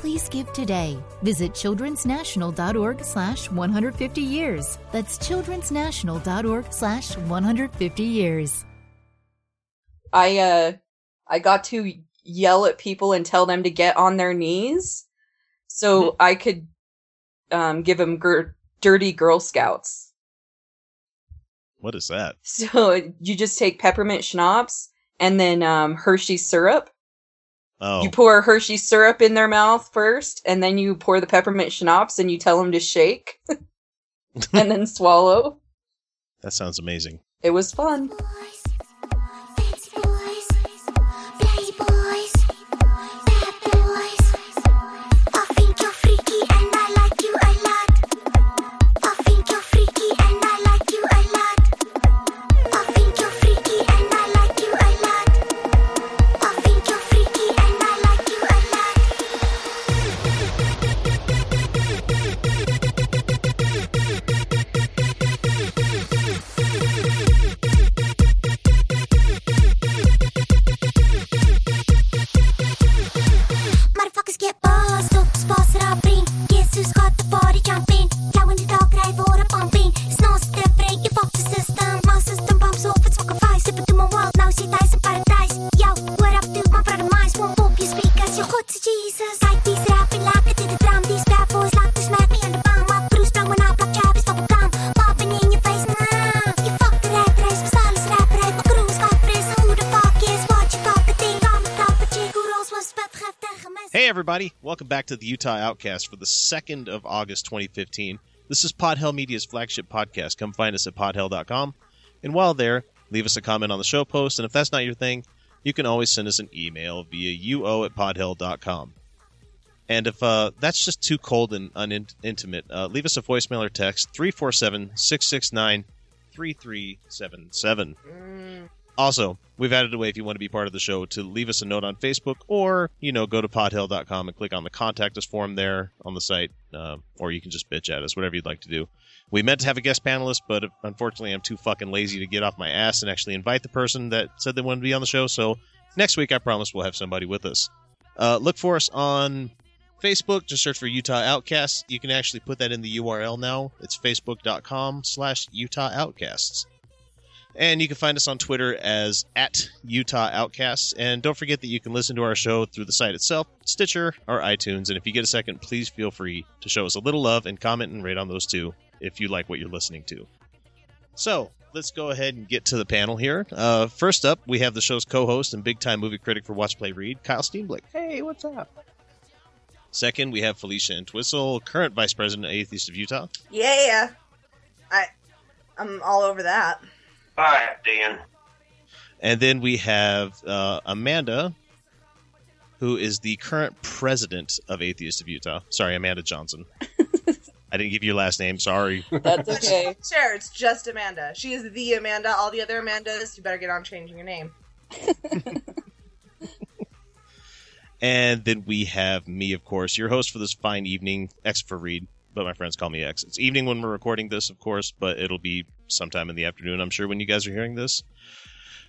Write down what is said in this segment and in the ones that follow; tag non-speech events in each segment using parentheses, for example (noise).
Please give today. Visit childrensnational.org slash 150 years. That's childrensnational.org slash 150 years. I uh I got to yell at people and tell them to get on their knees so I could um give them gir- dirty girl scouts. What is that? (laughs) So you just take peppermint schnapps and then um Hershey syrup Oh, You pour Hershey syrup in their mouth first, and then you pour the peppermint schnapps, and you tell them to shake, (laughs) and then swallow. that sounds amazing. It was fun. Back to the Utah Outcast for the 2nd of August 2015. This is Podhell Media's flagship podcast. Come find us at podhell.com. And while there, leave us a comment on the show post. And if that's not your thing, you can always send us an email via uo at podhell.com. And if uh, that's just too cold and unintimate, uh, leave us a voicemail or text 347 669 3377. Also, we've added a way if you want to be part of the show to leave us a note on Facebook or, you know, go to podhell.com and click on the contact us form there on the site, uh, or you can just bitch at us, whatever you'd like to do. We meant to have a guest panelist, but unfortunately, I'm too fucking lazy to get off my ass and actually invite the person that said they wanted to be on the show. So next week, I promise we'll have somebody with us. Uh, look for us on Facebook. Just search for Utah Outcasts. You can actually put that in the URL now. It's facebook.com slash Utah Outcasts. And you can find us on Twitter as at Utah Outcasts. And don't forget that you can listen to our show through the site itself, Stitcher, or iTunes. And if you get a second, please feel free to show us a little love and comment and rate on those too if you like what you're listening to. So let's go ahead and get to the panel here. Uh, first up, we have the show's co-host and big-time movie critic for Watch Play Read, Kyle Steenblick. Hey, what's up? Second, we have Felicia Entwistle, current vice president of Atheist of Utah. Yeah, I, I'm all over that. Hi, Dan. And then we have uh, Amanda, who is the current president of Atheist of Utah. Sorry, Amanda Johnson. (laughs) I didn't give you your last name. Sorry. That's (laughs) okay. Sure, it's just Amanda. She is the Amanda. All the other Amandas, you better get on changing your name. (laughs) And then we have me, of course, your host for this fine evening, X for Read, but my friends call me X. It's evening when we're recording this, of course, but it'll be sometime in the afternoon, I'm sure, when you guys are hearing this.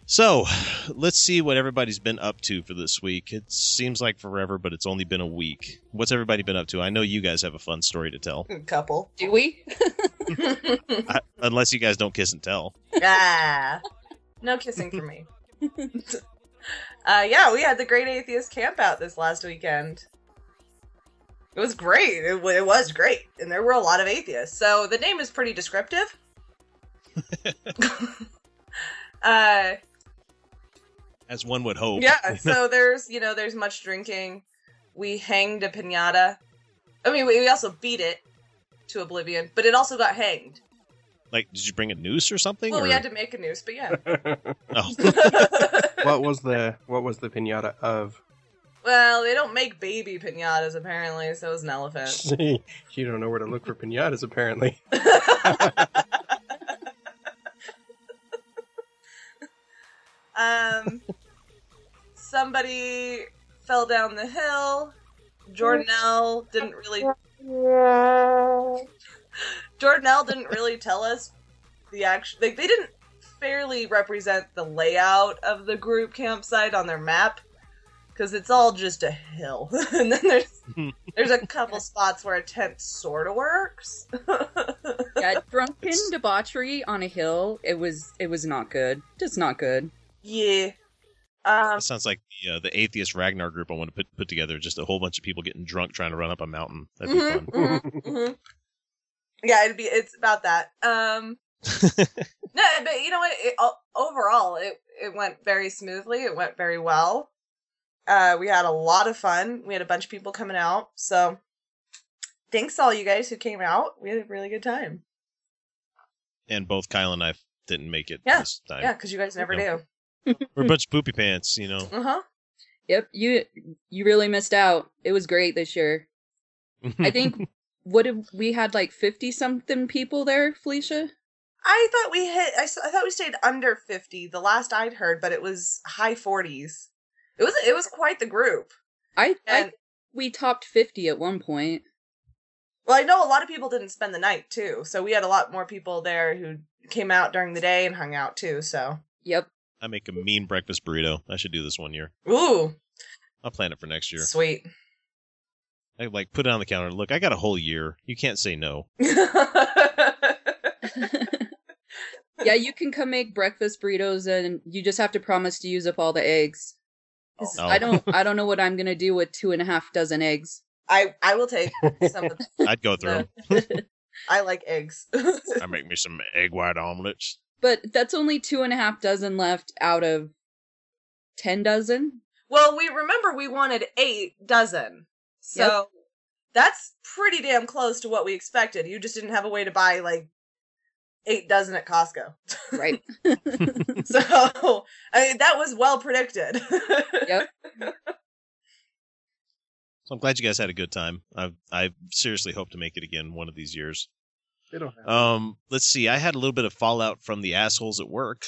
So, let's see what everybody's been up to for this week. It seems like forever, but it's only been a week. What's everybody been up to? I know you guys have a fun story to tell, A couple. Do we? (laughs) I, unless you guys don't kiss and tell. ah, no kissing for me. (laughs) uh, yeah, we had the Great Atheist Camp out this last weekend. It was great. It, it was great, and there were a lot of atheists. So the name is pretty descriptive. (laughs) (laughs) uh, As one would hope. yeah (laughs) so there's you know there's much drinking we hanged a piñata i mean we we also beat it to oblivion but it also got hanged Like, did you bring a noose or something? well or... we had to make a noose but yeah Oh. what was the what was the pinata of? Well they don't make baby piñatas apparently so it was an elephant (laughs) you don't know where to look for pinatas, apparently. (laughs) Um, somebody fell down the hill. Jordanelle didn't really. Jordanelle didn't really tell us the action. Like they didn't fairly represent the layout of the group campsite on their map because it's all just a hill, (laughs) and then there's (laughs) there's a couple spots where a tent sort of works. (laughs) Yeah, drunken debauchery on a hill. It was it was not good. Just not good. yeah. Um, That sounds like the uh, the atheist Ragnar group I want to put put together. Just a whole bunch of people getting drunk trying to run up a mountain. That'd be mhm, mhm, mhm. Yeah, it'd be it's about that. Um, no, but you know what? It, o- overall, it it went very smoothly. It went very well. Uh, we had a lot of fun. We had a bunch of people coming out. So, thanks all you guys who came out. We had a really good time. and both Kyle and I didn't make it Yeah, this time. Yeah, because you guys never No. do. (laughs) We're a bunch of poopy pants, you know. Uh huh. Yep, you you really missed out. It was great this year. (laughs) I think what did we had like fifty something people there, Felicia? I thought we hit. I, s- I thought we stayed under fifty the last I'd heard, but it was high forties. It was it was quite the group. I I we topped fifty at one point. well, I know a lot of people didn't spend the night too, so we had a lot more people there who came out during the day and hung out too. So, Yep. I make a mean breakfast burrito. I should do this one year. ooh, I'll plan it for next year. sweet. I like put it on the counter. Look, I got a whole year. You can't say no. (laughs) (laughs) yeah, you can come make breakfast burritos and you just have to promise to use up all the eggs. 'Cause Oh. I don't I don't know what I'm gonna do with two and a half dozen eggs. I I will take some of (laughs) I'd go through. the. (laughs) I like eggs. I make me some egg white omelets. But that's only two and a half dozen left out of ten dozen. well, we remember we wanted eight dozen, so Yep. that's pretty damn close to what we expected. You just didn't have a way to buy like eight dozen at Costco. Right. (laughs) (laughs) So I mean, that was well predicted. Yep. So I'm glad you guys had a good time. I I seriously hope to make it again one of these years. It'll happen. Um, let's see. I had a little bit of fallout from the assholes at work.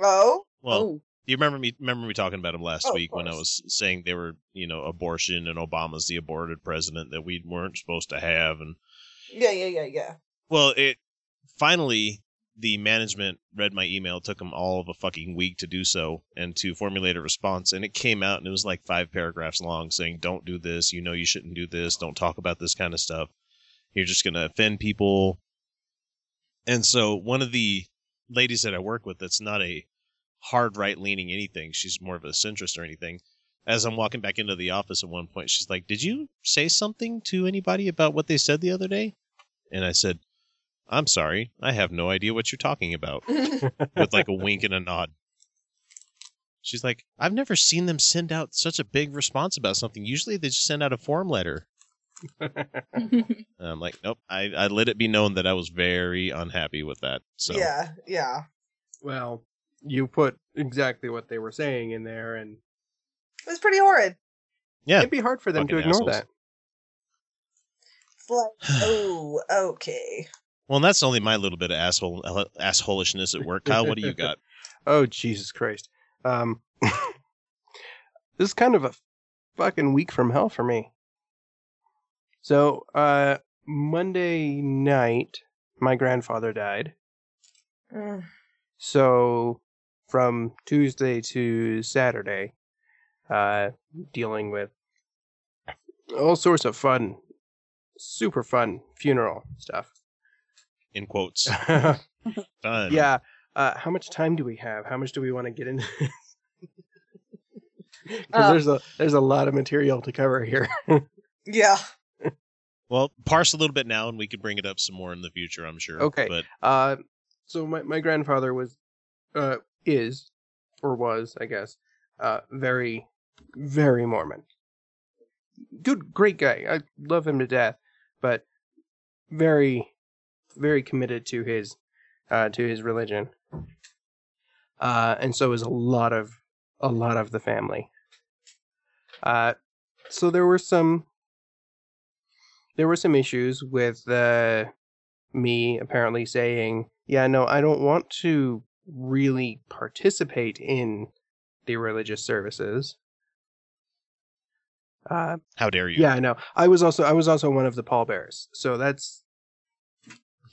oh, Well, oh, do you remember me remember me talking about them last Oh, week when I was saying they were, you know, abortion and Obama's the aborted president that we weren't supposed to have and yeah, yeah, yeah, yeah. well, it finally the management read my email. It took them all of a fucking week to do so and to formulate a response. And it came out and it was like five paragraphs long saying, don't do this. You know, you shouldn't do this. Don't talk about this kind of stuff. You're just going to offend people. And so one of the ladies that I work with that's not a hard right leaning anything, she's more of a centrist or anything. As I'm walking back into the office at one point, she's like, Did you say something to anybody about what they said the other day? And I said, I'm sorry, I have no idea what you're talking about. (laughs) With like a wink and a nod. She's like, I've never seen them send out such a big response about something. Usually they just send out a form letter. And I'm like, nope. I, I let it be known that I was very unhappy with that. So Yeah, yeah. Well, you put exactly what they were saying in there, and It was pretty horrid. yeah. it'd be hard for them to Fucking ignore assholes. that. It's like, (sighs) oh, okay. Well, and that's only my little bit of asshole assholishness at work. Kyle, what do you got? (laughs) Oh Jesus Christ! Um, (laughs) this is kind of a fucking week from hell for me. So, uh, Monday night, my grandfather died. Mm. So, from Tuesday to Saturday, uh, dealing with all sorts of fun, super fun funeral stuff. In quotes. (laughs) Fun. yeah. Uh, how much time do we have? How much do we want to get into? Because (laughs) Uh, there's a there's a lot of material to cover here. (laughs) Yeah. Well, parse a little bit now, and we could bring it up some more in the future. I'm sure. Okay. But Uh, so my my grandfather was, uh, is, or was, I guess, uh, very, very Mormon. Good, great guy. I love him to death, but very, very committed to his, uh, to his religion. Uh, and so is a lot of, a lot of the family. Uh, so there were some, there were some issues with, uh, me apparently saying, "Yeah, no, I don't want to really participate in the religious services. Uh, How dare you? yeah, I know. I was also I was also one of the pallbearers, so that's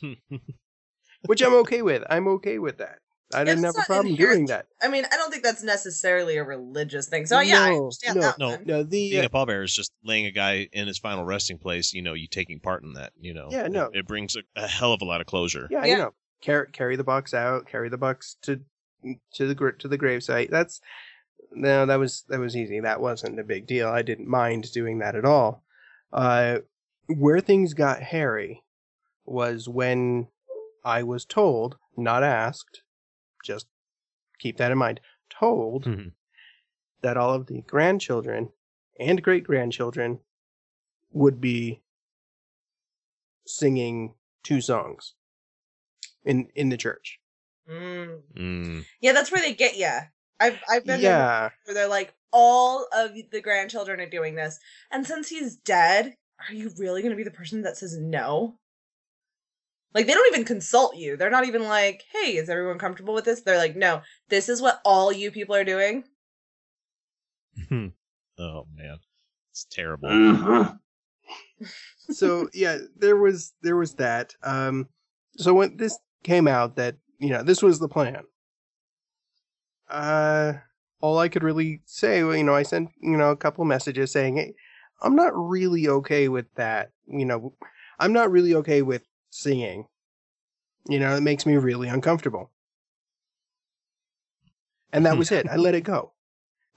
(laughs) which I'm okay with. I'm okay with that. I didn't It's have a problem inherent- doing that. I mean, I don't think that's necessarily a religious thing. So yeah, I No, understand no, that no. one. No, the Being uh, a pallbearer is just laying a guy in his final resting place. You know, you taking part in that. You know, Yeah, It- no. it, brings a, a hell of a lot of closure. yeah, Yeah. you know, carry carry the box out, carry the box to to the gr- to the gravesite. That's no, that was that was easy. That wasn't a big deal. I didn't mind doing that at all. Uh, where things got hairy was when I was told, not asked, just keep that in mind, told Mhm. that all of the grandchildren and great grandchildren would be singing two songs in in the church. Mm. Mm. Yeah, that's where they get you. I've I've been there Yeah, where they're like, all of the grandchildren are doing this, and since he's dead, are you really going to be the person that says no? Like they don't even consult you. They're not even like, "Hey, is everyone comfortable with this?" They're like, "No, this is what all you people are doing." oh man, it's terrible. Mm. so yeah, there was there was that. Um, so when this came out that you know this was the plan, uh, all I could really say, well, you know, I sent you know a couple messages saying, hey, I'm not really okay with that. You know, I'm not really okay with singing. You know, it makes me really uncomfortable. And that hmm. was it. I let it go.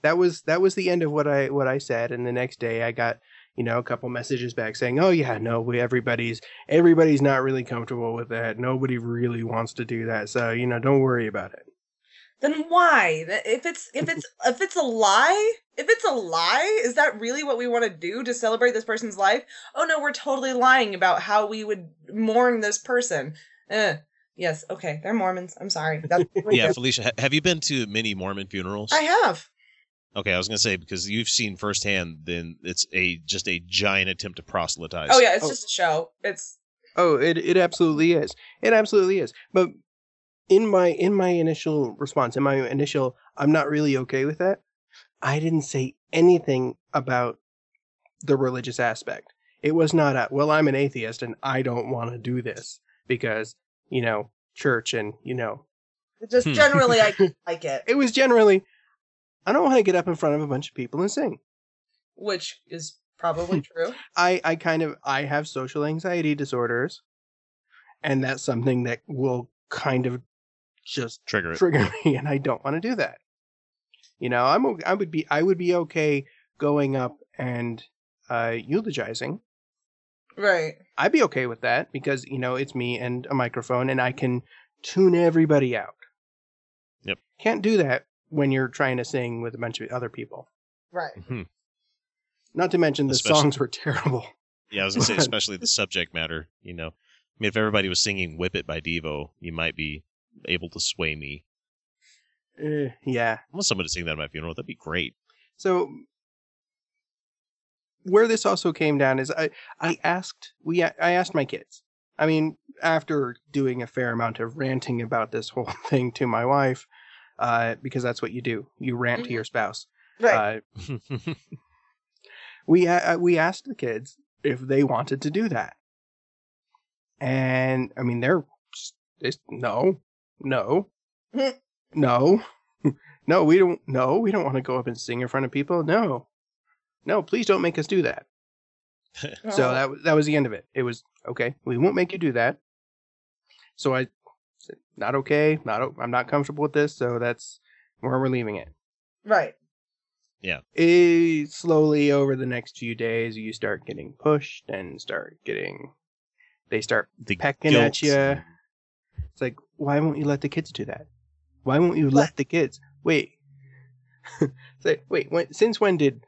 That was that was the end of what I what I said. And the next day, I got you know a couple messages back saying, "Oh yeah, no, we everybody's everybody's not really comfortable with that. Nobody really wants to do that. So you know, don't worry about it." Then why? If it's if it's (laughs) if it's a lie, if it's a lie, is that really what we want to do to celebrate this person's life? Oh no, we're totally lying about how we would mourn this person. Eh. Yes, okay, they're Mormons. I'm sorry. That's (laughs) Yeah. Felicia, ha- have you been to many Mormon funerals? I have. Okay, I was gonna say because you've seen firsthand, then it's a just a giant attempt to proselytize. Oh yeah, it's Oh. just a show. It's Oh, it it absolutely is. It absolutely is. But in my in my initial response, in my initial, I'm not really okay with that. I didn't say anything about the religious aspect. It was not a well, I'm an atheist and I don't want to do this because you know church and you know just Hmm. generally I (laughs) like it, it was generally I don't want to get up in front of a bunch of people and sing. which is probably (laughs) true. I I kind of I have social anxiety disorders, and that's something that will kind of just trigger it. trigger (laughs) me, and I don't want to do that. You know, I'm o- I would be I would be okay going up and uh, eulogizing. Right. I'd be okay with that because you know it's me and a microphone, and I can tune everybody out. Yep. Can't do that when you're trying to sing with a bunch of other people. Right. Mhm. Not to mention the Especially- songs were terrible. Yeah, I was gonna say, (laughs) especially the subject matter. You know, I mean, if everybody was singing "Whip It" by Devo, you might be able to sway me. Eh, yeah, I want somebody to sing that at my funeral. That'd be great. So where this also came down is I I asked we I asked my kids. I mean, after doing a fair amount of ranting about this whole (laughs) thing to my wife, uh, because that's what you do. You rant to Mhm. your spouse. Right. Uh, (laughs) we uh, we asked the kids if they wanted to do that, and I mean they're just, it's, no, no, (laughs) no, (laughs) no. We don't. No, we don't want to go up and sing in front of people. No, no. Please don't make us do that. (laughs) So Oh. that was that was the end of it. It was okay. We won't make you do that. So I said, not okay. Not o- I'm not comfortable with this. So that's where we're leaving it. right. Eh, slowly over the next few days, you start getting pushed and start getting. They start. the Pecking at ya. And- It's like, why won't you let the kids do that? Why won't you let the kids? Wait. (laughs) Say, wait. When, since when did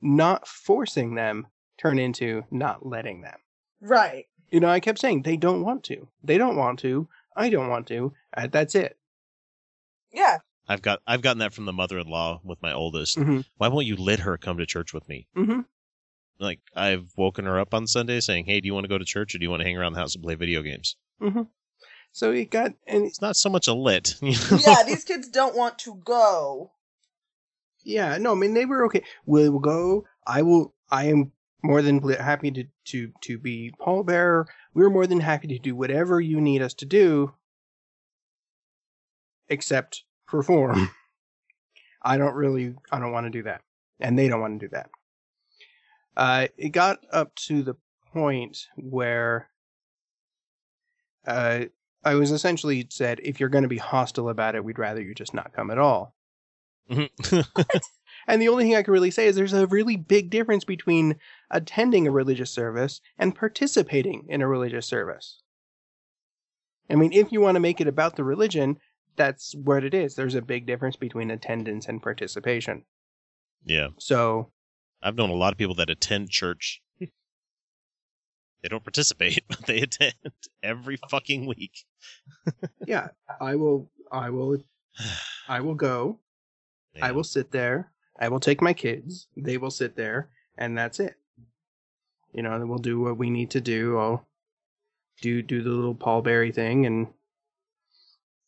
not forcing them turn into not letting them? Right. You know, I kept saying they don't want to. They don't want to. I don't want to. Uh, that's it. Yeah. I've got I've gotten that from the mother-in-law with my oldest. Mm-hmm. Why won't you let her come to church with me? Mm-hmm. Like I've woken her up on Sunday saying, "Hey, do you want to go to church or do you want to hang around the house and play video games?" So it got and It's not so much a lit. (laughs) you know? yeah, these kids don't want to go. yeah, no, I mean they were okay. We'll go. I will. I am more than happy to to to be pallbearer. We're more than happy to do whatever you need us to do, except perform. I don't really. I don't want to do that, and they don't want to do that. Uh, it got up to the point where uh, I was essentially said, if you're going to be hostile about it, we'd rather you just not come at all. Mm-hmm. (laughs) And the only thing I can really say is there's a really big difference between attending a religious service and participating in a religious service. I mean, if you want to make it about the religion, that's what it is. There's a big difference between attendance and participation. yeah. So, I've known a lot of people that attend church. They don't participate, (laughs) but they attend every fucking week. (laughs) yeah, I will I will I will go. I will sit there. I will take my kids. They will sit there, and that's it. You know, we'll do what we need to do. I'll do do the little pallbearer thing, and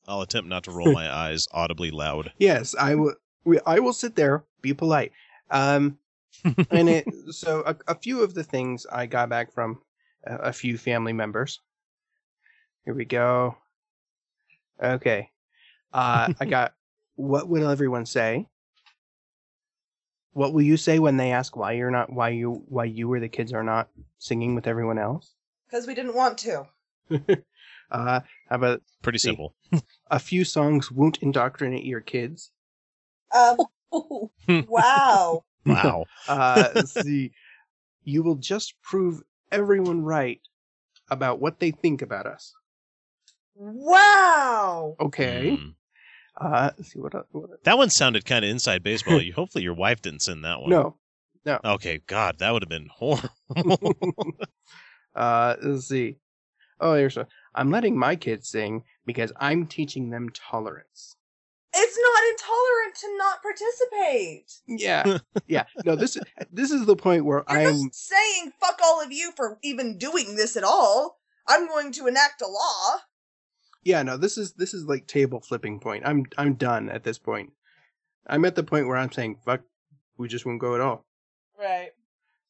I'll attempt not to roll my (laughs) eyes audibly loud. yes, I will. We, I will sit there, be polite. Um, and it so a, a few of the things I got back from a, a few family members. Here we go. Okay, uh, I (laughs) got. What will everyone say? What will you say when they ask why you're not why you why you or the kids are not singing with everyone else? Because we didn't want to. (laughs) Uh, how about Pretty See. simple. a few songs won't indoctrinate your kids? Um, (laughs) wow. Wow. uh, let's see, you will just prove everyone right about what they think about us. Wow. Okay. Mm. Uh, let's see what. el- what That one sounded kind of inside baseball. You hopefully your wife didn't send that one. no. No. Okay, God, that would have been horrible. (laughs) uh, let's see. Oh, here's one. I'm letting my kids sing because I'm teaching them tolerance. It's not intolerant to not participate. Yeah, (laughs) yeah. No, this is this is the point where You're I'm. just saying fuck all of you for even doing this at all. I'm going to enact a law. Yeah, no, this is this is like table flipping point. I'm I'm done at this point. I'm at the point where I'm saying fuck. We just won't go at all. Right.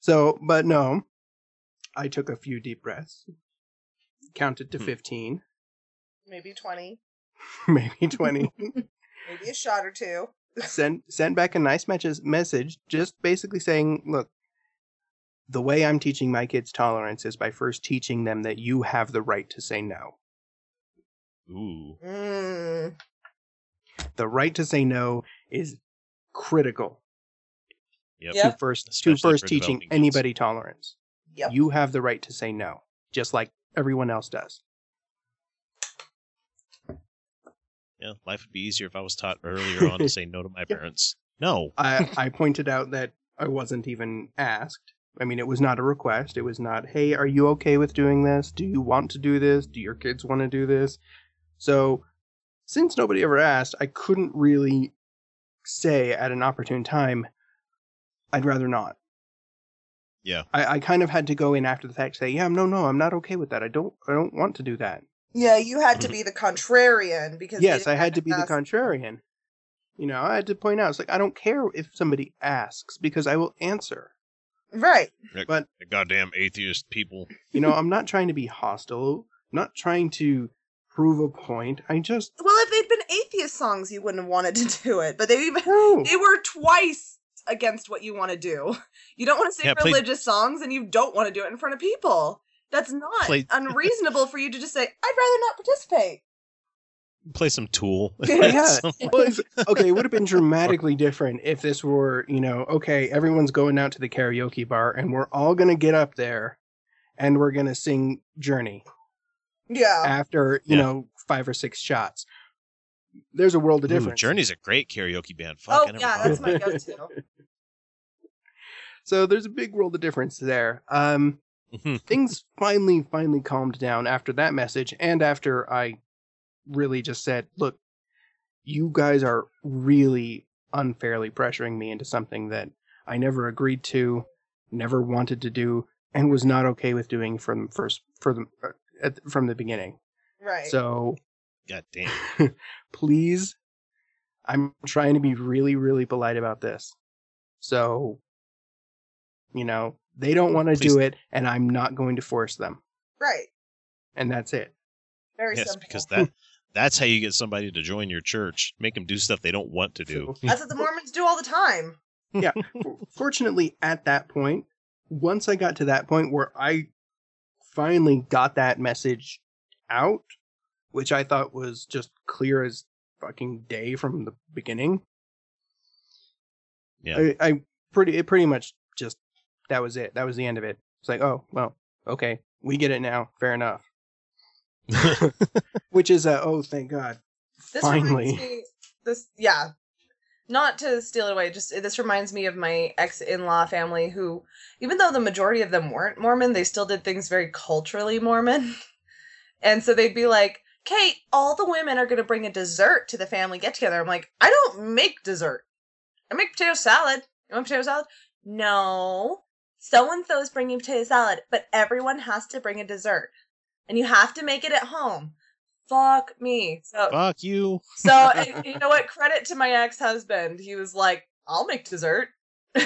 So, but no, I took a few deep breaths, counted to Hmm. 15, Maybe 20. (laughs) maybe 20, (laughs) Maybe a shot or two. sent, sent back a nice message, message, just basically saying, look, the way I'm teaching my kids tolerance is by first teaching them that you have the right to say no. Ooh. Mm. The right to say no is critical Yep. Yep. to first, to first teaching developing kids. anybody tolerance. Yep. You have the right to say no, just like everyone else does. Yeah, life would be easier if I was taught earlier on to (laughs) say no to my Yeah. parents. No. I, I pointed out that I wasn't even asked. I mean, it was not a request. It was not, hey, are you okay with doing this? Do you want to do this? Do your kids want to do this? So, since nobody ever asked, I couldn't really say at an opportune time, I'd rather not. Yeah. I, I kind of had to go in after the fact, say, yeah, no, no, I'm not okay with that. I don't, I don't want to do that. Yeah, you had to be the contrarian because yes, I had to be the contrarian. You know, I had to point out, it's like, I don't care if somebody asks because I will answer. Right. But The goddamn atheist people. You know, I'm not trying to be hostile, I'm not trying to prove a point. I just Well, if they'd been atheist songs, you wouldn't have wanted to do it. But they no. they were twice against what you want to do. You don't want to sing Yeah, play- religious songs, and you don't want to do it in front of people. That's not Play- (laughs) unreasonable for you to just say, "I'd rather not participate." Play some Tool. (laughs) (laughs) Yeah. Some- Well, if- okay, it would have been dramatically different if this were, you know, okay, everyone's going out to the karaoke bar and we're all going to get up there and we're going to sing Journey Yeah. after, you Yeah. know, five or six shots. There's a world of Ooh, difference. Journey's a great karaoke band. Fuck, oh I never yeah, that's of my go-to. So there's a big world of difference there. Um, things finally, finally calmed down after that message and after I really just said, look, you guys are really unfairly pressuring me into something that I never agreed to, never wanted to do, and was not okay with doing from first for the uh, at, from the beginning. Right. So God damn. (laughs) please, I'm trying to be really, really polite about this. So, you know, they don't want to do it, and I'm not going to force them. right. And that's it. Very Yes, simple. because that that's how you get somebody to join your church. Make them do stuff they don't want to do. That's what the Mormons do all the time. Yeah. Fortunately, at that point, once I got to that point where I finally got that message out, which I thought was just clear as fucking day from the beginning. Yeah. I, I pretty it pretty much just that was it. That was the end of it. It's like, oh well, okay, we get it now. Fair enough. (laughs) Which is a oh thank God. This finally. reminds me, this yeah. Not to steal it away, just this reminds me of my ex-in-law family who, even though the majority of them weren't Mormon, they still did things very culturally Mormon. (laughs) And so they'd be like, Kate, all the women are going to bring a dessert to the family get together. I'm like, I don't make dessert. I make potato salad. You want potato salad? No. So and so's bringing potato salad, but everyone has to bring a dessert. And you have to make it at home. Fuck me. So Fuck you. so (laughs) you know what? Credit to my ex husband. He was like, "I'll make dessert." (laughs) and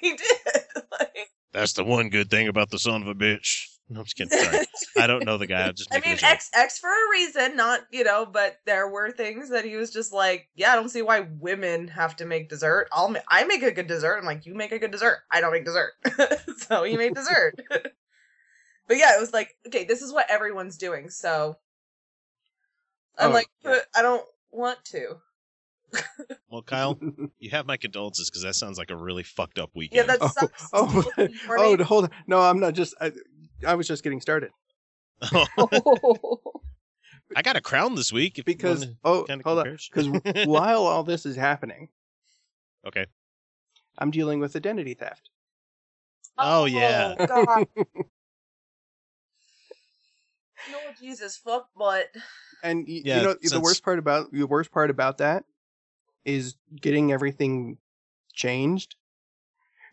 he did. (laughs) Like, That's the one good thing about the son of a bitch. No, I'm just kidding. Sorry. I don't know the guy. I'm just (laughs) I mean, a joke. X X for a reason, not you know, but there were things that he was just like, "Yeah, I don't see why women have to make dessert. I'll ma- I make a good dessert." I'm like, "You make a good dessert. I don't make dessert." (laughs) so he made dessert. (laughs) but yeah, it was like, okay, this is what everyone's doing. So I'm Oh, like, yeah. I don't want to. Well, Kyle, you have my condolences because that sounds like a really fucked up weekend. Yeah, weekend. that Oh, sucks. oh, in the oh, hold on. No, I'm not just. I, I was just getting started (laughs) I got a crown this week. If because you oh, kind of hold on. Because (laughs) while all this is happening, okay. I'm dealing with identity theft. Oh, yeah. God. (laughs) no, Jesus, fuck, but And y- Yeah, you know the since- worst part about the worst part about that is getting everything changed.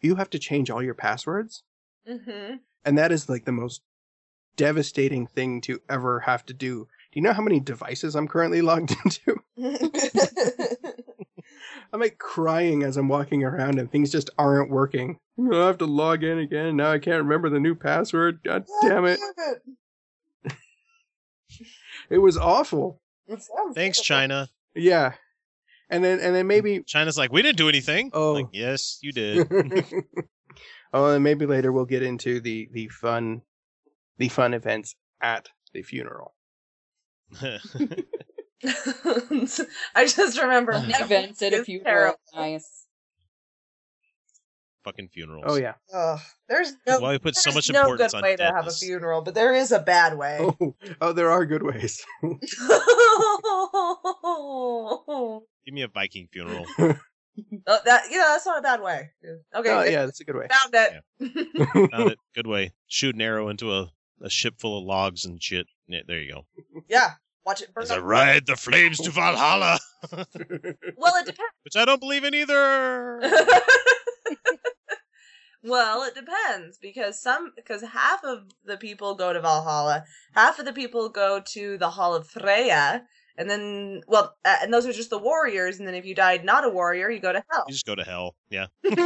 You have to change all your passwords, hmm and that is like the most devastating thing to ever have to do. Do you know how many devices I'm currently logged (laughs) into? (laughs) I'm like crying as I'm walking around and things just aren't working. I have to log in again. and Now I can't remember the new password. God damn it. It was awful. Thanks, China. Yeah. And then and then maybe China's like, we didn't do anything. Oh. Like, yes, you did. (laughs) oh, and maybe later we'll get into the the fun the fun events at the funeral. (laughs) (laughs) I just remember Events at a funeral. terrible. Nice. Fucking funerals. Oh yeah. Ugh, there's no, Why we put so there's much no importance good on way to have a funeral, but there is a bad way. Oh, oh, there are good ways. (laughs) Give me a Viking funeral. (laughs) Oh, that yeah, that's not a bad way. Okay, oh yeah, that's a good way. found it. (laughs) Found it. Good way. Shoot an arrow into a, a ship full of logs and shit. Yeah, there you go. yeah, watch it burn. As I ride the flames to Valhalla, (laughs) Well, it depends. which I don't believe in either. well, it depends because some because half of the people go to Valhalla, half of the people go to the Hall of Freya, and then well, uh, and those are just the warriors. And then if you died not a warrior, you go to hell. You just go to hell. Yeah. (laughs)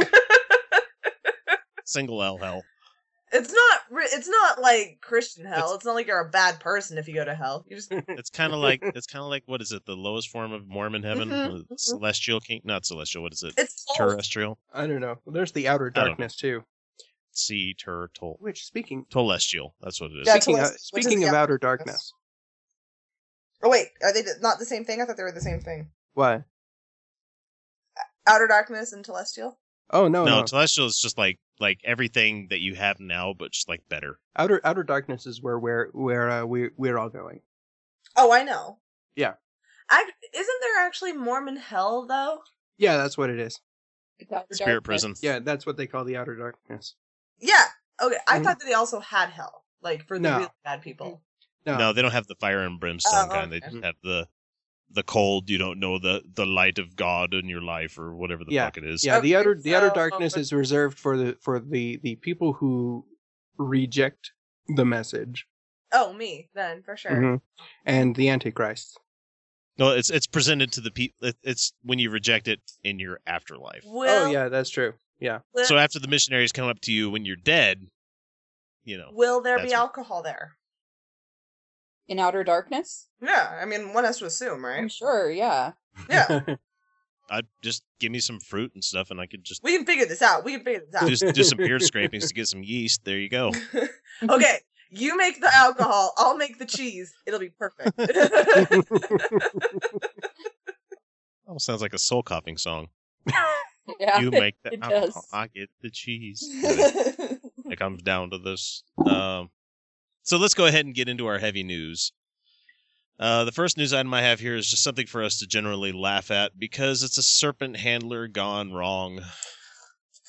Single L hell. It's not. It's not like Christian hell. It's, not like you're a bad person if you go to hell. You just (laughs) It's kind of like it's kind of like what is it? The lowest form of Mormon heaven, Mhm, Uh, celestial king, not celestial. What is it? it's. Terrestrial, I don't know. There's the outer I don't know. darkness too. sea turtle, Which speaking celestial That's what it is. Yeah, speaking Teles- of, is of outer outer darkness. darkness. Oh wait, are they not the same thing? I thought they were the same thing. What? Outer darkness and celestial. Oh no, no, no. celestial is just like like everything that you have now, but just like better. Outer outer darkness is where where where uh, we we're all going. Oh, I know. Yeah. I, isn't there actually Mormon hell though? Yeah, that's what it is. It's outer Spirit darkness. prison. Yeah, that's what they call the outer darkness. Yeah. Okay, I Mhm. thought that they also had hell, like for the No. really bad people. No, No, they don't have the fire and brimstone Oh, kind. They okay. just have the the cold. You don't know the the light of God in your life or whatever the Yeah. fuck it is. yeah, the Okay, outer the outer so- darkness is reserved for the for the the people who reject the message Oh, me then for sure. Mhm. And the Antichrist. No, it's it's presented to the people. It's when you reject it in your afterlife. Will oh yeah, that's true. Yeah. will, So after the missionaries come up to you when you're dead, you know, will there be That's what- alcohol there? In outer darkness? Yeah, I mean, one has to assume, right? I'm right? sure, yeah. Yeah, (laughs) I just give me some fruit and stuff, and I could just we can figure this out. We can figure this out. just do some beard scrapings to get some yeast. There you go. (laughs) okay, you make the alcohol. I'll make the cheese. It'll be perfect. (laughs) Almost sounds like a soul coughing song. Yeah. You make the it alcohol, does. I get the cheese. it comes down to this. Um, so let's go ahead and get into our heavy news. Uh, the first news item I have here is just something for us to generally laugh at because it's a serpent handler gone wrong.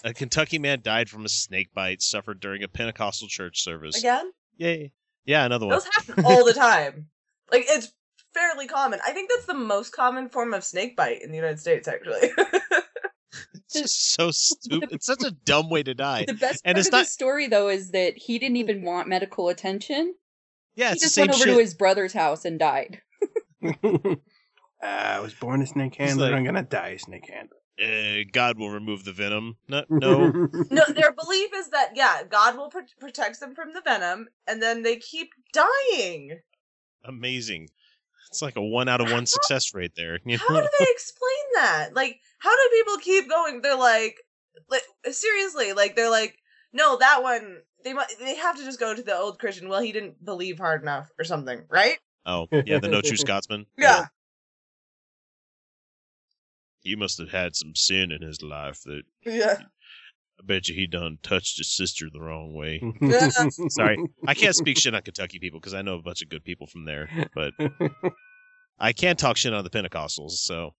A Kentucky man died from a snake bite suffered during a Pentecostal church service. Again, Yay. Yeah, another one. those happen all the time. Like it's fairly common. I think that's the most common form of snake bite in the United States, actually. (laughs) It's just so stupid. It's such a (laughs) dumb way to die. The best And part it's of not- the story, though, is that he didn't even want medical attention. Yeah, he it's the just same went over shit. to his brother's house and died. (laughs) (laughs) I was born a snake handler. like- I'm gonna die a snake handler. uh, God will remove the venom. No, no. no, their belief is that yeah, God will pr- protect them from the venom, and then they keep dying. amazing. It's like a one out of one success rate there. (laughs) You How do they explain that? Like, how do people keep going? They're like, like seriously, like they're like, no, that one. They mu- they have to just go to the old Christian. Well, he didn't believe hard enough or something, right? Oh, yeah, the no true (laughs) Scotsman. Yeah. He must have had some sin in his life that Yeah. I bet you he done touched his sister the wrong way. (laughs) (laughs) Sorry, I can't speak shit on Kentucky people because I know a bunch of good people from there, but (laughs) I can't talk shit on the Pentecostals, so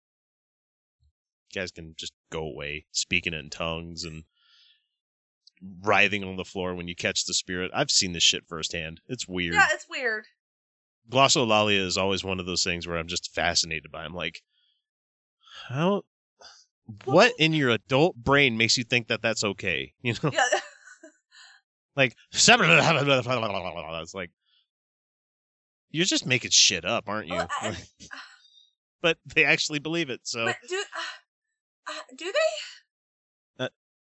you guys can just go away speaking in tongues and writhing on the floor when you catch the spirit. I've seen this shit firsthand. It's weird. Yeah, it's weird. Glossolalia is always one of those things where I'm just fascinated by. I'm like, how? What in your adult brain makes you think that that's okay? (laughs) You know, Yeah. like it's like you're just making shit up, aren't you? Well, I- (laughs) but they actually believe it, so But do uh, uh, do they?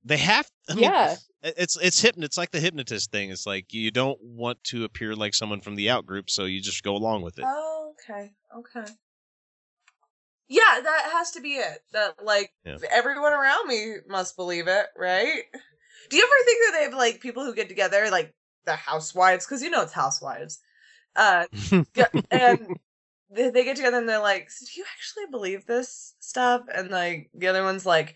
they have. I mean, yeah. it's it's hypnot. It's like the hypnotist thing. It's like you don't want to appear like someone from the out group, so you just go along with it. Oh, okay, okay. Yeah, that has to be it. That like Yeah. everyone around me must believe it, right? Do you ever think that they have like people who get together, like the housewives, because you know it's housewives, uh, (laughs) and they, they get together and they're like, "So "Do you actually believe this stuff?" And like the other one's like,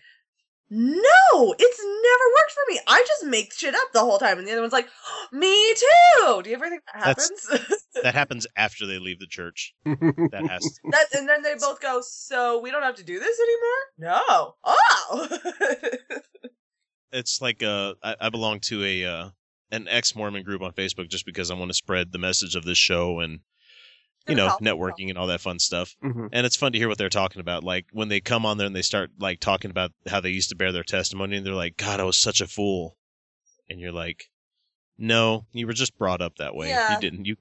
"No, it's never worked for me. I just make shit up the whole time." And the other one's like, (gasps) "Me too." Do you ever think that That's- happens? (laughs) that happens after they leave the church. That has to. (laughs) That and then they both go, so we don't have to do this anymore? No. Oh. it's like uh I, I belong to a uh an ex Mormon group on Facebook just because I want to spread the message of this show and you know networking and all that fun stuff. Mhm. And it's fun to hear what they're talking about. Like when they come on there and they start like talking about how they used to bear their testimony and they're like, God, I was such a fool. And you're like, No, you were just brought up that way. Yeah. You didn't you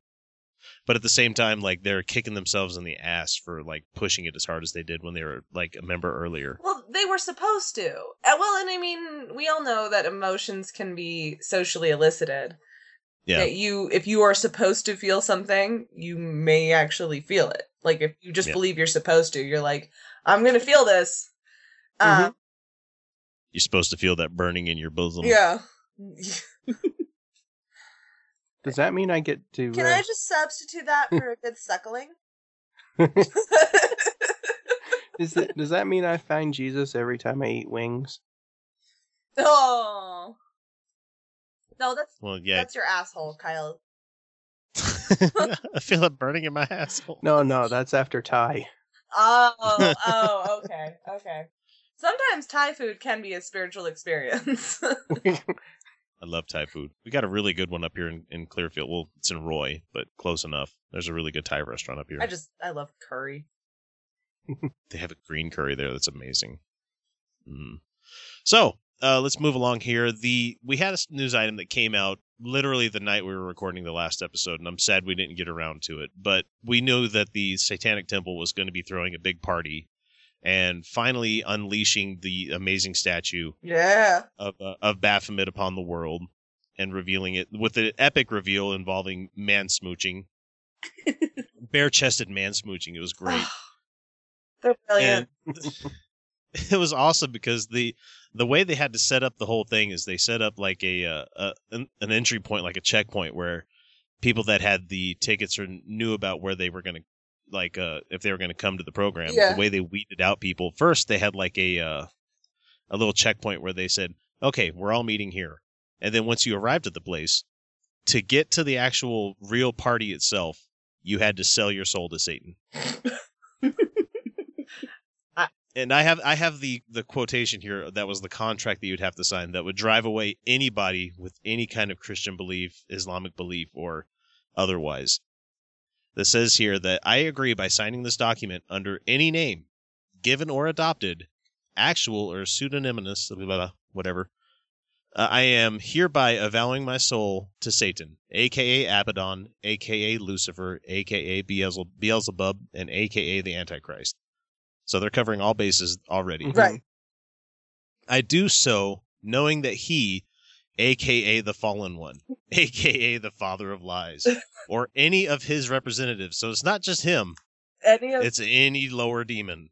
but at the same time, like they're kicking themselves in the ass for like pushing it as hard as they did when they were like a member earlier. well, they were supposed to. Uh, well, and I mean, we all know that emotions can be socially elicited. Yeah. That you, if you are supposed to feel something, you may actually feel it. Like if you just Yeah. believe you're supposed to, you're like, I'm gonna feel this. Um, You're supposed to feel that burning in your bosom. yeah. (laughs) Does that mean I get to? Can uh, I just substitute that for a good suckling? (laughs) Is it, does that mean I find Jesus every time I eat wings? (laughs) oh. No, that's Well, yeah. that's your asshole, Kyle. (laughs) I feel it burning in my asshole. No, no, that's after Thai. Oh, (laughs) oh, okay, okay. Sometimes Thai food can be a spiritual experience. (laughs) I love Thai food. We got a really good one up here in, in Clearfield. Well, it's in Roy, but close enough. There's a really good Thai restaurant up here. I just I love curry. They have a green curry there that's amazing. Mm. So uh, let's move along here. The we had a news item that came out literally the night we were recording the last episode, and I'm sad we didn't get around to it. But we knew that the Satanic Temple was going to be throwing a big party and finally unleashing the amazing statue Yeah. of uh, of Baphomet upon the world and revealing it with an epic reveal involving man smooching, (laughs) bare chested man smooching. It was great. They're brilliant. and (laughs) (laughs) it was awesome because the the way they had to set up the whole thing is they set up like a, uh, a an, an entry point like a checkpoint where people that had the tickets or knew about where they were going to like uh if they were going to come to the program Yeah. the way they weeded out people first they had like a uh a little checkpoint where they said okay we're all meeting here and then once you arrived at the place to get to the actual real party itself you had to sell your soul to satan (laughs) and I have I have the the quotation here that was the contract that you'd have to sign that would drive away anybody with any kind of Christian belief, Islamic belief, or otherwise. That says here that I agree by signing this document under any name, given or adopted, actual or pseudonymous, blah, blah, blah, whatever. Uh, I am hereby avowing my soul to Satan, aka Abaddon, aka Lucifer, aka Beelzebub, Beelzebub and aka the Antichrist. So they're covering all bases already. Mm-hmm. Right. I do so knowing that he, aka the fallen one, (laughs) aka the father of lies, (laughs) or any of his representatives, so it's not just him, Any of it's any lower demon,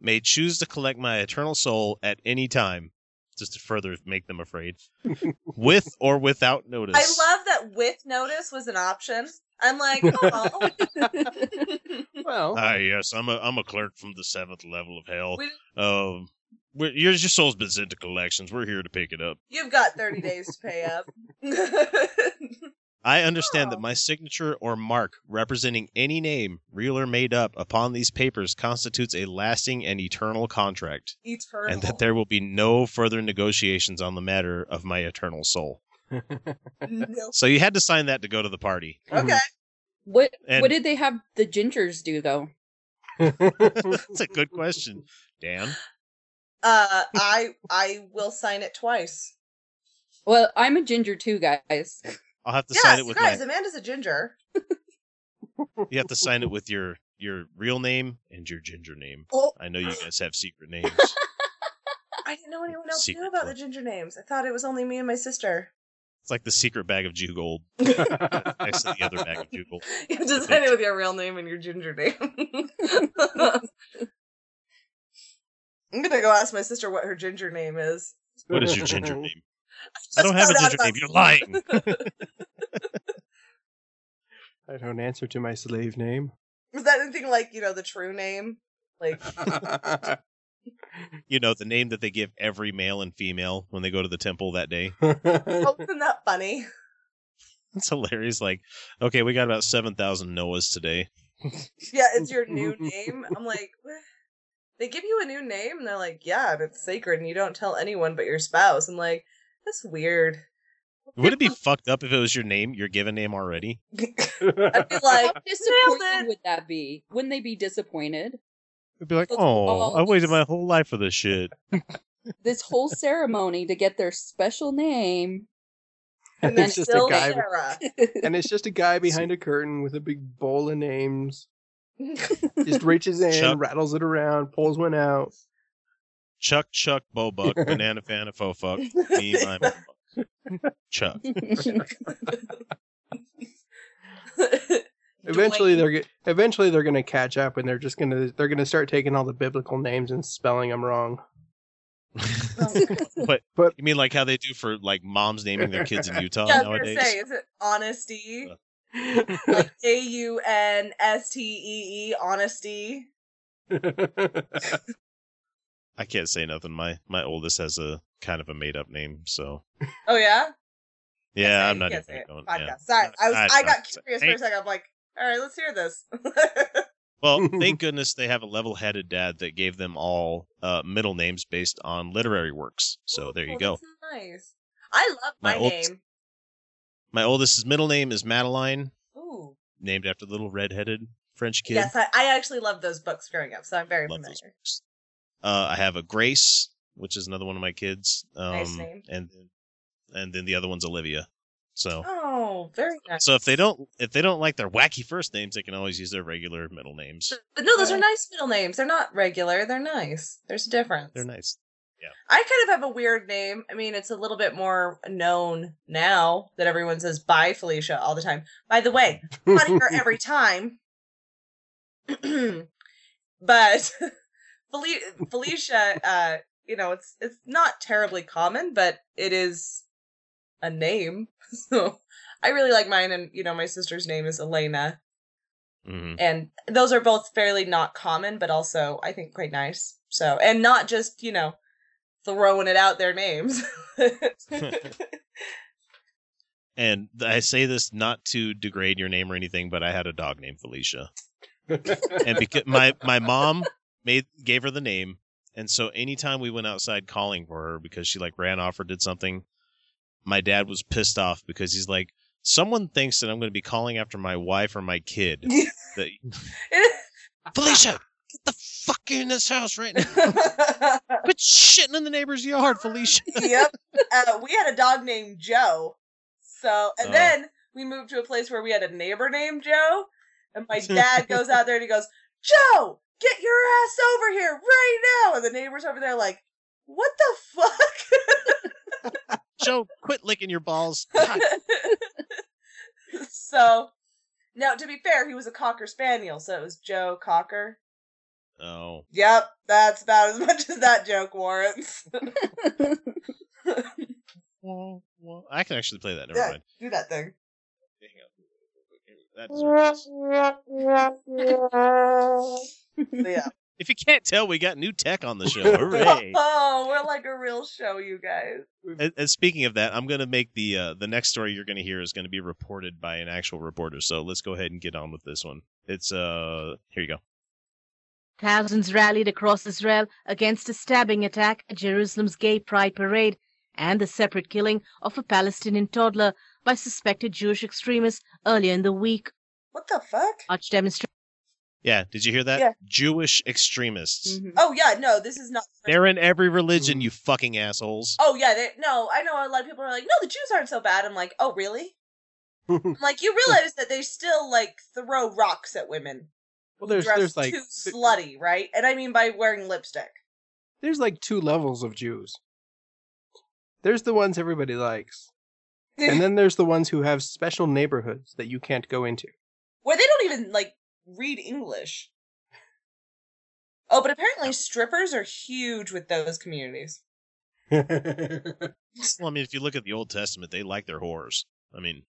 may choose to collect my eternal soul at any time, just to further make them afraid, (laughs) with or without notice. I love that with notice was an option. I'm like, oh, (laughs) Well, Ah, yes, I'm a I'm a clerk from the seventh level of hell. we, Um, we're, your your soul's been sent to collections. We're here to pick it up. you've got 30 days to pay up. I understand Oh. that my signature or mark representing any name, real or made up, upon these papers constitutes a lasting and eternal contract, Eternal. and that there will be no further negotiations on the matter of my eternal soul. No. So you had to sign that to go to the party. Okay. What And- what did they have the gingers do though? (laughs) That's a good question, Dan. Uh, I I will sign it twice. Well, I'm a ginger too, guys. I'll have to sign it with guys. my. Amanda's a ginger. You have to sign it with your your real name and your ginger name. Oh, I know you guys have secret (laughs) names. I didn't know anyone else Secret knew about club. the ginger names. I thought it was only me and my sister. It's like the secret bag of Jew gold next to the other bag of Jew gold. You have to sign it with your real name and your ginger name. (laughs) I'm gonna go ask my sister what her ginger name is. What is your ginger name? Just (laughs) I don't have a ginger name. You're lying. (laughs) I don't answer to my slave name. Is that anything like you know the true name? Like You know the name that they give every male and female when they go to the temple that day. (laughs) oh, isn't that funny? It's hilarious. Like, okay, we got about seven thousand Noahs today. Yeah, it's your new name. I'm like, what? they give you a new name, and they're like, yeah, and it's sacred, and you don't tell anyone but your spouse. I'm like, that's weird. Would it be fucked up if it was your name, your given name already? (laughs) I'd be like, How disappointing would that be? Wouldn't they be disappointed? It'd be like, Those oh, I waited my whole life for this shit. (laughs) This whole ceremony to get their special name. and and it's just a guy, and it's just a guy (laughs) behind a curtain with a big bowl of names. (laughs) Just reaches in, Chuck. rattles it around, pulls one out. Chuck, Chuck, Bobuck, Banana Fan, and Faux Me, my Chuck. Eventually, Dwayne. they're eventually they're gonna catch up, and they're just gonna they're gonna start taking all the biblical names and spelling them wrong. (laughs) what? (laughs) But- you mean like how they do for like moms naming their kids in Utah (laughs) yeah, nowadays? say, is it honesty? Uh. like A U N S T E E, honesty. I can't say nothing. My my oldest has a kind of a made up name, so Oh yeah, yeah, I'm not can't even say it. going. Podcast. Yeah. Sorry, I was I- I, got curious for a second. I'm like, all right, let's hear this. (laughs) Well, thank (laughs) goodness they have a level-headed dad that gave them all uh, middle names based on literary works. So there you Oh, go. that's Nice. I love my, My oldest- name. My oldest's middle name is Madeline, Ooh. named after the little red-headed French kid. Yes, I, I actually loved those books growing up, so I'm very Love familiar. those books. Uh, I have a Grace, which is another one of my kids. Um, Nice name. And then, and then the other one's Olivia. So Oh, very nice. so if they don't if they don't like their wacky first names, they can always use their regular middle names. But no, those are nice middle names. They're not regular. They're nice. There's a difference. They're nice. Yeah. I kind of have a weird name. I mean, it's a little bit more known now that everyone says bye Felicia all the time. By the way, not here every (laughs) time. (clears throat) but (laughs) Fel- Felicia, uh, you know, it's it's not terribly common, but it is a name. (laughs) So I really like mine, and you know, my sister's name is Elena, hmm and those are both fairly not common, but also I think quite nice. So, and not just you know throwing it out their names. (laughs) (laughs) And I say this not to degrade your name or anything, but I had a dog named Felicia. and because my my mom made gave her the name and so anytime we went outside calling for her because she like ran off or did something my dad was pissed off because he's like someone thinks that i'm going to be calling after my wife or my kid (laughs) that (laughs) felicia get the fuck in this house right now (laughs) quit shitting in the neighbor's yard felicia yep. Uh, we had a dog named Joe. So, and Oh. then we moved to a place where we had a neighbor named Joe. And my dad goes out there and he goes, Joe, get your ass over here right now. And the neighbor's over there like, what the fuck? Joe quit licking your balls God. (laughs) so, now to be fair, he was a Cocker Spaniel. So it was Joe Cocker. oh Yep, that's about as much as that joke warrants. well, (laughs) well, i can actually play that never yeah, mind do that thing. That deserves this. (laughs) Yeah. If you can't tell, we got new tech on the show. Hooray! (laughs) oh, we're like a real show, you guys. and, and speaking of that, I'm going to make the uh, the next story you're going to hear is going to be reported by an actual reporter. So let's go ahead and get on with this one. It's uh here you go. Thousands rallied across Israel against a stabbing attack at Jerusalem's Gay Pride Parade and the separate killing of a Palestinian toddler by suspected Jewish extremists earlier in the week. What the fuck? Such demonstrations Yeah, did you hear that? Yeah. Jewish extremists. Mhm. Oh yeah, no, this is not. They're in every religion, you fucking assholes. Oh yeah, they, no, I know a lot of people are like, no, the Jews aren't so bad. I'm like, oh really? (laughs) I'm like, you realize that they still like throw rocks at women well, there's dressed there's like too th- slutty, right? And I mean by wearing lipstick. there's like two levels of Jews. There's the ones everybody likes, (laughs) and then there's the ones who have special neighborhoods that you can't go into. Where they don't even like read English. Oh, but apparently strippers are huge with those communities. (laughs) Well, I mean, if you look at the Old Testament, they like their whores. I mean,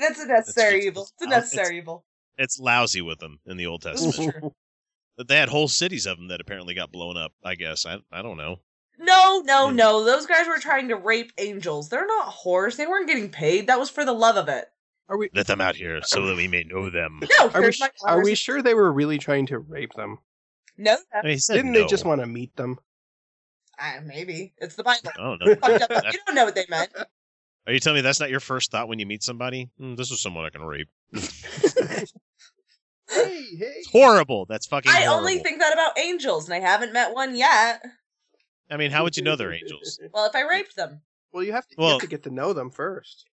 That's a necessary just- evil. It's a uh, it's- necessary evil. it's lousy with them in the Old Testament. true. (laughs) But they had whole cities of them that apparently got blown up. I guess I I don't know. No, no, Yeah. no. Those guys were trying to rape angels. They're not whores. They weren't getting paid. That was for the love of it. Are we Let them out here so that we may know them. (laughs) No, are we, my are we sure they were really trying to rape them? No, I mean, Didn't they just want to meet them? uh, maybe it's the Bible. I don't know. You don't know what they meant. (laughs) Are you telling me that's not your first thought when you meet somebody? Hmm, this is someone I can rape. (laughs) hey, hey. It's horrible. That's fucking. I horrible. only think that about angels, and I haven't met one yet. I mean, how would you know they're angels? Well, if I raped them, Well, you have to, you have to get to know them first.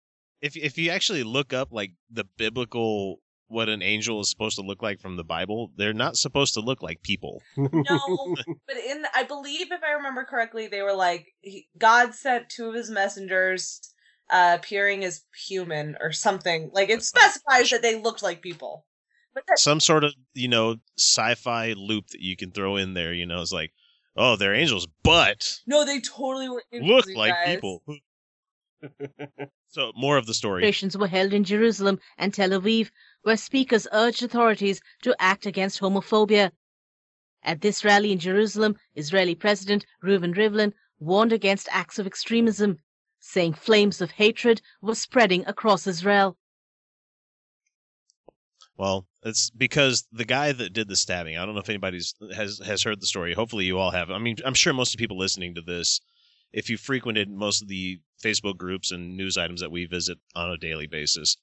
If if you actually look up like the biblical what an angel is supposed to look like from the Bible, they're not supposed to look like people. no. (laughs) but in, I believe, if I remember correctly, they were like he, God sent two of his messengers, uh, appearing as human or something. Like it specifies that they looked like people. But that, Some sort of you know sci-fi loop that you can throw in there. You know, it's like, oh, they're angels, but no, they totally were. angels, look like guys. people. (laughs) (laughs) so more of the story. demonstrations were held in Jerusalem and Tel Aviv, where speakers urged authorities to act against homophobia. At this rally in Jerusalem, Israeli President Reuven Rivlin warned against acts of extremism, saying flames of hatred were spreading across Israel. Well, it's because the guy that did the stabbing. I don't know if anybody's has has heard the story. Hopefully, you all have. I mean, I'm sure most of the people listening to this, if you frequented most of the Facebook groups and news items that we visit on a daily basis,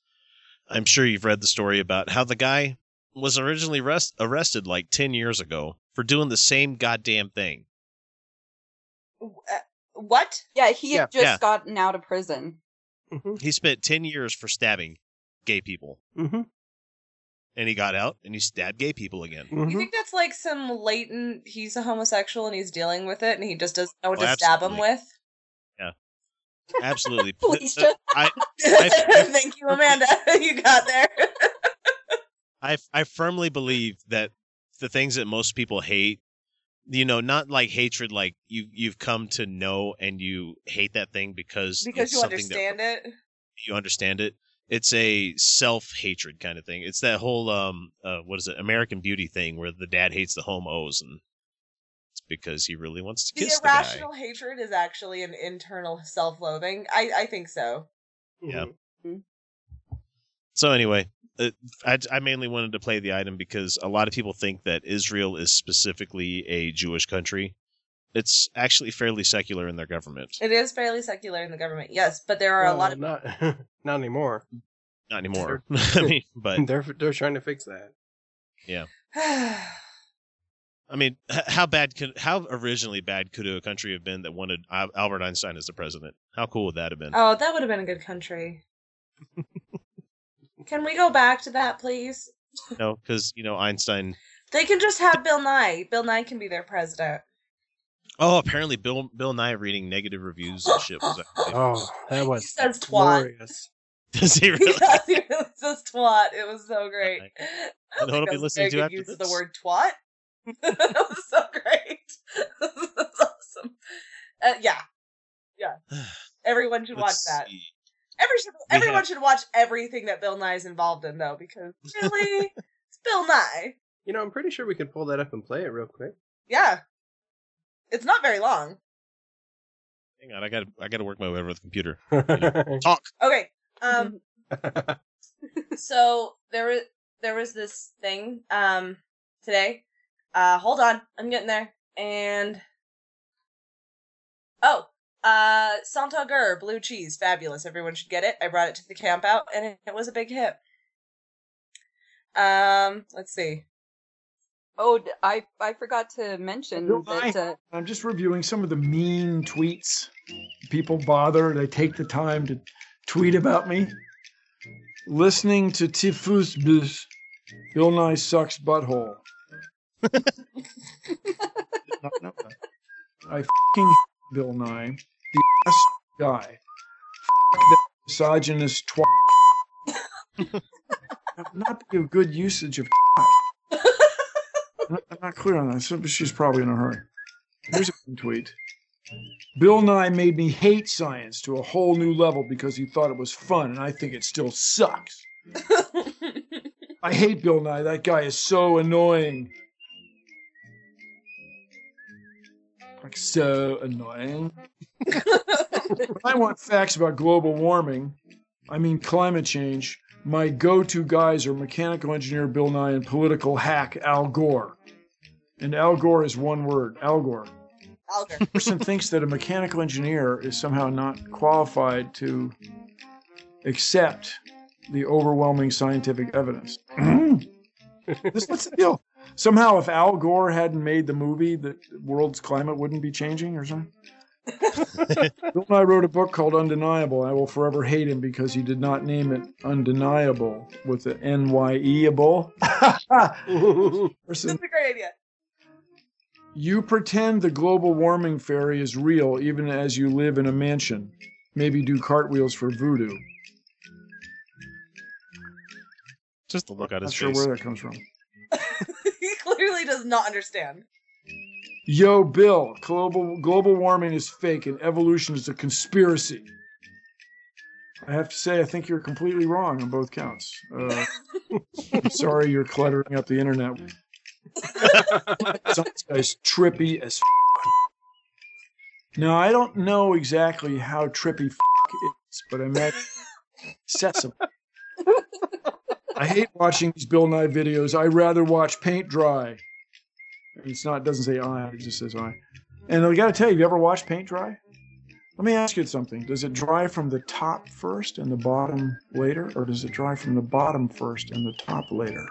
I'm sure you've read the story about how the guy was originally rest, arrested like 10 years ago for doing the same goddamn thing. Uh, what? Yeah, he had Yeah. just Yeah. gotten out of prison. Mm-hmm. He spent 10 years for stabbing gay people. Mm-hmm. And he got out and he stabbed gay people again. You Mm-hmm. think that's like some latent? He's a homosexual and he's dealing with it, and he just doesn't know what Oh, to stab him with. Absolutely. (laughs) Felicia. I, I- (laughs) Thank you, Amanda. (laughs) you got there. I, I firmly believe that the things that most people hate, you know, not like hatred, like you, you've come to know and you hate that thing because, because it's you something understand it. that you understand it. It's a self hatred kind of thing. It's that whole, um, uh, what is it, American Beauty thing where the dad hates the homos and it's because he really wants to The kiss the guy. irrational hatred is actually an internal self-loathing. I I think so. Yeah. Mhm. So anyway, uh, I, I mainly wanted to play the item because a lot of people think that Israel is specifically a Jewish country. It's actually fairly secular in their government. It is fairly secular in the government, yes, but there are a lot of not (laughs) not anymore. Not anymore. (laughs) I mean, but (laughs) they're they're trying to fix that. (sighs) (sighs) (sighs) I mean, how bad could how originally bad could a country have been that wanted Albert Einstein as the president? How cool would that have been? Oh, that would have been a good country. (laughs) Can we go back to that, please? No, because you know Einstein. They can just have Bill Nye. Bill Nye can be their president. Oh, apparently Bill Bill Nye reading negative reviews and shit was. actually- Oh, that was He says twat. glorious. (laughs) Does he really? Yes, (laughs) he really says twat. It was so great. Right. I You know what I'll be that was a listening to good after use this? the word twat. (laughs) that was so great. (laughs) That's awesome. Uh, yeah, yeah. (sighs) Everyone should watch Let's that. see. Every should, everyone have- should watch everything that Bill Nye is involved in, though, because (laughs) really, it's Bill Nye. You know, I'm pretty sure we can pull that up and play it real quick. Yeah, it's not very long. Hang on, I got to I got to work my way over the computer. Talk. Okay. Um. so there was there was this thing um today. Uh, hold on, I'm getting there. And oh, uh, Saint Agur blue cheese, fabulous. Everyone should get it. I brought it to the camp out, and it, it was a big hit. Um, let's see. Oh, I I forgot to mention Bill that. Nye. Uh, I'm just reviewing some of the mean tweets. People bother, they take the time to tweet about me. Listening to Tifus Bus, Bill Nye sucks butthole. Not know that. I fucking (laughs) Bill Nye, the (laughs) ass guy. That misogynist twat. (laughs) Not be a good usage of twat. I'm not- I'm not clear on that. So she's probably in a hurry. Here's a tweet. Bill Nye made me hate science to a whole new level because he thought it was fun, and I think it still sucks. I hate Bill Nye. That guy is so annoying. So annoying. (laughs) I want facts about global warming, I mean climate change, my go to guys are mechanical engineer Bill Nye and political hack Al Gore. And Al Gore is one word Al Gore. Alger. person thinks that a mechanical engineer is somehow not qualified to accept the overwhelming scientific evidence. (clears throat) this, what's the deal? Somehow, if Al Gore hadn't made the movie, the world's climate wouldn't be changing or something. (laughs) Bill Nye wrote a book called Undeniable. I will forever hate him because he did not name it Undeniable with the N Y E able. That's a great idea. you pretend the global warming fairy is real even as you live in a mansion. Maybe do cartwheels for voodoo. Just the look on Not his sure where that comes from. Clearly does not understand. Yo, Bill, global global warming is fake and evolution is a conspiracy. I have to say, I think you're completely wrong on both counts. Uh, (laughs) I'm sorry you're cluttering up the internet. Some guy's trippy as. F- now I don't know exactly how trippy f- is, but I imagine accessible. (laughs) I hate watching these Bill Nye videos. I rather watch paint dry. It's not. It doesn't say I. It just says I. And I got to tell you, have you ever watched paint dry? Let me ask you something. Does it dry from the top first and the bottom later, or does it dry from the bottom first and the top later?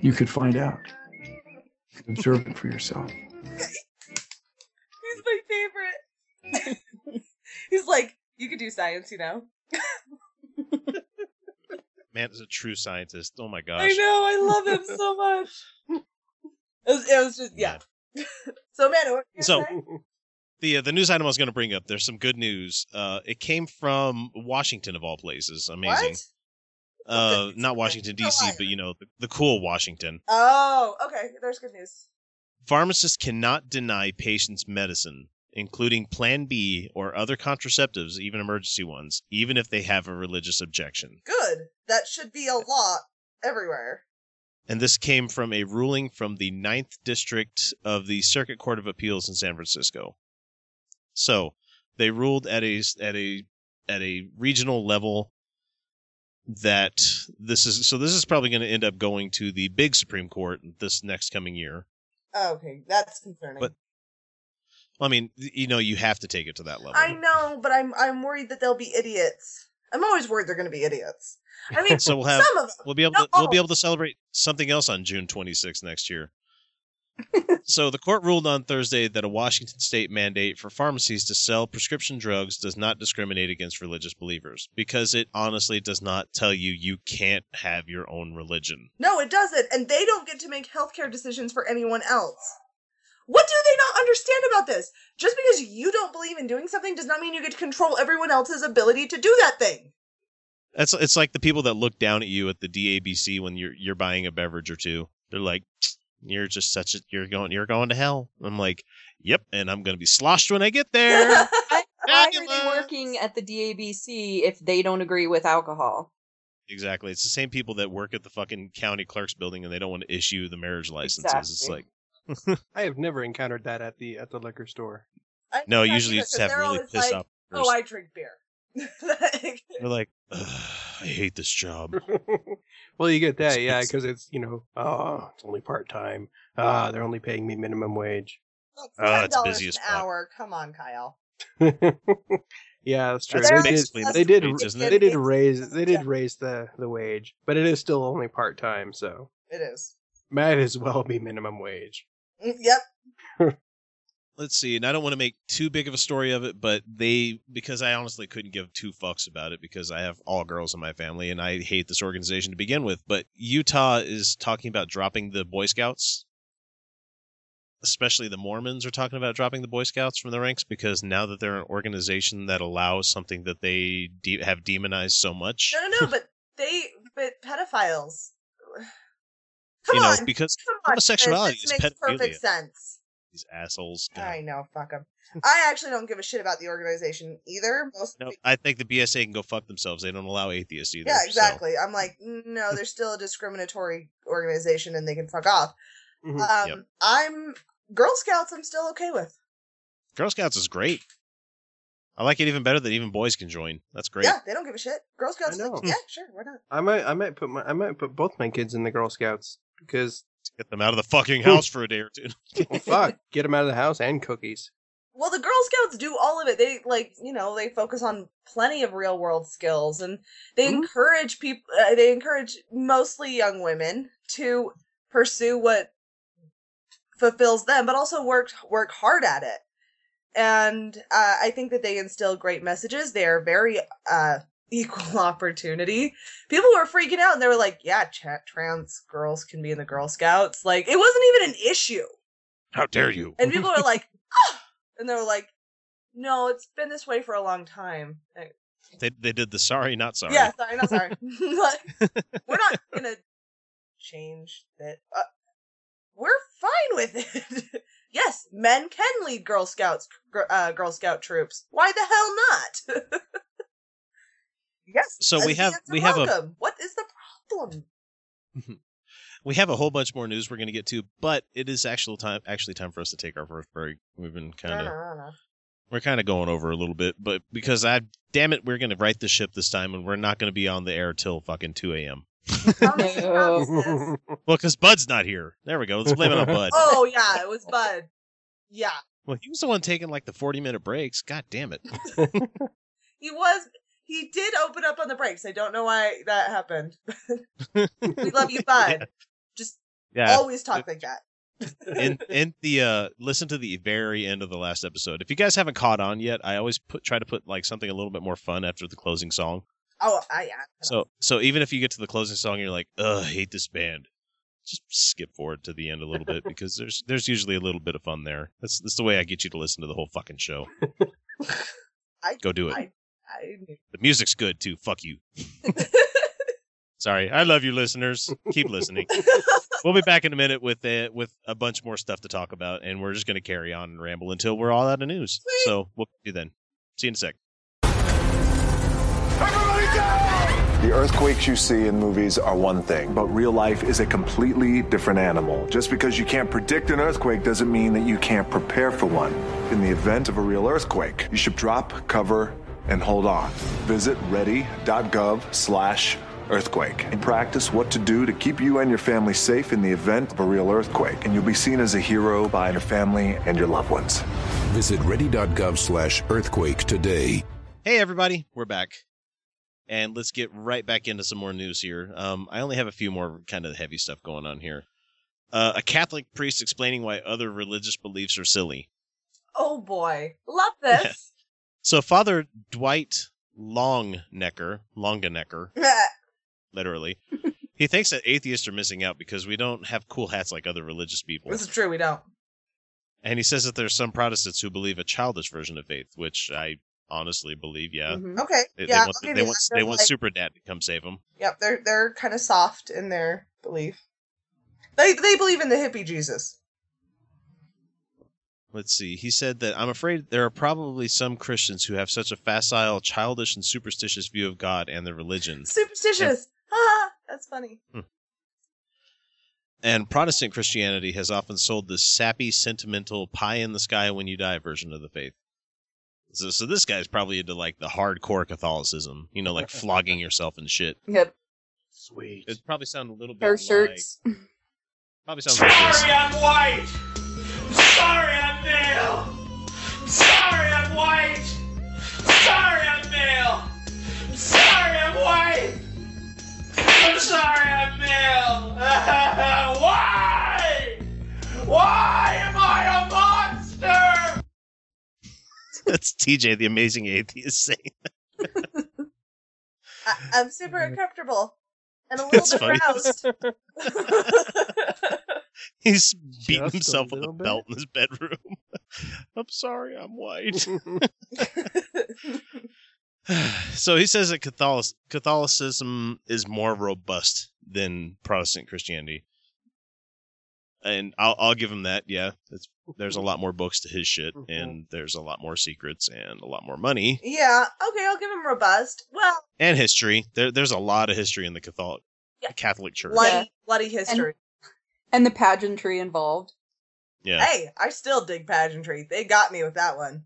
You could find out. Observe it for yourself. (laughs) He's my favorite. (laughs) He's like, you could do science, you know. (laughs) Man is a true scientist. Oh my gosh. I know, I love him so (laughs) much. It was, it was just yeah. (laughs) so man, what So- say? (laughs) The uh, the news item I was going to bring up. There's some good news. Uh, it came from Washington of all places. Amazing. What? Uh, not Washington D.C., but you know the, the cool Washington. Oh, okay. There's good news. Pharmacists cannot deny patients medicine, including Plan B or other contraceptives, even emergency ones, even if they have a religious objection. Good. That should be a law everywhere. And this came from a ruling from the Ninth District of the Circuit Court of Appeals in San Francisco. So they ruled at a at a at a regional level that this is so this is probably going to end up going to the big Supreme Court this next coming year. Oh, okay, that's concerning. But- I mean, you know, you have to take it to that level. I know, but I'm I'm worried that they'll be idiots. I'm always worried they're going to be idiots. I mean, (laughs) So we'll have some of them. we'll be able to we'll be able to celebrate something else on June 26th next year. (laughs) so the court ruled on Thursday that a Washington state mandate for pharmacies to sell prescription drugs does not discriminate against religious believers because it honestly does not tell you you can't have your own religion. No, it doesn't, and they don't get to make healthcare decisions for anyone else. What do they not understand about this? Just because you don't believe in doing something does not mean you get to control everyone else's ability to do that thing. That's it's like the people that look down at you at the DABC when you're you're buying a beverage or two. They're like, "You're just such a you're going you're going to hell." I'm like, "Yep," and I'm going to be sloshed when I get there. (laughs) Why are they working at the DABC if they don't agree with alcohol? Exactly. It's the same people that work at the fucking county clerk's building and they don't want to issue the marriage licenses. It's like (laughs) I have never encountered that at the at the liquor store. I no, usually do you that just 'cause have really always pissed like, off. Oh, I drink beer. (laughs) Like, They're like, I hate this job. (laughs) well, you get that, It's- yeah, because it's you know, oh, it's only part time. Ah, they're only paying me minimum wage. it's Oh, it's $10 busy an as fuck. hour. Come on, Kyle. yeah, that's true. That's they did, basically they did, wage, isn't they did raise, they did yeah. raise the the wage, but it is still only part time, so It is. might as well be minimum wage. Mm, Yep. Let's see, and I don't want to make too big of a story of it, but they because I honestly couldn't give two fucks about it because I have all girls in my family and I hate this organization to begin with. But Utah is talking about dropping the Boy Scouts. Especially the Mormons are talking about dropping the Boy Scouts from the ranks because now that they're an organization that allows something that they de- have demonized so much, No, no, no. but they, but pedophiles. Come you know, on. because Come homosexuality this is makes pedophilia. perfect sense. these assholes. God. I know, fuck them. (laughs) I actually don't give a shit about the organization either. Most No, I think the BSA can go fuck themselves. They don't allow atheists either. yeah, so- exactly. I'm like, no, (laughs) they're still a discriminatory organization, and they can fuck off. Mhm. Um, Yep. I'm Girl Scouts. I'm still okay with. Girl Scouts is great. I like it even better that even boys can join. That's great. Yeah, they don't give a shit. Girl Scouts. Like, yeah, sure, why not? I might, I might put my, I might put both my kids in the Girl Scouts because, Get them out of the fucking house for a day or two. (laughs) well, fuck, get them out of the house and cookies. Well, the Girl Scouts do all of it. They like, you know, they focus on plenty of real world skills, and they Mhm. encourage people. Uh, they encourage mostly young women to pursue what fulfills them, but also work work hard at it. And uh, I think that they instill great messages. They are very uh, equal (laughs) opportunity. People were freaking out, and they were like, "Yeah, tra- trans girls can be in the Girl Scouts." Like, it wasn't even an issue. How dare you? And people were (laughs) like, ah! and they were like, no, it's been this way for a long time. Like, They they did the sorry, not sorry. Yeah, sorry, not sorry. (laughs) Like, we're not gonna change that. Uh, we're fine with it. yes, men can lead Girl Scouts, uh, Girl Scout troops. Why the hell not? Yes. So we have- lesbians are we have a- What is the problem? Mm-hmm. We have a whole bunch more news we're going to get to, but it is actual time actually time for us to take our first break. We've been kind of ah. don't know, I don't know. we're kind of going over a little bit, but because I damn it, we're going to write the ship this time, and we're not going to be on the air till fucking two a.m. Promise, No. promises. (laughs) Well, because Bud's not here. There we go. Let's blame it on Bud. Oh yeah, it was Bud. Yeah, Well, he was the one taking like the forty-minute breaks. God damn it. (laughs) he was. He did open up on the breaks. I don't know why that happened. (laughs) we love you, Bud. Just Yeah. always talk like that. in (laughs) in the uh listen to the very end of the last episode. If you guys haven't caught on yet, I always put try to put like something a little bit more fun after the closing song. Oh, I, yeah. So so even if you get to the closing song, you're like, ugh, I hate this band. Just skip forward to the end a little bit (laughs) because there's there's usually a little bit of fun there. That's that's the way I get you to listen to the whole fucking show. I, Go do it. I, I, The music's good too. Fuck you. (laughs) Sorry, I love you, listeners. Keep listening. (laughs) we'll be back in a minute with uh, with a bunch more stuff to talk about, and we're just going to carry on and ramble until we're all out of news. So we'll see you then. See you in a sec. The earthquakes you see in movies are one thing, but real life is a completely different animal. Just because you can't predict an earthquake doesn't mean that you can't prepare for one. In the event of a real earthquake, you should drop, cover, and hold on. Visit ready.gov slash earthquake and practice what to do to keep you and your family safe in the event of a real earthquake. And you'll be seen as a hero by your family and your loved ones. Visit ready.gov slash earthquake today. Hey, everybody, we're back. And let's get right back into some more news here. Um, I only have a few more kind of heavy stuff going on here. Uh, a Catholic priest explaining why other religious beliefs are silly. oh boy, love this. (laughs) So, Father Dwight Longnecker, Longenecker, (laughs) literally, he thinks that atheists are missing out because we don't have cool hats like other religious people. this is true. We don't. And he says that there's some Protestants who believe a childish version of faith, which I honestly believe. Yeah, Mhm. Okay. they, yeah. they want they want they want like- Super Dad to come save them. Yep. They're they're kind of soft in their belief. They they believe in the hippie Jesus. Let's see. He said that I'm afraid there are probably some Christians who have such a facile, childish, and superstitious view of God and their religion. Superstitious. Ah, that's funny. And Protestant Christianity has often sold this sappy, sentimental, pie in the sky when you die version of the faith. So, so this guy's probably into like the hardcore Catholicism, you know, like (laughs) flogging yourself and shit. Yep. Sweet. It probably sound a little bit Hair like, shirts. (laughs) probably sounds like. I'm white. Sorry, I'm male. Sorry, I'm white. Sorry, I'm male. Sorry, I'm white. I'm sorry, I'm male. (laughs) Why? Why am I a monster? (laughs) That's TJ, the amazing atheist, saying. (laughs) I, I'm super uncomfortable and a (laughs) little That's bit funny. (laughs) He's beating Just a himself with a little bit? belt in his bedroom. (laughs) I'm sorry, I'm white. (sighs) so he says that Catholic- Catholicism is more robust than Protestant Christianity, and I'll I'll give him that. Yeah, it's, there's a lot more books to his shit, Mhm. and there's a lot more secrets and a lot more money yeah. Okay, I'll give him robust. Well, and history. There there's a lot of history in the Catholic Yeah. Catholic Church. bloody Yeah. bloody history. And the pageantry involved. yeah. Hey, I still dig pageantry. They got me with that one.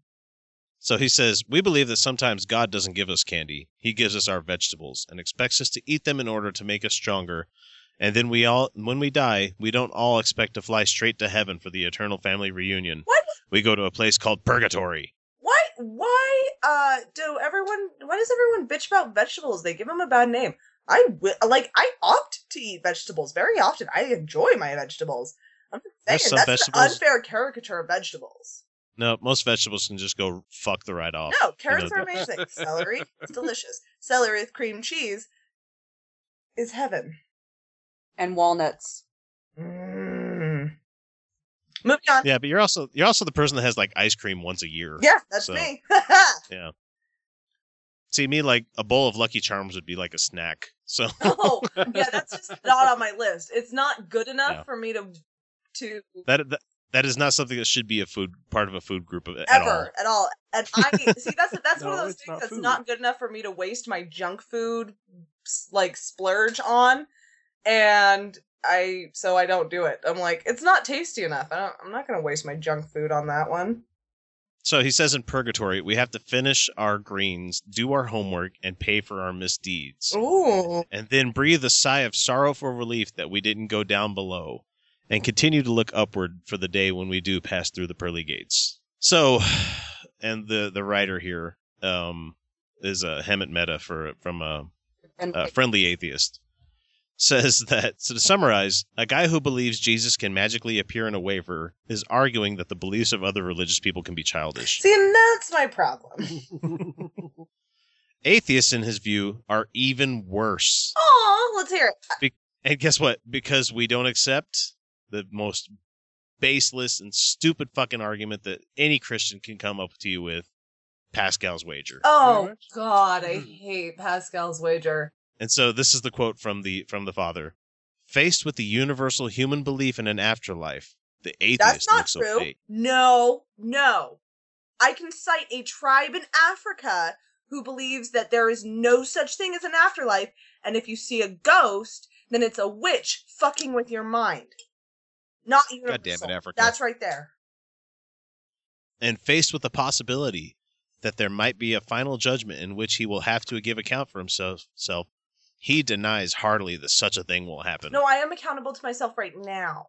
So he says, We believe that sometimes God doesn't give us candy. He gives us our vegetables and expects us to eat them in order to make us stronger. And then we all when we die, we don't all expect to fly straight to heaven for the eternal family reunion. What? We go to a place called purgatory. Why? Why? Uh, do everyone? Why does everyone bitch about vegetables? They give them a bad name. I like. I opt to eat vegetables very often. I enjoy my vegetables. I'm just saying that's an unfair caricature of vegetables. No, most vegetables can just go fuck the right off. No, carrots know, are amazing. (laughs) Celery, it's delicious. Celery with cream cheese is heaven. And walnuts. Mm. Moving on. Yeah, but you're also you're also the person that has like ice cream once a year. Yeah, that's So- me. (laughs) Yeah. See me like a bowl of Lucky Charms would be like a snack. So (laughs) oh, (laughs) yeah, that's just not on my list. It's not good enough Yeah. for me to to that, that that is not something that should be a food part of a food group at all. ever at all. And I see that's that's one of those things not that's food. not good enough for me to waste my junk food like splurge on. And I so I don't do it. I'm like it's not tasty enough. I don't, I'm not going to waste my junk food on that one. So he says in Purgatory, we have to finish our greens, do our homework, and pay for our misdeeds. Ooh. And then breathe a sigh of sorrowful relief that we didn't go down below, and continue to look upward for the day when we do pass through the pearly gates. So, (sighs) and the the writer here um, is a Hemant Mehta for from a, a friendly atheist. Says that so to summarize, a guy who believes Jesus can magically appear in a wafer is arguing that the beliefs of other religious people can be childish. See, and that's my problem. (laughs) Atheists, in his view, are even worse. Oh, let's hear it. Be- and guess what? Because we don't accept the most baseless and stupid fucking argument that any Christian can come up to you with, Pascal's wager. Oh God, I hmm. hate Pascal's wager. And so this is the quote from the from the father. Faced with the universal human belief in an afterlife, the atheist That's not looks true. opaque. No, no. I can cite a tribe in Africa who believes that there is no such thing as an afterlife, and if you see a ghost, then it's a witch fucking with your mind. Not universal. God damn it, Africa. That's right there. And faced with the possibility that there might be a final judgment in which he will have to give account for himself, self, he denies heartily that such a thing will happen. No, I am accountable to myself right now.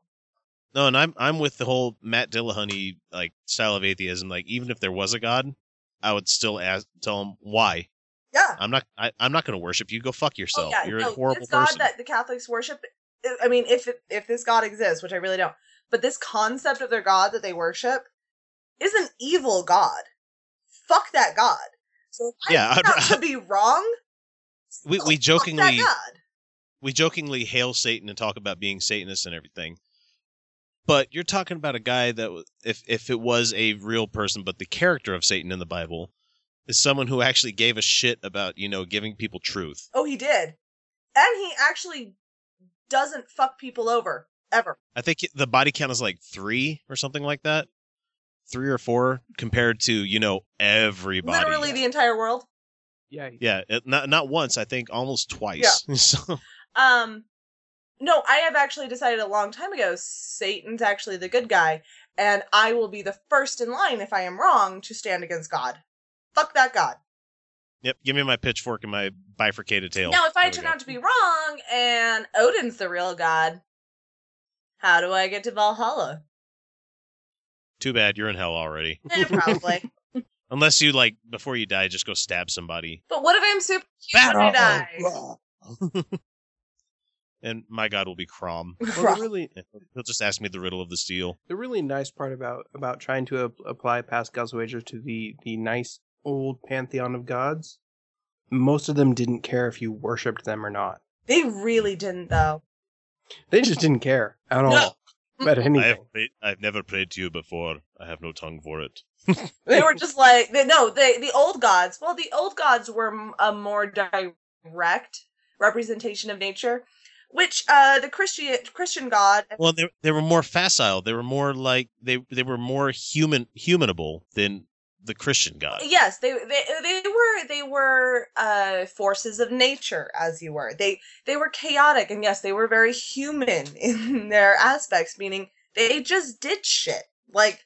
No, and I'm I'm with the whole Matt Dillahunty like style of atheism. Like even if there was a god, I would still ask tell him why. Yeah. I'm not I, I'm not going to worship you. Go fuck Oh, yourself. yeah, You're no, a horrible this God person. that the Catholics worship. I- I mean, if it, if this God exists, which I really don't, but this concept of their God that they worship is an evil God. Fuck that God. So I Yeah, turn I'd- out to be wrong, we we jokingly we jokingly hail Satan and talk about being Satanist and everything. But you're talking about a guy that if if it was a real person, but the character of Satan in the Bible is someone who actually gave a shit about, you know, giving people truth. Oh, he did, and he actually doesn't fuck people over ever. I think the body count is like 3 or something like that. 3 or 4 compared to, you know, everybody. Literally the entire world. Yeah. Yeah, it, not not once, I think almost twice. (laughs) so Um, no, I have actually decided a long time ago Satan's actually the good guy, and I will be the first in line if I am wrong to stand against God. Fuck that God. Yep, give me my pitchfork and my bifurcated tail. Now, if I turn go. out to be wrong and Odin's the real God, how do I get to Valhalla? Too bad you're in hell already. Eh, probably. (laughs) Unless you like before you die, just go stab somebody. but what if I'm super cute when I die? and my god will be Crom. Well, really, he'll just ask me the riddle of the steel. the really nice part about about trying to ap- apply Pascal's wager to the the nice old pantheon of gods, most of them didn't care if you worshipped them or not. They really didn't, though. They just didn't care at all No. about mm. I have prayed, I've never prayed to you before. I have no tongue for it. They were just like, they, no, they, the old gods. Well, the old gods were a more direct representation of nature, which uh, the Christian Christian god. Well, they they were more facile. They were more like they they were more human humanable than the Christian god. Yes, they they they were they were uh forces of nature as you were. They they were chaotic and yes, they were very human (laughs) in their aspects meaning they just did shit. Like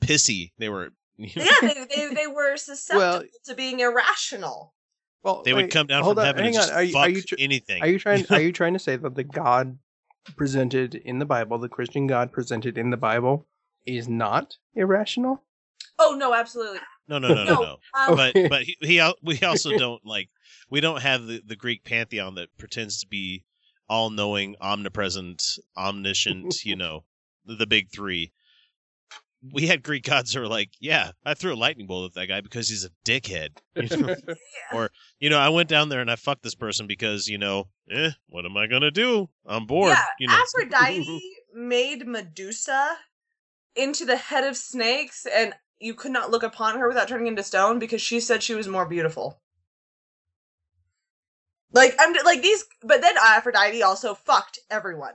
Pissy. They were. (laughs) yeah, they they, they were susceptible Well- to being irrational. Well, They would wait, come down from on, heaven and just. Are you, fuck are you tr- anything. Are you trying? (laughs) Are you trying to say that the God presented in the Bible, the Christian God presented in the Bible, is not irrational? Oh no, absolutely. No, no, no, no, No, no. um, but but he, he we (laughs) also don't like we don't have the, the Greek pantheon that pretends to be all knowing, omnipresent, omniscient. you know, the, the big three. We had Greek gods who were like, yeah, I threw a lightning bolt at that guy because he's a dickhead. (laughs) You know? (laughs) Or you know, I went down there and I fucked this person because you know, eh, what am I gonna do? I'm bored. Yeah, you know, Aphrodite (laughs) made Medusa into the head of snakes, and you could not look upon her without turning into stone because she said she was more beautiful. Like I'm like these, but then Aphrodite also fucked everyone.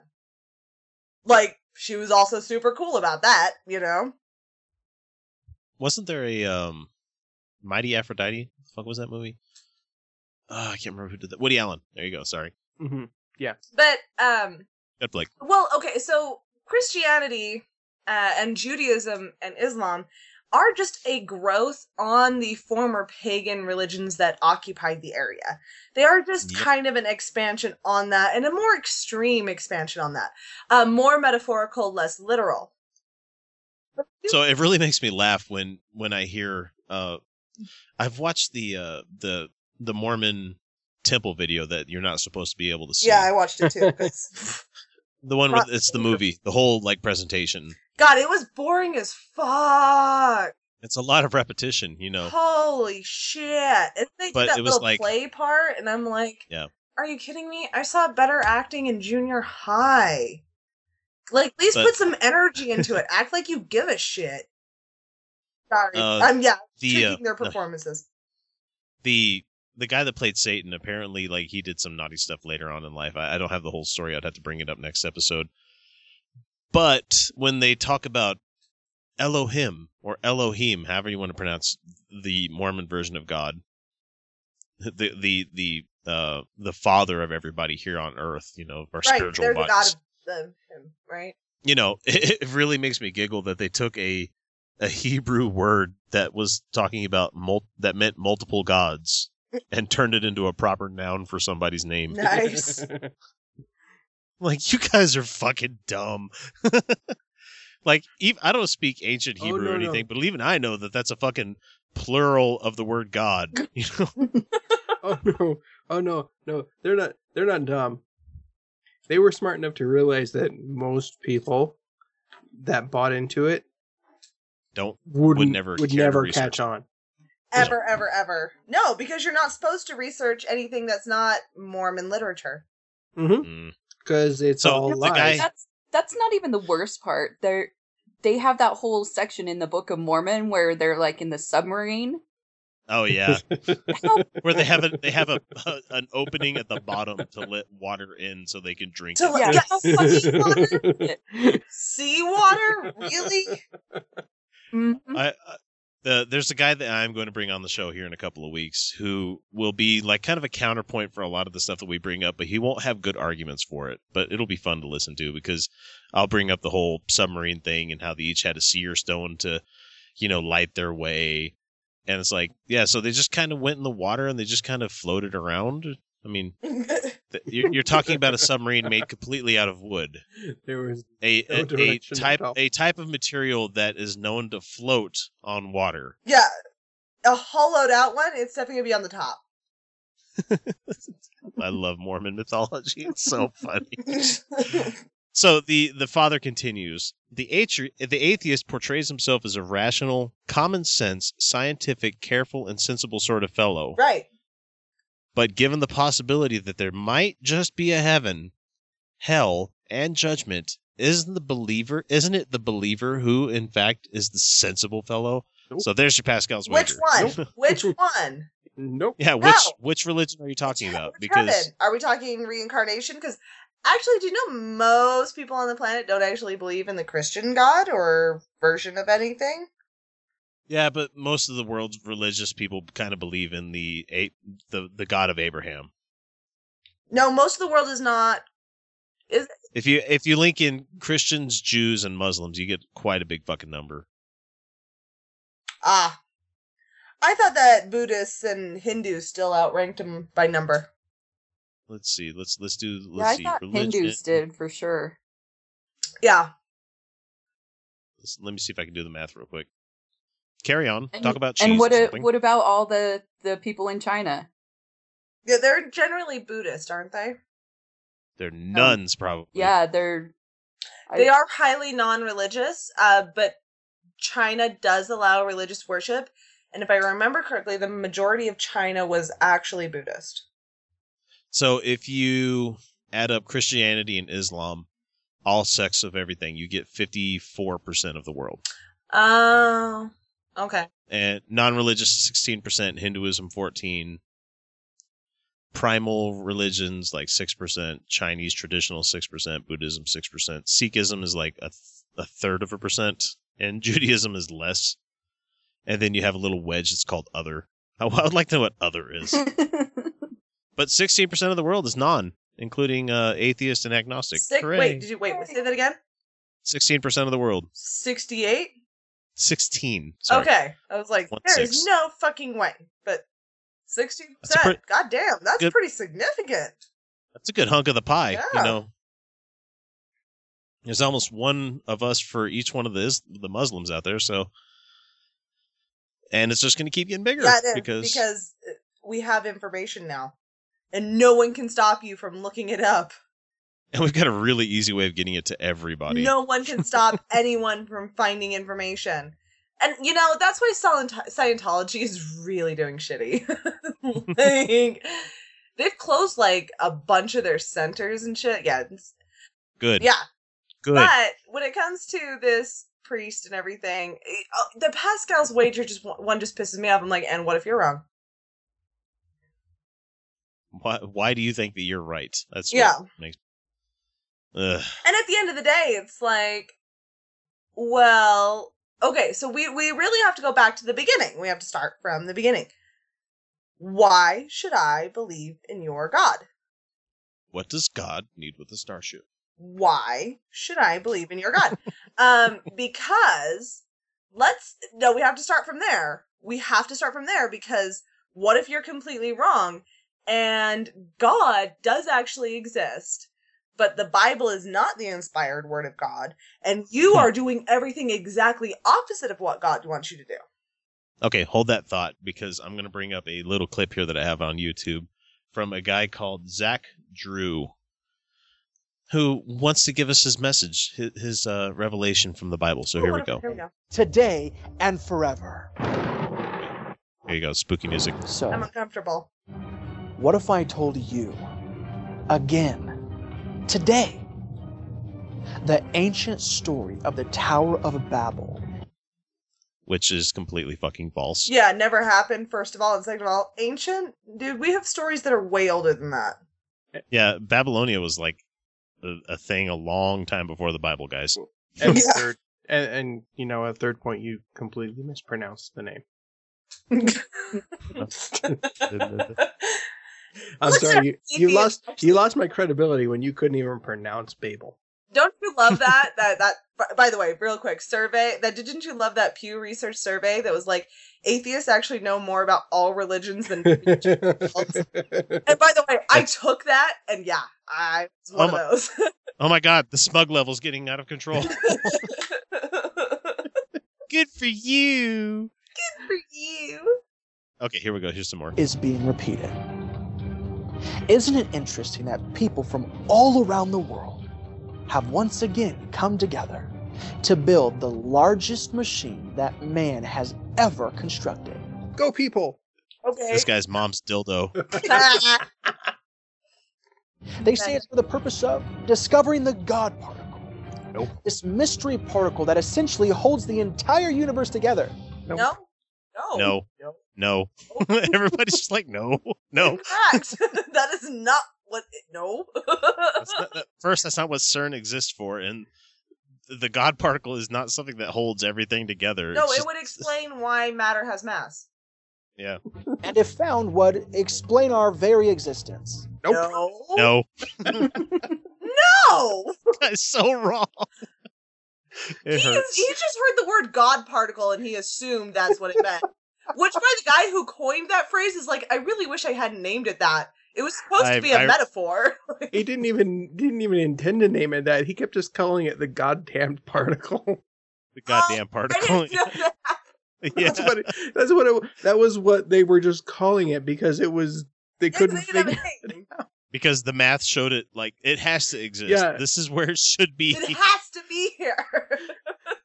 Like she was also super cool about that, you know. wasn't there a um, Mighty Aphrodite? The fuck was that movie? Uh, I can't remember who did that. Woody Allen. There you go. Sorry. hmm Yeah. But um, Good Blake. Well, okay, so Christianity uh, and Judaism and Islam are just a growth on the former pagan religions that occupied the area. They are just Yep. kind of an expansion on that and a more extreme expansion on that. Uh, more metaphorical, less literal. So it really makes me laugh when when I hear uh I've watched the uh the the Mormon temple video that you're not supposed to be able to see. Yeah, I watched it too. (laughs) the one with it's the movie, the whole like presentation. God, it was boring as fuck. It's a lot of repetition, you know. Holy shit! And they did that it was little like- play part, and I'm like, Yeah. Are you kidding me? I saw better acting in junior high. Like, at least But- put some energy into it. Act like you give a shit. Sorry, Uh, I'm yeah, the, uh, their performances. the the guy that played Satan apparently like he did some naughty stuff later on in life. I, I don't have the whole story. I'd have to bring it up next episode. But when they talk about Elohim or Elohim, however you want to pronounce the Mormon version of God, the the the uh the father of everybody here on earth, you know, our Right, spiritual they're the bodies. god of the him, right? you know, (laughs) it, it really makes me giggle that they took a a Hebrew word that was talking about mul- that meant multiple gods (laughs) and turned it into a proper noun for somebody's name. Nice. (laughs) like you guys are fucking dumb. (laughs) like even, I don't speak ancient Oh, Hebrew no, or no. anything, but even I know that that's a fucking plural of the word God. (laughs) You know, (laughs) oh no, oh no, no, they're not. They're not dumb. They were smart enough to realize that most people that bought into it don't would would never would never catch on. Ever, ever, ever. No, because you're not supposed to research anything that's not Mormon literature. Mm-hmm. Because it's So, all the lies. guy- That's that's not even the worst part. They're they have that whole section in the Book of Mormon where they're like in the submarine. Oh yeah, (laughs) where they have a they have a, a an opening at the bottom to let water in so they can drink. To it. let- Yeah. yes, (laughs) seawater? Seawater? Really? Mhm. I, I the there's a guy that I'm going to bring on the show here in a couple of weeks who will be like kind of a counterpoint for a lot of the stuff that we bring up, but he won't have good arguments for it. But it'll be fun to listen to because I'll bring up the whole submarine thing and how they each had a seer stone to, you know, light their way. And it's like, yeah, so they just kind of went in the water and they just kind of floated around. I mean, (laughs) th- you're, you're talking about a submarine made completely out of wood there was a, No a, a type a type of material that is known to float on water. yeah. A hollowed out one, it's definitely going to be on the top. (laughs) I love Mormon mythology. It's so funny. (laughs) So the the father continues. The athe- the atheist portrays himself as a rational, common sense, scientific, careful, and sensible sort of fellow. right. But given the possibility that there might just be a heaven, hell, and judgment, isn't the believer isn't it the believer who in fact is the sensible fellow? Nope. So there's your Pascal's wager. Which one? Which one? nope. Yeah, which No. which religion are you talking about? Which Because heaven? Are we talking reincarnation? Because actually, do you know most people on the planet don't actually believe in the Christian God or version of anything? Yeah, but most of the world's religious people kind of believe in the a- the the God of Abraham. No, most of the world is not. Is If you if you link in Christians, Jews, and Muslims, you get quite a big fucking number. ah. I thought that Buddhists and Hindus still outranked them by number. Let's see. Let's let's do let's I see. thought religion- Hindus did for sure. Yeah. let's- let me see if I can do the math real quick. Carry on. And, Talk about cheese. and what or a, what about all the the people in China? Yeah, they're generally Buddhist, aren't they? They're nuns, probably. Yeah, they're I- They are highly non-religious, uh, but China does allow religious worship, and if I remember correctly, the majority of China was actually Buddhist. So if you add up Christianity and Islam, all sects of everything, you get fifty four percent of the world. Oh, okay. and non-religious 16% hinduism 14 primal religions like 6% chinese traditional 6% buddhism 6% sikhism is like a, th- a third of a percent and (laughs) judaism is less and then you have a little wedge that's called other i (laughs) I would like to know what other is (laughs) but 16% of the world is non including uh, atheist and agnostic Six, Hooray. wait, did you wait? Say that again. 16% of the world Sixty-eight. 16 sorry. Okay, I was like, One there is six. no fucking way. But 60%. pre- God damn, that's good- pretty significant. That's a good hunk of the pie, Yeah. you know. There's almost one of us for each one of the the Muslims out there, so and it's just going to keep getting bigger Yeah, because, because uh, we have information now. and no one can stop you from looking it up. And we've got a really easy way of getting it to everybody. No one can stop (laughs) anyone from finding information. And you know, that's why Scient- Scientology is really doing shitty. (laughs) like, they've closed like a bunch of their centers and shit. Yeah. Good. Yeah. Good. But when it comes to this priest and everything, eh, uh, the Pascal's wager just one just pisses me off. I'm like, and what if you're wrong? Why, why do you think that you're right? That's what Yeah. makes. Ugh. And at the end of the day, it's like, well, okay, so we we really have to go back to the beginning. We have to start from the beginning. Why should I believe in your God? What does God need with a starship? Why should I believe in your God? um, (laughs) because let's no, we have to start from there. We have to start from there because what if you're completely wrong and God does actually exist, but the Bible is not the inspired word of God, and you are doing everything exactly opposite of what God wants you to do. Okay, hold that thought because I'm going to bring up a little clip here that I have on YouTube from a guy called Zach Drew, who wants to give us his message, his, his uh, revelation from the Bible. So here we go. Here we go. Today and forever. Here you go, spooky music. So, I'm uncomfortable. what if I told you again, today, the ancient story of the Tower of Babel? Which is completely fucking false. Yeah, it never happened, first of all, and second of all, ancient dude, we have stories that are way older than that. Yeah, Babylonia was like a, a thing a long time before the Bible, guys. And Yeah. third, and, and you know, a third point, you completely mispronounced the name. (laughs) (laughs) I'm Listen, sorry, you, you lost you lost my credibility when you couldn't even pronounce Babel. Don't you love (laughs) that? that that by the way, real quick survey. That didn't you love that Pew Research survey that was like atheists actually know more about all religions than. (laughs) and by the way, I took that, and yeah, I was oh one Oh my- of those. (laughs) Oh my god, the smug level's getting out of control. Good for you. Good for you. Okay, here we go. Here's some more. is being repeated. Isn't it interesting that people from all around the world have once again come together to build the largest machine that man has ever constructed? Go people! Okay. This guy's mom's dildo. (laughs) They say it's for the purpose of discovering the God particle. Nope. This mystery particle that essentially holds the entire universe together. no. No. No. No. (laughs) Everybody's just like, no, (laughs) no. Incorrect. (laughs) that is not what. No. That's not, that, first, that's not what CERN exists for, and the God particle is not something that holds everything together. no, It's it just- would explain why matter has mass. Yeah. And if found, would explain our very existence. No. No. No. That's so wrong. It he, hurts. he just heard the word God particle and he assumed that's what it meant. Which, by the guy who coined that phrase, is like, I really wish I hadn't named it that. It was supposed I- to be a I- metaphor. (laughs) He didn't even didn't even intend to name it that. He kept just calling it the goddamn particle. The goddamn oh, particle. (laughs) yeah. That's what it, that's what it, that was what they were just calling it because it was they couldn't they figure a name. Because the math showed it like it has to exist. Yeah. This is where it should be. It has to be here. (laughs)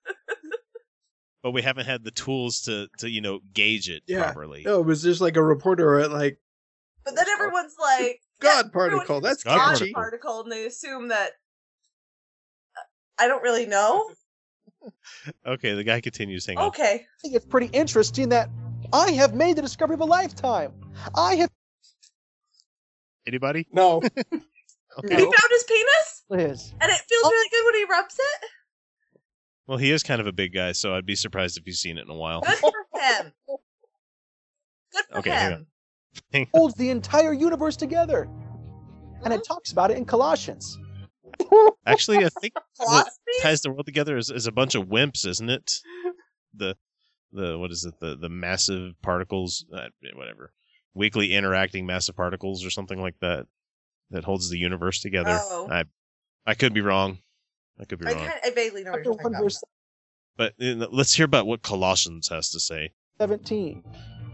but we haven't had the tools to to you know gauge it Yeah. properly. No, it was just like a reporter at like But then everyone's like, (laughs) God particle. That's God God catchy. particle, and they assume that. Uh, I don't really know. (laughs) Okay, the guy continues. Hang on. Okay. I think it's pretty interesting that I have made the discovery of a lifetime. I have Anybody? No. (laughs) okay. He found his penis, Liz. and it feels oh. really good when he rubs it. Well, he is kind of a big guy, so I'd be surprised if he's seen it in a while. Good for him. Good for Okay, hang him. on. (laughs) holds the entire universe together. And it talks about it in Colossians. Actually, I think (laughs) what ties the world together is, is a bunch of wimps, isn't it? The the what is it? The the massive particles, uh, whatever, weakly interacting massive particles or something like that that holds the universe together. Oh. I I could be wrong. I could be I, wrong. kind I vaguely know what Chapter you're talking 1, about. verse But uh, let's hear about what Colossians has to say. 17.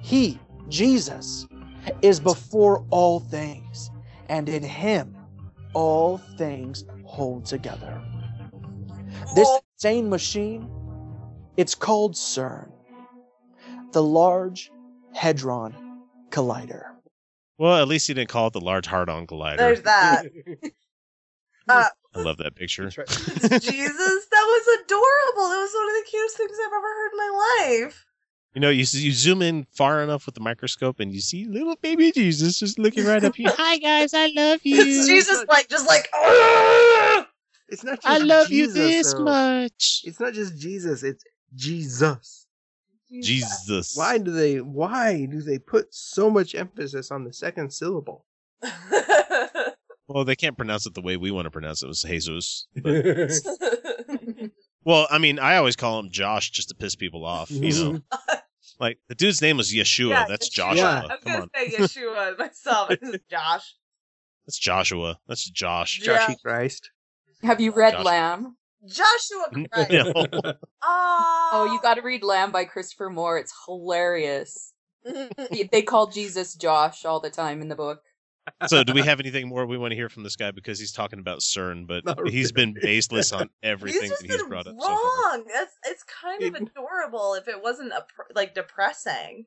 He, Jesus, is before all things, and in him all things hold together. This insane machine, it's called CERN, the Large Hadron Collider. Well, at least he didn't call it the Large Hard-On Collider. There's that. (laughs) Uh, I love that picture. (laughs) Jesus, that was adorable. That was one of the cutest things I've ever heard in my life. You know, you you zoom in far enough with the microscope, and you see little baby Jesus just looking right up you. (laughs) Hi guys, I love (laughs) you. It's Jesus, like just like. "Ah!" It's not just I love you this though. much. It's not just Jesus, it's Jesus. Jesus. Why do they why do they put so much emphasis on the second syllable? Well, they can't pronounce it the way we want to pronounce it. It was Jesus. But, (laughs) well, I mean, I always call him Josh just to piss people off. You know, (laughs) like the dude's name was Yeshua. Yeah, That's Yeshua. Joshua. I was Come gonna on, say Yeshua (laughs) myself. This is Josh. that's Joshua. That's Josh. Yeah. Joshy Christ. Have you read Josh. Lamb? Joshua Christ. No. Oh, Oh, you got to read Lamb by Christopher Moore. It's hilarious. He- they call Jesus Josh all the time in the book. So, do we have anything more we want to hear from this guy because he's talking about CERN, but Not he's been baseless on (laughs) everything he's that he's been brought up so far. wrong. It's it's kind of adorable if it wasn't a, like depressing.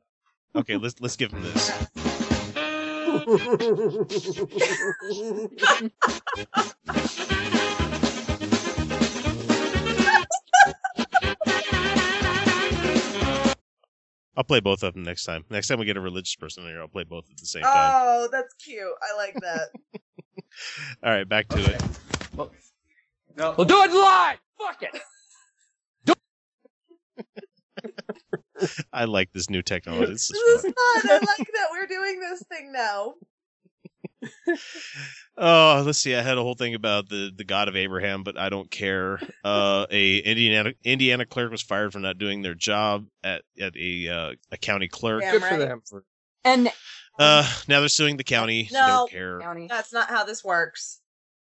Okay, let's let's give him this. (laughs) (laughs) I'll play both of them next time. Next time we get a religious person in here, I'll play both at the same time. Oh, that's cute. I like that. (laughs) All right, back to it. We'll do it live. Fuck it. (laughs) (laughs) I like this new technology. This this is is fun. fun. I like that we're doing this thing now. Oh, let's see. I had a whole thing about the the God of Abraham, but I don't care. Uh, a Indiana Indiana clerk was fired for not doing their job at at a uh, a county clerk. Damn Good for right. them. And Uh, now they're suing the county. so No. don't care. County. That's not how this works.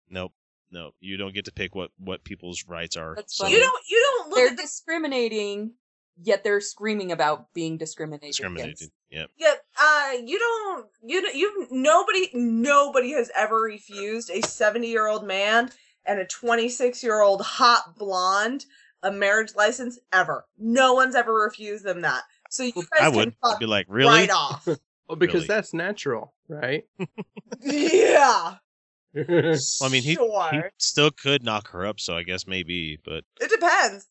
Nope. No, you don't get to pick what what people's rights are. That's so. You don't. You don't look they're at discriminating, yet they're screaming about being discriminated discriminated. against. Yep. Yeah, uh, you don't. You don't- you nobody nobody has ever refused a seventy year old man and a twenty six year old hot blonde a marriage license ever. No one's ever refused them that. So you guys I can would I'd be like, really? right off. (laughs) Well, because Really? that's natural, right? (laughs) yeah, (laughs) Well, I mean, he, he still could knock her up, so I guess maybe. But it depends.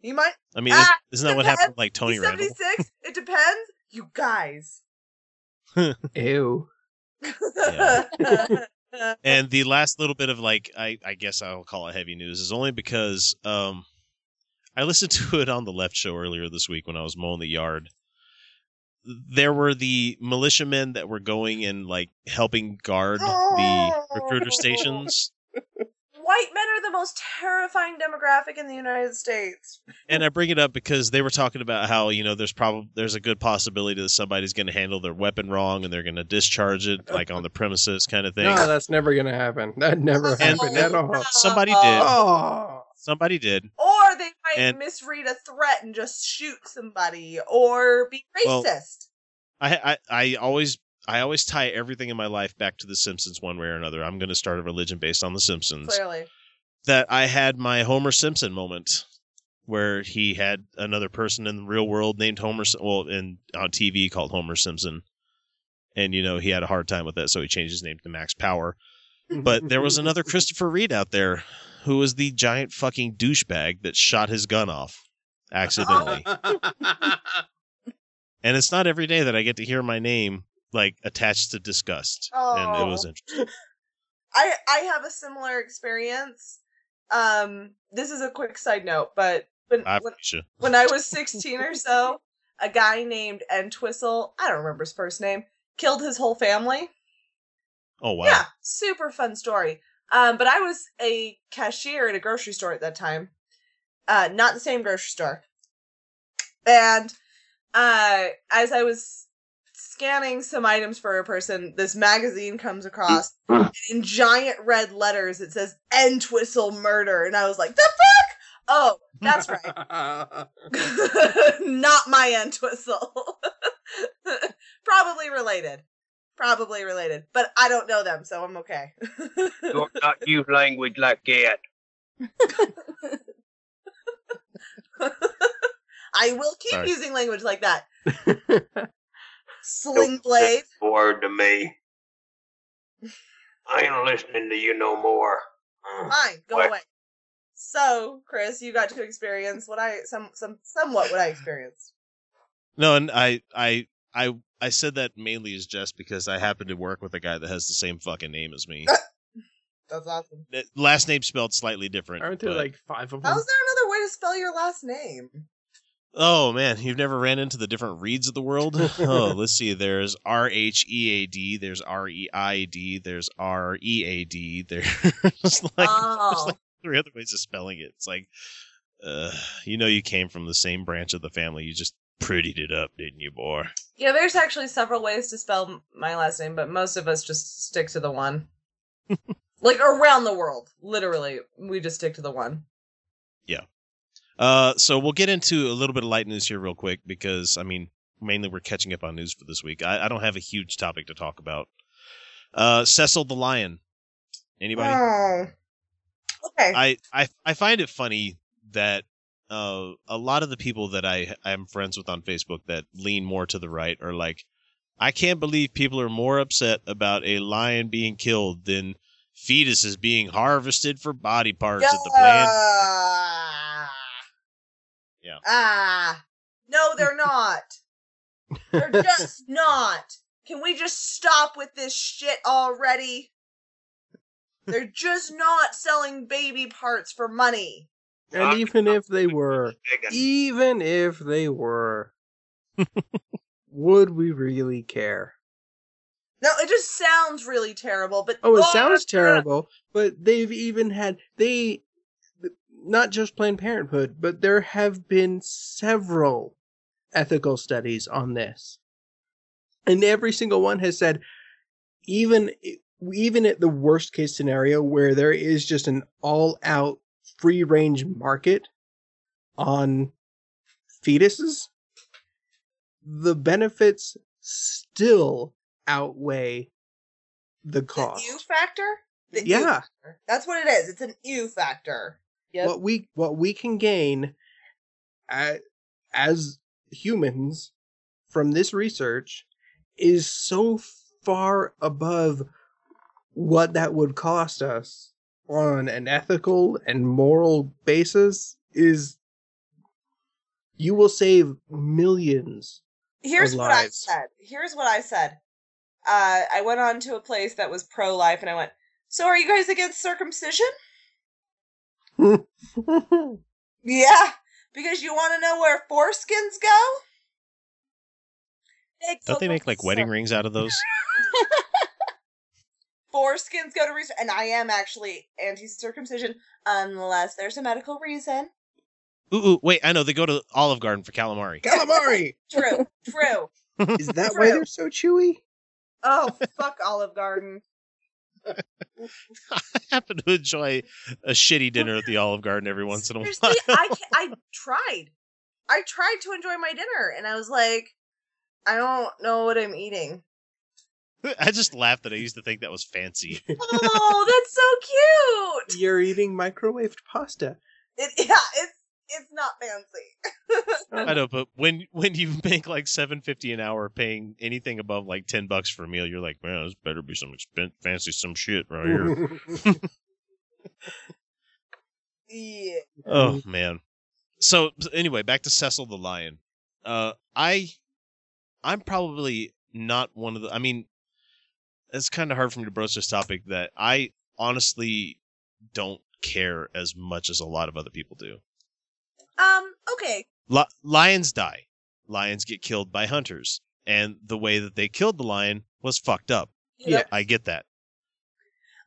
You might. I mean, Ah, is, not that what happened like Tony He's Randall? seventy six. It depends. You guys. (laughs) Ew. (laughs) And the last little bit of like, I I guess I'll call it heavy news is only because um, I listened (laughs) to it on the Left Show earlier this week when I was mowing the yard. There were the militiamen that were going and like helping guard the recruiter stations. White men are the most terrifying demographic in the United States. and I bring it up because they were talking about how you know there's probably there's a good possibility that somebody's going to handle their weapon wrong and they're going to discharge it like on the premises kind of thing. No, that's never gonna happen. That never happened at all. (laughs) Somebody did. Oh, Somebody did. Or they might And- misread a threat and just shoot somebody, or be Well, racist. I, I I always I always tie everything in my life back to the Simpsons one way or another. I'm going to start a religion based on the Simpsons. Clearly, That I had my Homer Simpson moment where he had another person in the real world named Homer well in on TV called Homer Simpson. And you know, he had a hard time with that, so he changed his name to Max Power. But there was another (laughs) Christopher Reed out there who was the giant fucking douchebag that shot his gun off accidentally. (laughs) and it's not every day that I get to hear my name like attached to disgust. And it was Oh. interesting. (laughs) I I have a similar experience. Um, this is a quick side note, but when I when, when I was (laughs) sixteen or so, a guy named Entwistle, I don't remember his first name, killed his whole family. Oh wow. Yeah, super fun story. Um, but I was a cashier at a grocery store at that time. Uh, not the same grocery store. And uh, as I was scanning some items for a person, this magazine comes across (clears throat) and in giant red letters. It says "Entwistle Murder," and I was like, "The fuck." Oh, that's right. (laughs) (laughs) Not my Entwistle. (laughs) probably related. Probably related. But I don't know them, so I'm okay. Do not use language like that. I will keep Sorry. using language like that. Sling blade. Word to me. I ain't listening to you no more. Mm. Fine, go What? away. So, Chris, you got to experience what I some some somewhat what I experienced. No, and I I I I said that mainly as just because I happen to work with a guy that has the same fucking name as me. (laughs) That's awesome. Last name spelled slightly different. Aren't there but- like five of them? How's there another way to spell your last name? Oh man, you've never ran into the different reads of the world? (laughs) oh, let's see. There's R H E A D. There's R E I D. There's R E A D. There's (laughs) like there's Oh. like three other ways of spelling it. It's like, uh, you know, you came from the same branch of the family. You just prettied it up, didn't you, boy? Yeah, there's actually several ways to spell my last name, but most of us just stick to the one. (laughs) like around the world, literally, we just stick to the one. Yeah. Uh, so we'll get into a little bit of light news here real quick because I mean, mainly we're catching up on news for this week. I, I don't have a huge topic to talk about. Uh, Cecil the Lion. Anybody? Oh. Okay. I, I I find it funny that uh, a lot of the people that I I'm friends with on Facebook that lean more to the right are like, I can't believe people are more upset about a lion being killed than fetuses being harvested for body parts at the plant. Ah. Yeah. Ah. No, they're not. they're (laughs) just not. Can we just stop with this shit already? They're just not selling baby parts for money. And even if they were, even if they were, would we really care? No, it just sounds really terrible, but Oh, it Oh, sounds terrible, but they've even had they not just Planned Parenthood, but there have been several ethical studies on this. And every single one has said even even at the worst case scenario where there is just an all out free range market on fetuses, the benefits still outweigh the cost. The U factor? The ew Yeah. factor. That's what it is. It's an ew factor. What we what we can gain as humans from this research is so far above what that would cost us on an ethical and moral basis is you will save millions Here's of what I said. Here's what I said. Uh, I went on to a place that was pro life and I went, So are you guys against circumcision? (laughs) Yeah, because you want to know where foreskins go? They Don't they make like wedding rings out of those? (laughs) foreskins go to research, and I am actually anti-circumcision unless there's a medical reason. Ooh, ooh, wait, I know they go to Olive Garden for calamari. Calamari. (laughs) True, true. Is that why they're so chewy? Oh, fuck Olive Garden. (laughs) I happen to enjoy a shitty dinner at the Olive Garden every once in a while. I I tried. I tried to enjoy my dinner, and I was like, I don't know what I'm eating. (laughs) I just laughed that I used to think that was fancy. (laughs) Oh, that's so cute. You're eating microwaved pasta. It, yeah, it's it's not fancy. (laughs) I know, but when when you make like seven fifty an hour, paying anything above like ten bucks for a meal, you're like, man, this better be some expen- fancy some shit right here. (laughs) yeah. oh man. So so anyway, back to Cecil the Lion. Uh, I, I'm probably not one of the. I mean, it's kind of hard for me to broach this topic that I honestly don't care as much as a lot of other people do. Um. Okay. Li- lions die. Lions get killed by hunters, and the way that they killed the lion was fucked up. Yeah. I get that.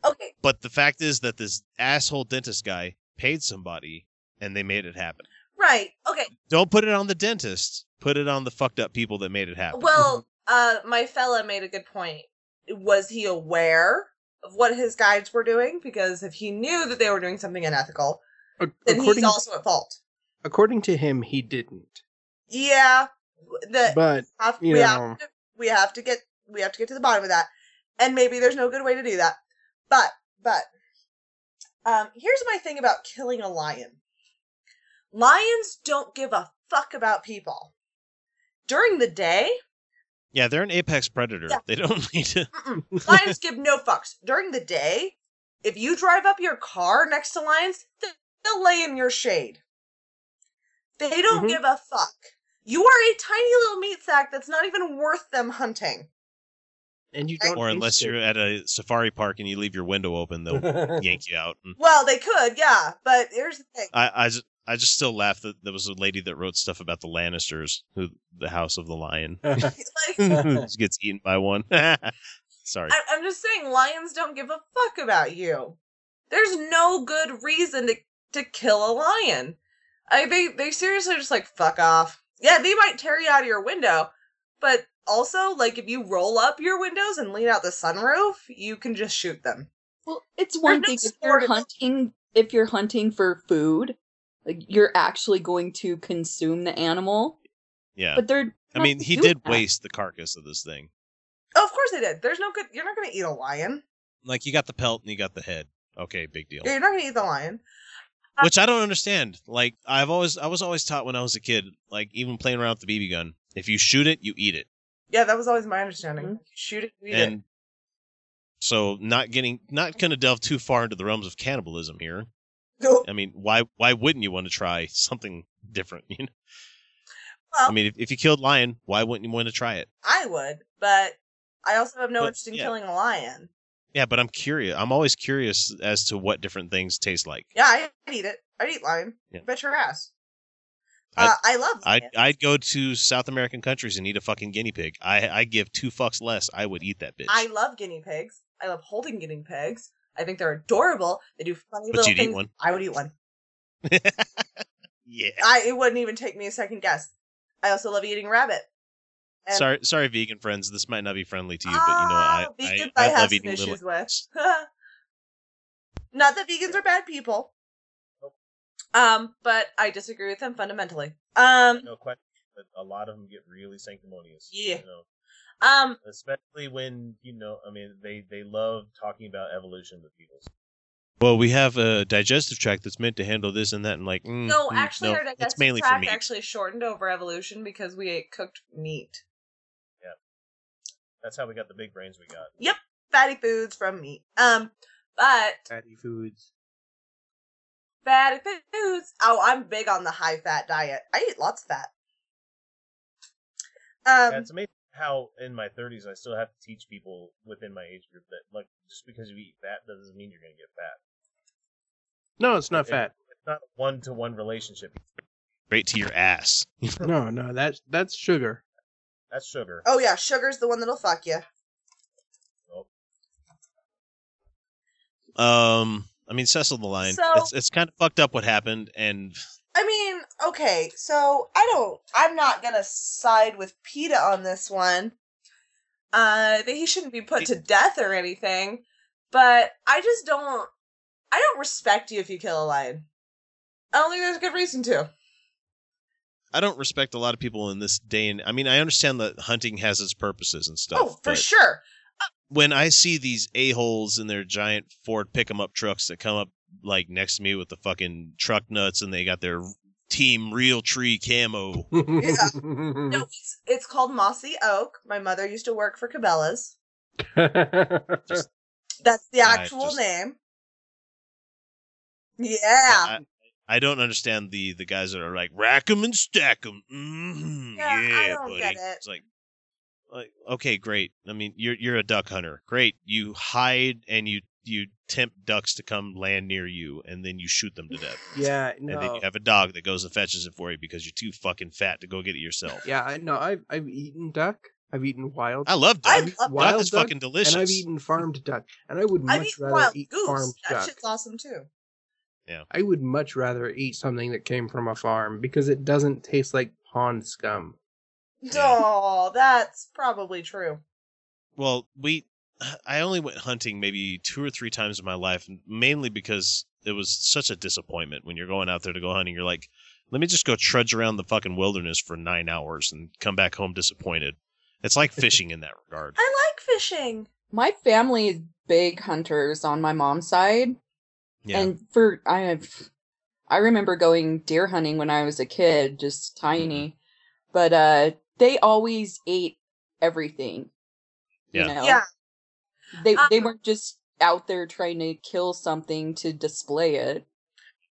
Okay. But the fact is that this asshole dentist guy paid somebody, and they made it happen. Right. Okay. Don't put it on the dentist. Put it on the fucked up people that made it happen. Well, uh, my fella made a good point. Was he aware of what his guides were doing? Because if he knew that they were doing something unethical, then he's also at fault. According to him, he didn't. Yeah. The But, have- you we know- have to We have to get we have to get to the bottom of that. And maybe there's no good way to do that. But but um here's my thing about killing a lion. Lions don't give a fuck about people. During the day, Yeah, they're an apex predator. Yeah. They don't (laughs) need to. Lions give no fucks. During the day, if you drive up your car next to lions, they'll lay in your shade. They don't Mhm. give a fuck. You are a tiny little meat sack that's not even worth them hunting. and you don't. Or unless taste you're at a safari park and you leave your window open, they'll (laughs) yank you out. And Well, they could, yeah, but here's the thing. I, I just, I just still laugh that there was a lady that wrote stuff about the Lannisters, who the House of the Lion, (laughs) (laughs) like, gets eaten by one. Sorry. I, I'm just saying, lions don't give a fuck about you. There's no good reason to to kill a lion. I, they they seriously just like fuck off. Yeah, they might tear you out of your window, but also like if you roll up your windows and lean out the sunroof, you can just shoot them. Well, it's one no thing if you're hunting if you're hunting for food, like you're actually going to consume the animal. Yeah. But they're I mean, he did that. waste the carcass of this thing. Oh, of course they did. There's no good. You're not going to eat a lion. Like, you got the pelt and you got the head. Okay, big deal. You're not going to eat the lion. Uh, Which I don't understand. Like, I've always, I was always taught when I was a kid, like, even playing around with the BB gun, if you shoot it, you eat it. Yeah, that was always my understanding. Mm-hmm. You shoot it, you eat and it. so, not getting, not going to delve too far into the realms of cannibalism here. No. (laughs) I mean, why, why wouldn't you want to try (laughs) something different? You know? Well, I mean, if, if you killed lion, why wouldn't you want to try it? I would, but I also have no But, interest in yeah. killing a lion. Yeah, but I'm curious. I'm always curious as to what different things taste like. Yeah, I'd eat it. I'd eat lime. Yeah. Bet your ass. Uh, I love I'd. I'd go to South American countries and eat a fucking guinea pig. I I give two fucks less. I would eat that bitch. I love guinea pigs. I love holding guinea pigs. I think they're adorable. They do funny But little you'd eat things. one. I would eat one. (laughs) yeah. I it wouldn't even take me a second guess. I also love eating rabbit. And- sorry, sorry, vegan friends. This might not be friendly to you, but you know what? I Ah, vegans I, I, I have love some eating little. with. (laughs) Not that vegans are bad people. Um, but I disagree with them fundamentally. Um, No question. But a lot of them get really sanctimonious. Yeah. You know, um, especially when you know. I mean, they they love talking about evolution with people. Well, we have a digestive tract that's meant to handle this and that, and like, mm, no, mm, actually, no, our it's digestive mainly for tract meat. actually shortened over evolution because we ate cooked meat. That's how we got the big brains we got. Yep, fatty foods from meat. Um, but fatty foods. fatty foods. Oh, I'm big on the high fat diet. I eat lots of fat. Um, yeah, it's amazing how in my 30s I still have to teach people within my age group that like just because you eat fat doesn't mean you're going to get fat. No, it's not It- fat. It's not a one to one relationship. Straight to your ass. (laughs) No, no, that's that's sugar. That's sugar. oh yeah, sugar's the one that'll fuck you. Um, I mean Cecil the Lion. So- it's it's kind of fucked up what happened, and I mean, okay, so I don't. I'm not gonna side with PETA on this one. Uh, that he shouldn't be put to death or anything, but I just don't. I don't respect you if you kill a lion. I don't think there's a good reason to. I don't respect a lot of people in this day. And I mean, I understand that hunting has its purposes and stuff. oh, for but sure. Uh, when I see these a holes in their giant Ford pick 'em up trucks that come up like next to me with the fucking truck nuts, and they got their Team Realtree camo. (laughs) Yeah. No, it's, it's called Mossy Oak. My mother used to work for Cabela's. (laughs) That's the actual just- name. Yeah. I, I don't understand the the guys that are like rack 'em and stack 'em. Mm, Yeah, yeah, I don't buddy. get it. It's like, like okay, great. I mean, you're you're a duck hunter. Great. You hide and you you tempt ducks to come land near you, and then you shoot them to death. (laughs) Yeah, no. And then you have a dog that goes and fetches it for you because you're too fucking fat to go get it yourself. Yeah, I no, I've I've eaten duck. I've eaten wild. I love duck. I love wild is duck, fucking delicious. And I've eaten farmed duck, and I would I've much eaten rather wild eat goose. farmed That duck. shit's awesome too. I would much rather eat something that came from a farm because it doesn't taste like pond scum. Oh, that's probably true. Well, we I only went hunting maybe two or three times in my life, mainly because it was such a disappointment when you're going out there to go hunting. You're like, let me just go trudge around the fucking wilderness for nine hours and come back home disappointed. It's like (laughs) fishing in that regard. I like fishing. My family is big hunters on my mom's side. Yeah. And for I have I remember going deer hunting when I was a kid, just tiny. But uh they always ate everything. Yeah. You know? Yeah. They they Um, weren't just out there trying to kill something to display it.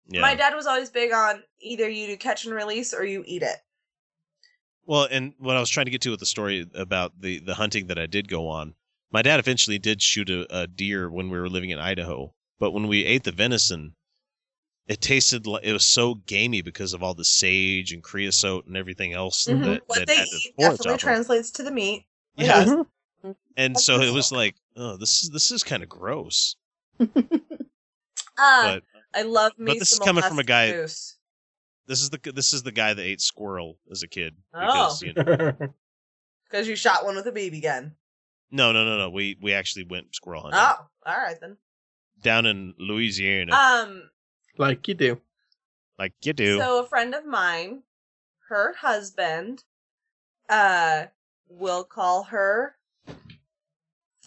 yeah. My dad was always big on either you do catch and release or you eat it. Well, and what I was trying to get to with the story about the the hunting that I did go on, my dad eventually did shoot a, a deer when we were living in Idaho. But when we ate the venison, it tasted like it was so gamey because of all the sage and creosote and everything else Mhm. that, what that they eat definitely off of. translates to the meat. Yeah. Yes. And so it was like, oh, this is this is kind of gross. Uh, But I love me but this is coming from a guy. goose. This is the this is the guy that ate squirrel as a kid. Oh. Because, you know, (laughs) Because you shot one with a BB gun. no, no, no, no. We we actually went squirrel hunting Oh, all right then. Down in Louisiana, Um, Like you do. like you do. so a friend of mine, her husband, uh, we'll call her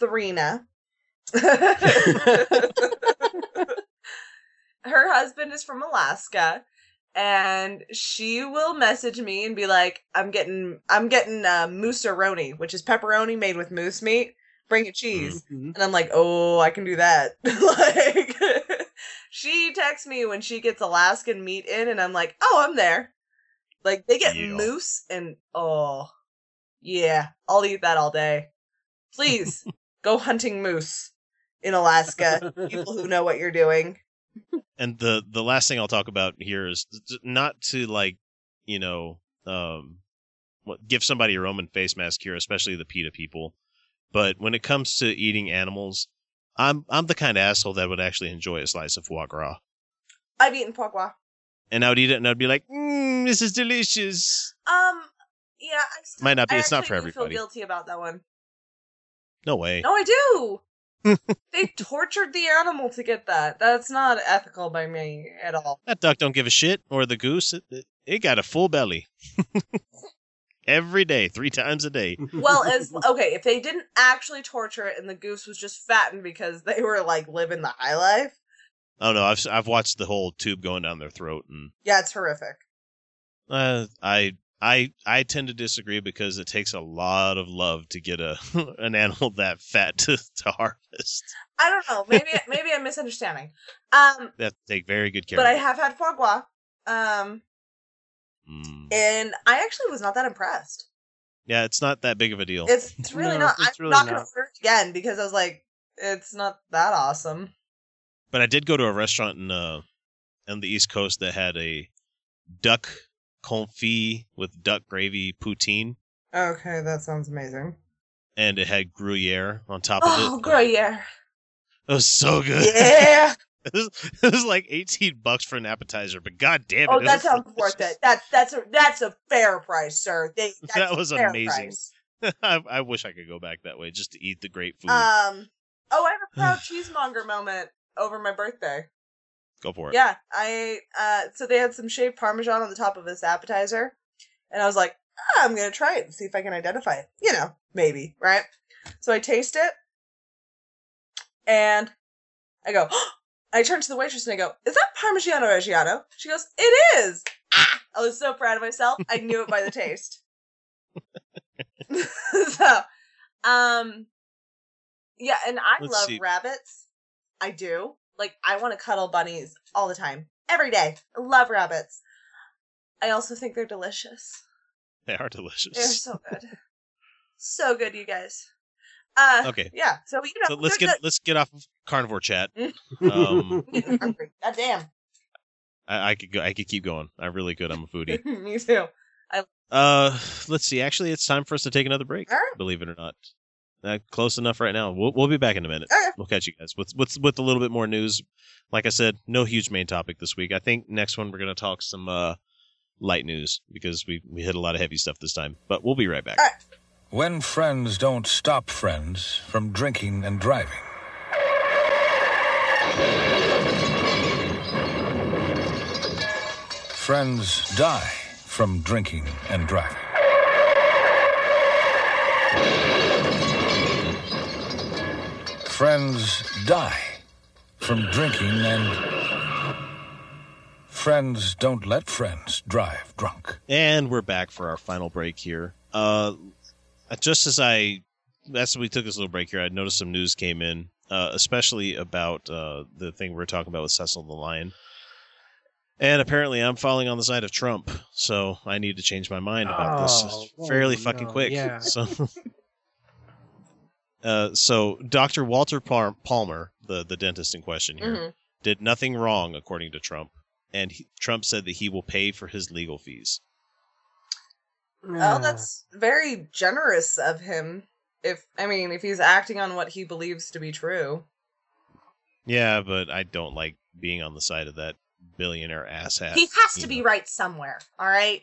Thrina. (laughs) her husband is from Alaska and she will message me and be like I'm getting I'm getting uh moose-a-roni, which is pepperoni made with moose meat. Bring a cheese. Mhm. And I'm like, "Oh, I can do that." (laughs) like (laughs) she texts me when she gets Alaskan meat in and I'm like, "Oh, I'm there." Like they get Yeah. moose and oh, yeah, I'll eat that all day. Please (laughs) go hunting moose in Alaska. People who know what you're doing. and the the last thing I'll talk about here is not to like you know um what give somebody a Roman face mask here, especially the PETA people. But when it comes to eating animals, I'm I'm the kind of asshole that would actually enjoy a slice of foie gras, I've eaten foie gras. and I would eat it, and I'd be like, mm, "This is delicious." Um, yeah, I still, Might not be. I It's not for do feel guilty about that one. No way. No, I do. (laughs) they tortured the animal to get that. That's not ethical by me at all. That duck don't give a shit, or the goose. It, it, it got a full belly (laughs) every day, three times a day. (laughs) Well, as okay, if they didn't actually torture it and the goose was just fattened because they were like living the high life, Oh no, I've s- I've watched the whole tube going down their throat, and yeah, it's horrific. Uh, I I I tend to disagree because it takes a lot of love to get a (laughs) an animal that fat to, to harvest. I don't know. Maybe maybe I'm misunderstanding. Um, They have to take very good care. but I it. have had foie gras. Um, Mm. and I actually was not that impressed. Yeah, it's not that big of a deal. It's, it's (laughs) really No, not. it's I'm really not gonna not. order again because I was like, it's not that awesome. But I did go to a restaurant in uh on the East Coast that had a duck confit with duck gravy poutine, Okay, that sounds amazing. and it had Gruyere on top of it. Oh. Gruyere. It was so good. (laughs) Yeah. (laughs) it, was, it was like eighteen bucks for an appetizer, but god damn it! Oh, that sounds worth it. That's that's a that's a fair price, sir. They, (laughs) that's That was amazing. (laughs) I, I wish I could go back that way just to eat the great food. Um. Oh, I have a (sighs) proud cheesemonger moment over my birthday. go for it. Yeah, I uh so they had some shaved parmesan on the top of this appetizer, and I was like, ah, I'm gonna try it and see if I can identify it. You know, maybe right. So I taste it, and I go. (gasps) I turn to the waitress and I go, "Is that Parmigiano Reggiano?" She goes, "It is." Ah! I was so proud of myself. I knew it by the taste. (laughs) (laughs) so, um, yeah, and I Let's love see. rabbits. I do. Like, I want to cuddle bunnies all the time, every day. I love rabbits. I also think they're delicious. They are delicious. They're so good, (laughs) so good, you guys. Uh, Okay. yeah. So you know, So let's get let's get off of carnivore chat. (laughs) Um, God damn. I, I could go. I could keep going. I really could. I'm a foodie. (laughs) Me too. I... Uh, let's see. Actually, it's time for us to take another break. Right. Believe it or not, uh, close enough right now. We'll we'll be back in a minute. Okay. We'll catch you guys with with with a little bit more news. Like I said, no huge main topic this week. I think next one we're gonna talk some uh light news because we we hit a lot of heavy stuff this time. But we'll be right back. When friends don't stop friends from drinking and driving. Friends die from drinking and driving. Friends die from drinking, and friends don't let friends drive drunk. And we're back for our final break here. Uh, just as I, as we took this little break here, I noticed some news came in, uh, especially about uh, the thing we were talking about with Cecil the Lion. And apparently, I'm falling on the side of Trump, so I need to change my mind about Oh, this fairly oh, fucking no, quick. yeah. (laughs) So, uh, so Dr. Walter Par- Palmer, the the dentist in question here, Mhm. did nothing wrong according to Trump, and he, Trump said that he will pay for his legal fees. Well, that's very generous of him. If I mean, if he's acting on what he believes to be true. Yeah, but I don't like being on the side of that billionaire asshat. he has to know. be right somewhere. All right.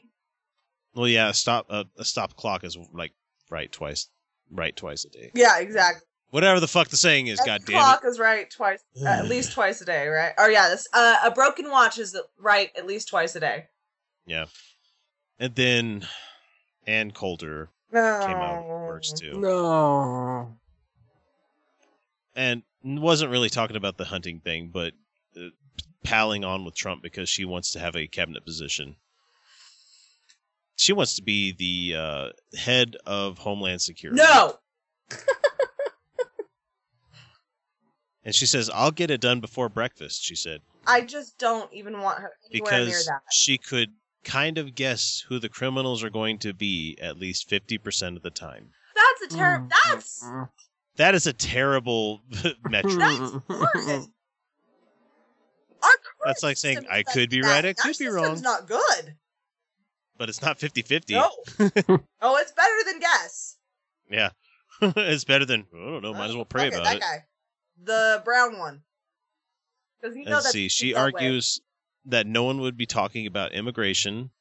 Well, yeah, a stop uh, a stop clock is like right twice, right twice a day. Yeah, exactly. Whatever the fuck the saying is, goddamn. A god clock is right twice, uh, at least twice a day, right? Oh yeah, this uh, a broken watch is right at least twice a day. Yeah. And then Ann Coulter came out works too. No. and wasn't really talking about the hunting thing, but uh, palling on with Trump because she wants to have a cabinet position. She wants to be the uh, head of Homeland Security. No. (laughs) And she says, "I'll get it done before breakfast." She said I just don't even want her anywhere near because that. she could kind of guess who the criminals are going to be at least fifty percent of the time. That's a terrible. Mm. That's That is a terrible (laughs) metric. that's horrid. That's like saying I could be right, I could be wrong. wrong, Not good. but it's not 50-50. No. (laughs) oh, it's better than guess. Yeah. (laughs) it's better than I don't know. Might as well pray okay, about that it. guy, the brown one. Because you know that? Let's that's see. She that way. argues that no one would be talking about immigration,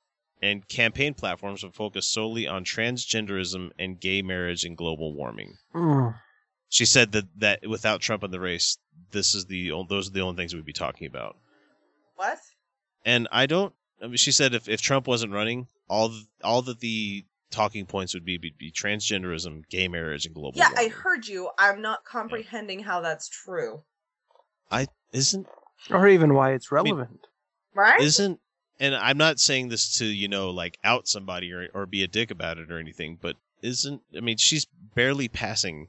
and campaign platforms would focus solely on transgenderism and gay marriage and global warming. Mm. She said that that without Trump in the race, this is the those are the only things we'd be talking about. What? And I don't. I mean, she said if, if Trump wasn't running, all th- all that the talking points would be, be be transgenderism, gay marriage, and global warming Yeah, warming. I heard you. I'm not comprehending how that's true. I isn't Or even why it's relevant. Right? isn't and i'm not saying this to you know like out somebody or, or be a dick about it or anything but isn't i mean she's barely passing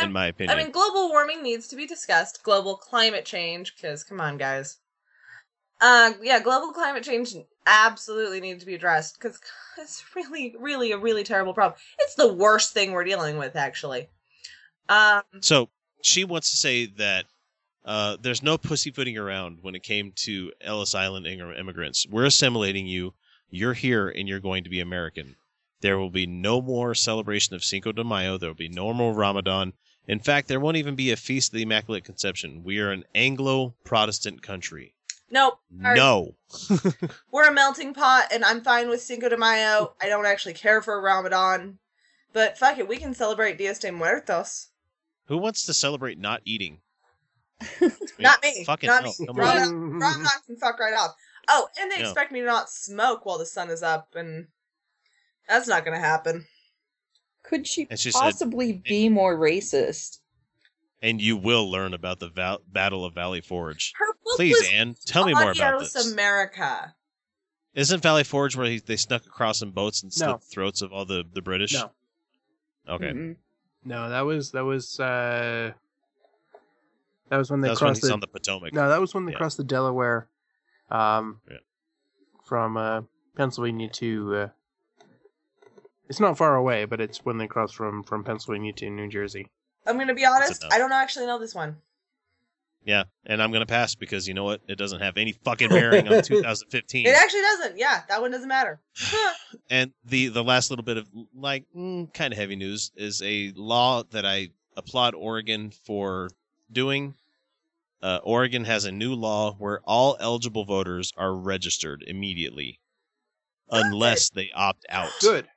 in my opinion I mean, global warming needs to be discussed. Global climate change, because come on, guys. Uh, yeah, global climate change absolutely needs to be addressed because (laughs) it's really, really a really terrible problem. It's the worst thing we're dealing with, actually. Um, so she wants to say that uh, there's no pussyfooting around when it came to ellis island immigrants we're assimilating you you're here and you're going to be american there will be no more celebration of cinco de mayo there will be no more ramadan in fact there won't even be a feast of the immaculate conception we are an anglo-protestant country nope. Sorry. No. (laughs) We're a melting pot, and I'm fine with Cinco de Mayo. I don't actually care for Ramadan. But fuck it, we can celebrate Dias de Muertos. Who wants to celebrate not eating? (laughs) Not me. fucking not hell, me. come Ramadan, on. Ramadan can fuck right off. Oh, and they Yeah. expect me to not smoke while the sun is up, and that's not gonna happen. Could she, And she said- possibly be more racist? And you will learn about the val- Battle of Valley Forge. Her book Please, was Anne, tell me more about this. America. Isn't Valley Forge where he, they snuck across in boats and slit No. the throats of all the, the British? No. Okay. No, that was that was uh that was when they That was when crossed he's the on the Potomac. No, that was when they Yeah. crossed the Delaware um Yeah. from uh Pennsylvania to uh it's not far away, but it's when they cross from from Pennsylvania to New Jersey. I'm gonna be honest. I don't actually know this one. Yeah, and I'm gonna pass because you know what? It doesn't have any fucking bearing on (laughs) 2015. It actually doesn't. Yeah, that one doesn't matter. (sighs) (laughs) And the the last little bit of like mm, kind of heavy news is a law that I applaud Oregon for doing. Uh, Oregon has a new law where all eligible voters are registered immediately, unless they opt out. Good.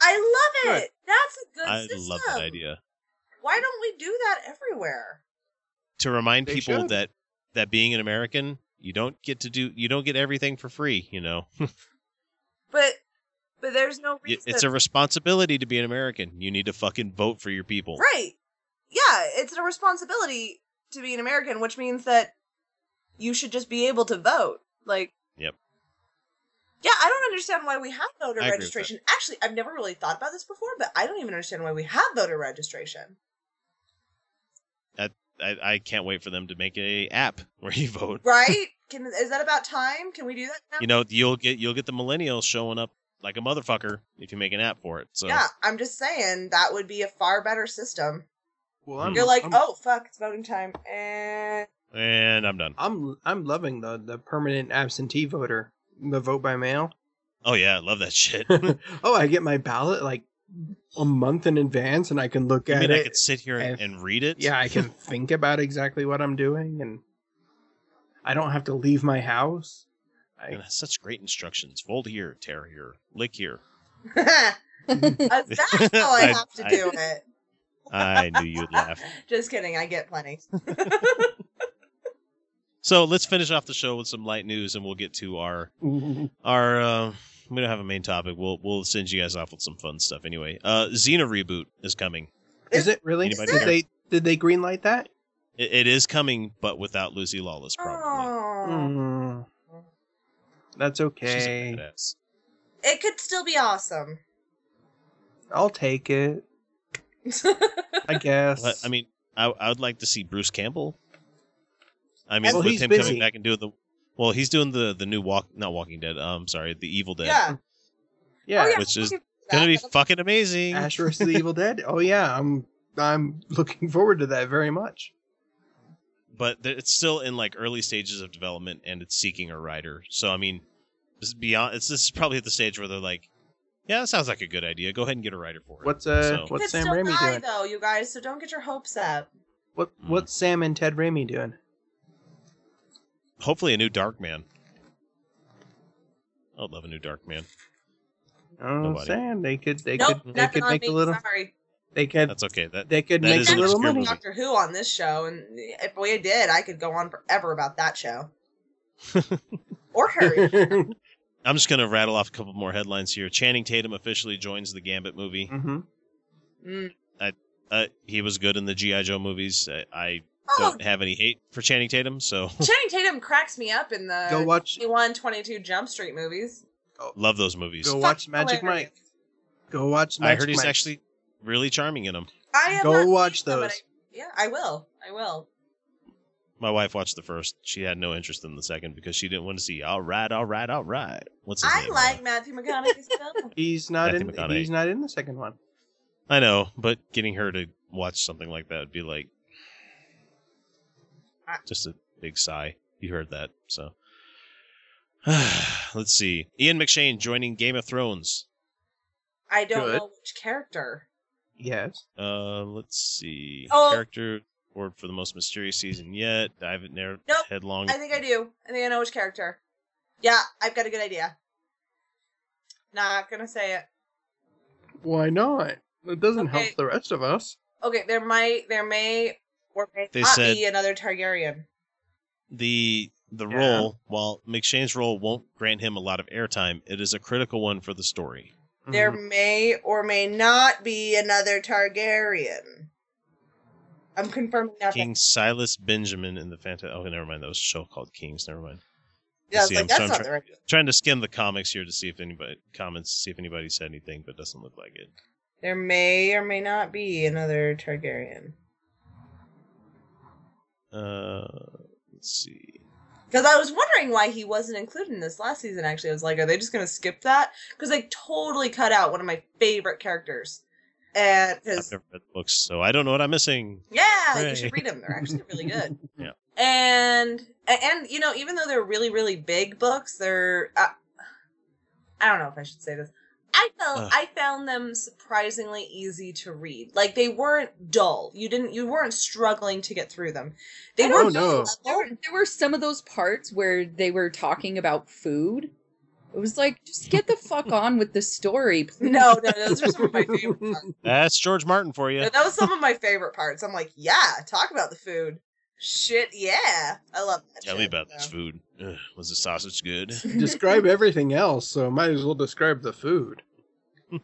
I love Good. it. That's a good I system. love that idea. Why don't we do that everywhere? To remind They people should. that that being an American, you don't get to do you don't get everything for free. You know. (laughs) But But there's no reason. It's a responsibility to be an American. You need to fucking vote for your people. Right. Yeah, it's a responsibility to be an American, which means that you should just be able to vote. Like, Yep. yeah, I don't understand why we have voter I registration. Actually, I've never really thought about this before, but I don't even understand why we have voter registration. I, I, I can't wait for them to make a app (laughs) where you vote. Right? (laughs) Can is that about time? Can we do that now? You know, you'll get you'll get the millennials showing up like a motherfucker if you make an app for it. So Yeah, I'm just saying that would be a far better system. Well, hmm. I'm, You're like, I'm, oh fuck, it's voting time, and and I'm done. I'm I'm loving the the permanent absentee voter, the vote by mail. Oh yeah, I love that shit. (laughs) oh, I get my ballot like a month in advance, and I can look I at mean, it. I could sit here and, and- and read it. yeah, I can (laughs) think about exactly what I'm doing, and I don't have to leave my house. I, And that's such great instructions. Fold here, tear here, lick here. (laughs) That's how I I- have to I- do it. I knew you'd laugh. (laughs) Just kidding, I get plenty. (laughs) So let's finish off the show with some light news, and we'll get to our (laughs) our. Uh, we don't have a main topic. We'll we'll send you guys off with some fun stuff anyway. Uh, Xena reboot is coming. is it really? Anybody Did care? they did they greenlight that? It, it is coming, but without Lucy Lawless probably. Mm. That's She's a okay. It could still be awesome. I'll take it. I (laughs) guess. But, I mean, I I would like to see Bruce Campbell. I mean, Well, with him busy. coming back and doing the. Well, he's doing the the new walk, not Walking Dead. Um, sorry, the Evil Dead. Yeah. yeah, Oh, yeah, which is looking gonna be That'll- fucking amazing. Ash vs. the Evil Dead. Oh yeah, I'm I'm looking forward to that very much. but it's still in like early stages of development and it's seeking a writer. So I mean, this is beyond. It's this is probably at the stage where they're like, yeah, that sounds like a good idea. Go ahead and get a writer for it. What's uh So- what's Sam still Raimi die, doing? though, you guys. So don't get your hopes up. What Hmm. what's Sam and Ted Raimi doing? Hopefully, a new Darkman. I'd love a new Darkman. Oh, Nobody. Sam, they could they nope, could they nothing could on make me. a little Sorry. they could That's okay. That they could that make is a an little obscure money. movie. Doctor Who on this show, and if we did, I could go on forever about that show. (laughs) or Harry. (laughs) I'm just gonna rattle off a couple more headlines here. Channing Tatum officially joins the Gambit movie. hmm Mm. Uh, he was good in the GI Joe movies. I, I Oh, don't have any hate for Channing Tatum, so (laughs) Channing Tatum cracks me up in the Go watch 21, 22 Jump Street movies. love those movies. go watch Magic hilarious. Mike. Go watch Magic Mike. I heard he's Mike. actually really charming in them. I Go watch seen them, those. I- yeah, I will. I will. My wife watched the first. She had no interest in the second because she didn't want to see. All right, all right, all right. What's his I name? like Matthew McConaughey's film. (laughs) He's not Matthew in. McConaughey. He's not in the second one. I know, but getting her to watch something like that would be like just a big sigh. You heard that, so. (sighs) Let's see. Ian McShane joining Game of Thrones. I don't Good. know which character. Yes. Uh, let's see. Oh. Character award for the most mysterious season yet. Dive it narrow Nope. headlong. I think I do. I think I know which character. Yeah, I've got a good idea. Not gonna say it. Why not? It doesn't Okay. help the rest of us. Okay, there might, there may, or may They not said- be another Targaryen. the the Yeah. role, while McShane's role won't grant him a lot of airtime, it is a critical one for the story. There Mhm. may or may not be another Targaryen. I'm confirming nothing. King Silas Benjamin in the Fanta. Oh, never mind. That was a show called Kings. Never mind. Yeah, See, like, I'm that's trying- not the right. Trying to skim the comics here to see if anybody comments, see if anybody said anything, but doesn't look like it. There may or may not be another Targaryen. Uh, let's see. Because I was wondering why he wasn't included in this last season. Actually, I was like, are they just going to skip that? Because they totally cut out one of my favorite characters. And I've never read the books, so I don't know what I'm missing. yeah, Hooray. you should read them. They're actually really (laughs) good. Yeah. And and you know, even though they're really really big books, they're uh, I don't know if I should say this. I felt Ugh. I found them surprisingly easy to read. Like they weren't dull. You didn't you weren't struggling to get through them. They I were don't know. There, were- there were some of those parts where they were talking about food. It was like, just get the fuck on with the story, (laughs) please. No, no, those are some of my favorite parts. That's George Martin for you. That was some of my favorite parts. I'm like, yeah, talk about the food. Shit, yeah. I love that. Tell me about so. this food. Ugh, was the sausage good? (laughs) describe everything else, so might as well describe the food.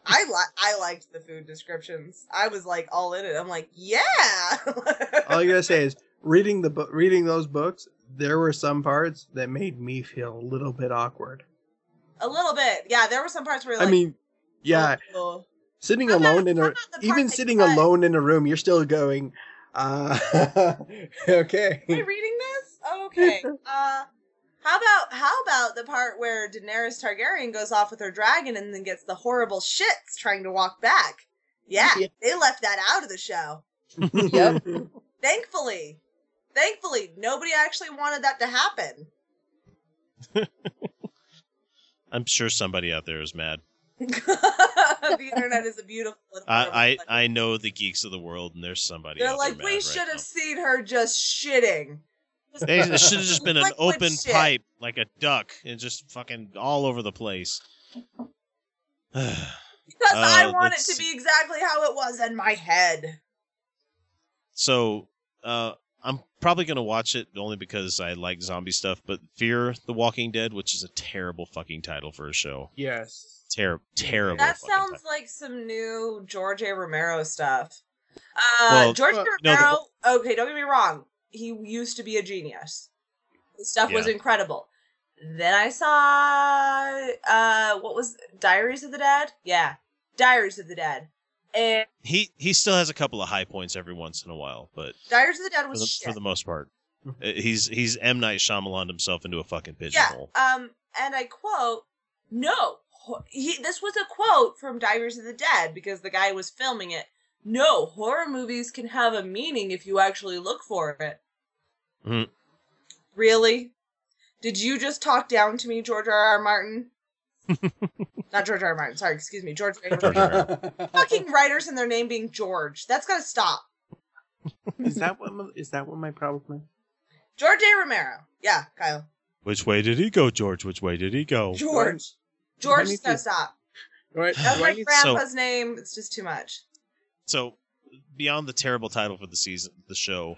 I li- I liked the food descriptions. I was like all in it. I'm like, yeah. All I gotta say (laughs) is reading the book, reading those books. There were some parts that made me feel a little bit awkward. A little bit. Yeah, there were some parts where you're I mean, yeah, oh, sitting alone in a even sitting alone in a room, you're still going. Uh, (laughs) okay. Am I reading this? Okay. Uh, how about how about the part where Daenerys Targaryen goes off with her dragon and then gets the horrible shits trying to walk back? Yeah, Yeah. they left that out of the show. (laughs) Yep. Thankfully, thankfully, nobody actually wanted that to happen. (laughs) I'm sure somebody out there is mad. (laughs) the internet is a beautiful. I. I I know the geeks of the world, and there's somebody. They're like, we should right have seen her just shitting. (laughs) They, it should have just been an open shit. pipe, like a duck, and just fucking all over the place. (sighs) Because I Uh, want it to be exactly how it was in my head. So, uh, I'm probably gonna watch it only because I like zombie stuff. But Fear the Walking Dead, which is a terrible fucking title for a show. Yes. Terrible, terrible. That fucking sounds like some new George A. Romero stuff. Uh, Well, George uh, A. no, the- Romero. okay, don't get me wrong. He used to be a genius. His stuff was incredible. Then I saw uh, what was Diaries of the Dead? Yeah, Diaries of the Dead. And He he still has a couple of high points every once in a while, but Diaries of the Dead for was the, shit. for the most part, (laughs) uh, he's he's M Night Shyamalan himself into a fucking Yeah. Um, and I quote, no, he, this was a quote from Diaries of the Dead because the guy was filming it. No, horror movies can have a meaning if you actually look for it. Mhm. Really? Did you just talk down to me, George R. R. Martin? Not George R. R. Martin. Sorry, excuse me, George. R. R. (laughs) Fucking writers and their name being George. That's gotta stop. Is that what my, is that what my problem is? George A. Romero. Yeah, Kyle. Which way did he go, George? Which way did he go? George. George need has gotta to- stop. Right. That's do my need- grandpa's name. It's just too much. So, beyond the terrible title for the season, the show,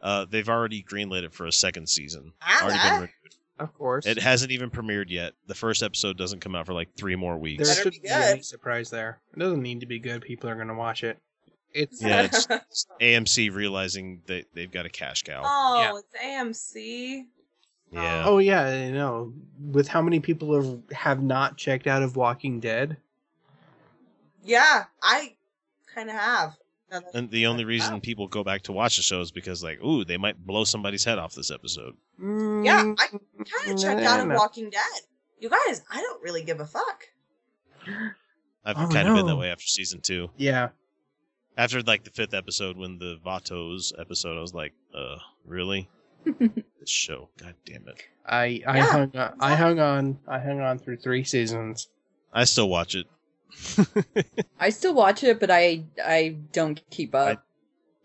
uh, they've already greenlit it for a second season. Ah, already that- been renewed. Of course. It hasn't even premiered yet. The first episode doesn't come out for like three more there weeks. Better shouldn't be be any good. surprise there. It doesn't need to be good. People are going to watch it. It's Yeah, it's (laughs) AMC realizing that they've got a cash cow. Oh, Yeah. it's AMC. yeah. Oh. oh yeah, I know. With how many people have have not checked out of Walking Dead? Yeah, I kind of have. Now And the only reason people go back to watch the show is because, like, ooh, they might blow somebody's head off this episode. Yeah, I kind of checked out of Mm. Walking Dead. You guys, I don't really give a fuck. I've Oh, kind of been that way after season two. Yeah. After like the fifth episode, when the Vatos episode, I was like, uh, really? (laughs) this show, god damn it! I I Yeah, hung on, I hung on I hung on through three seasons. I still watch it. (laughs) I still watch it, but I I don't keep up.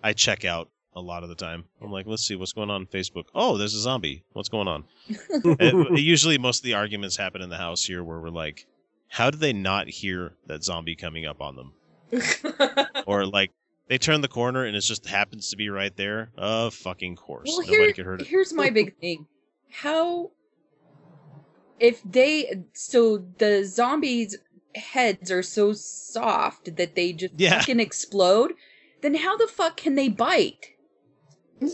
I check out a lot of the time. I'm like, let's see what's going on on Facebook. Oh, there's a zombie. What's going on? (laughs) It- usually, most of the arguments happen in the house here, where we're like, how did they not hear that zombie coming up on them? (laughs) or like they turn the corner and it just happens to be right there. Of fucking course, Well, nobody here, could hurt it. here's my big thing. How if they so the zombies heads are so soft that they just Yeah. fucking explode, then how the fuck can they bite? Yeah,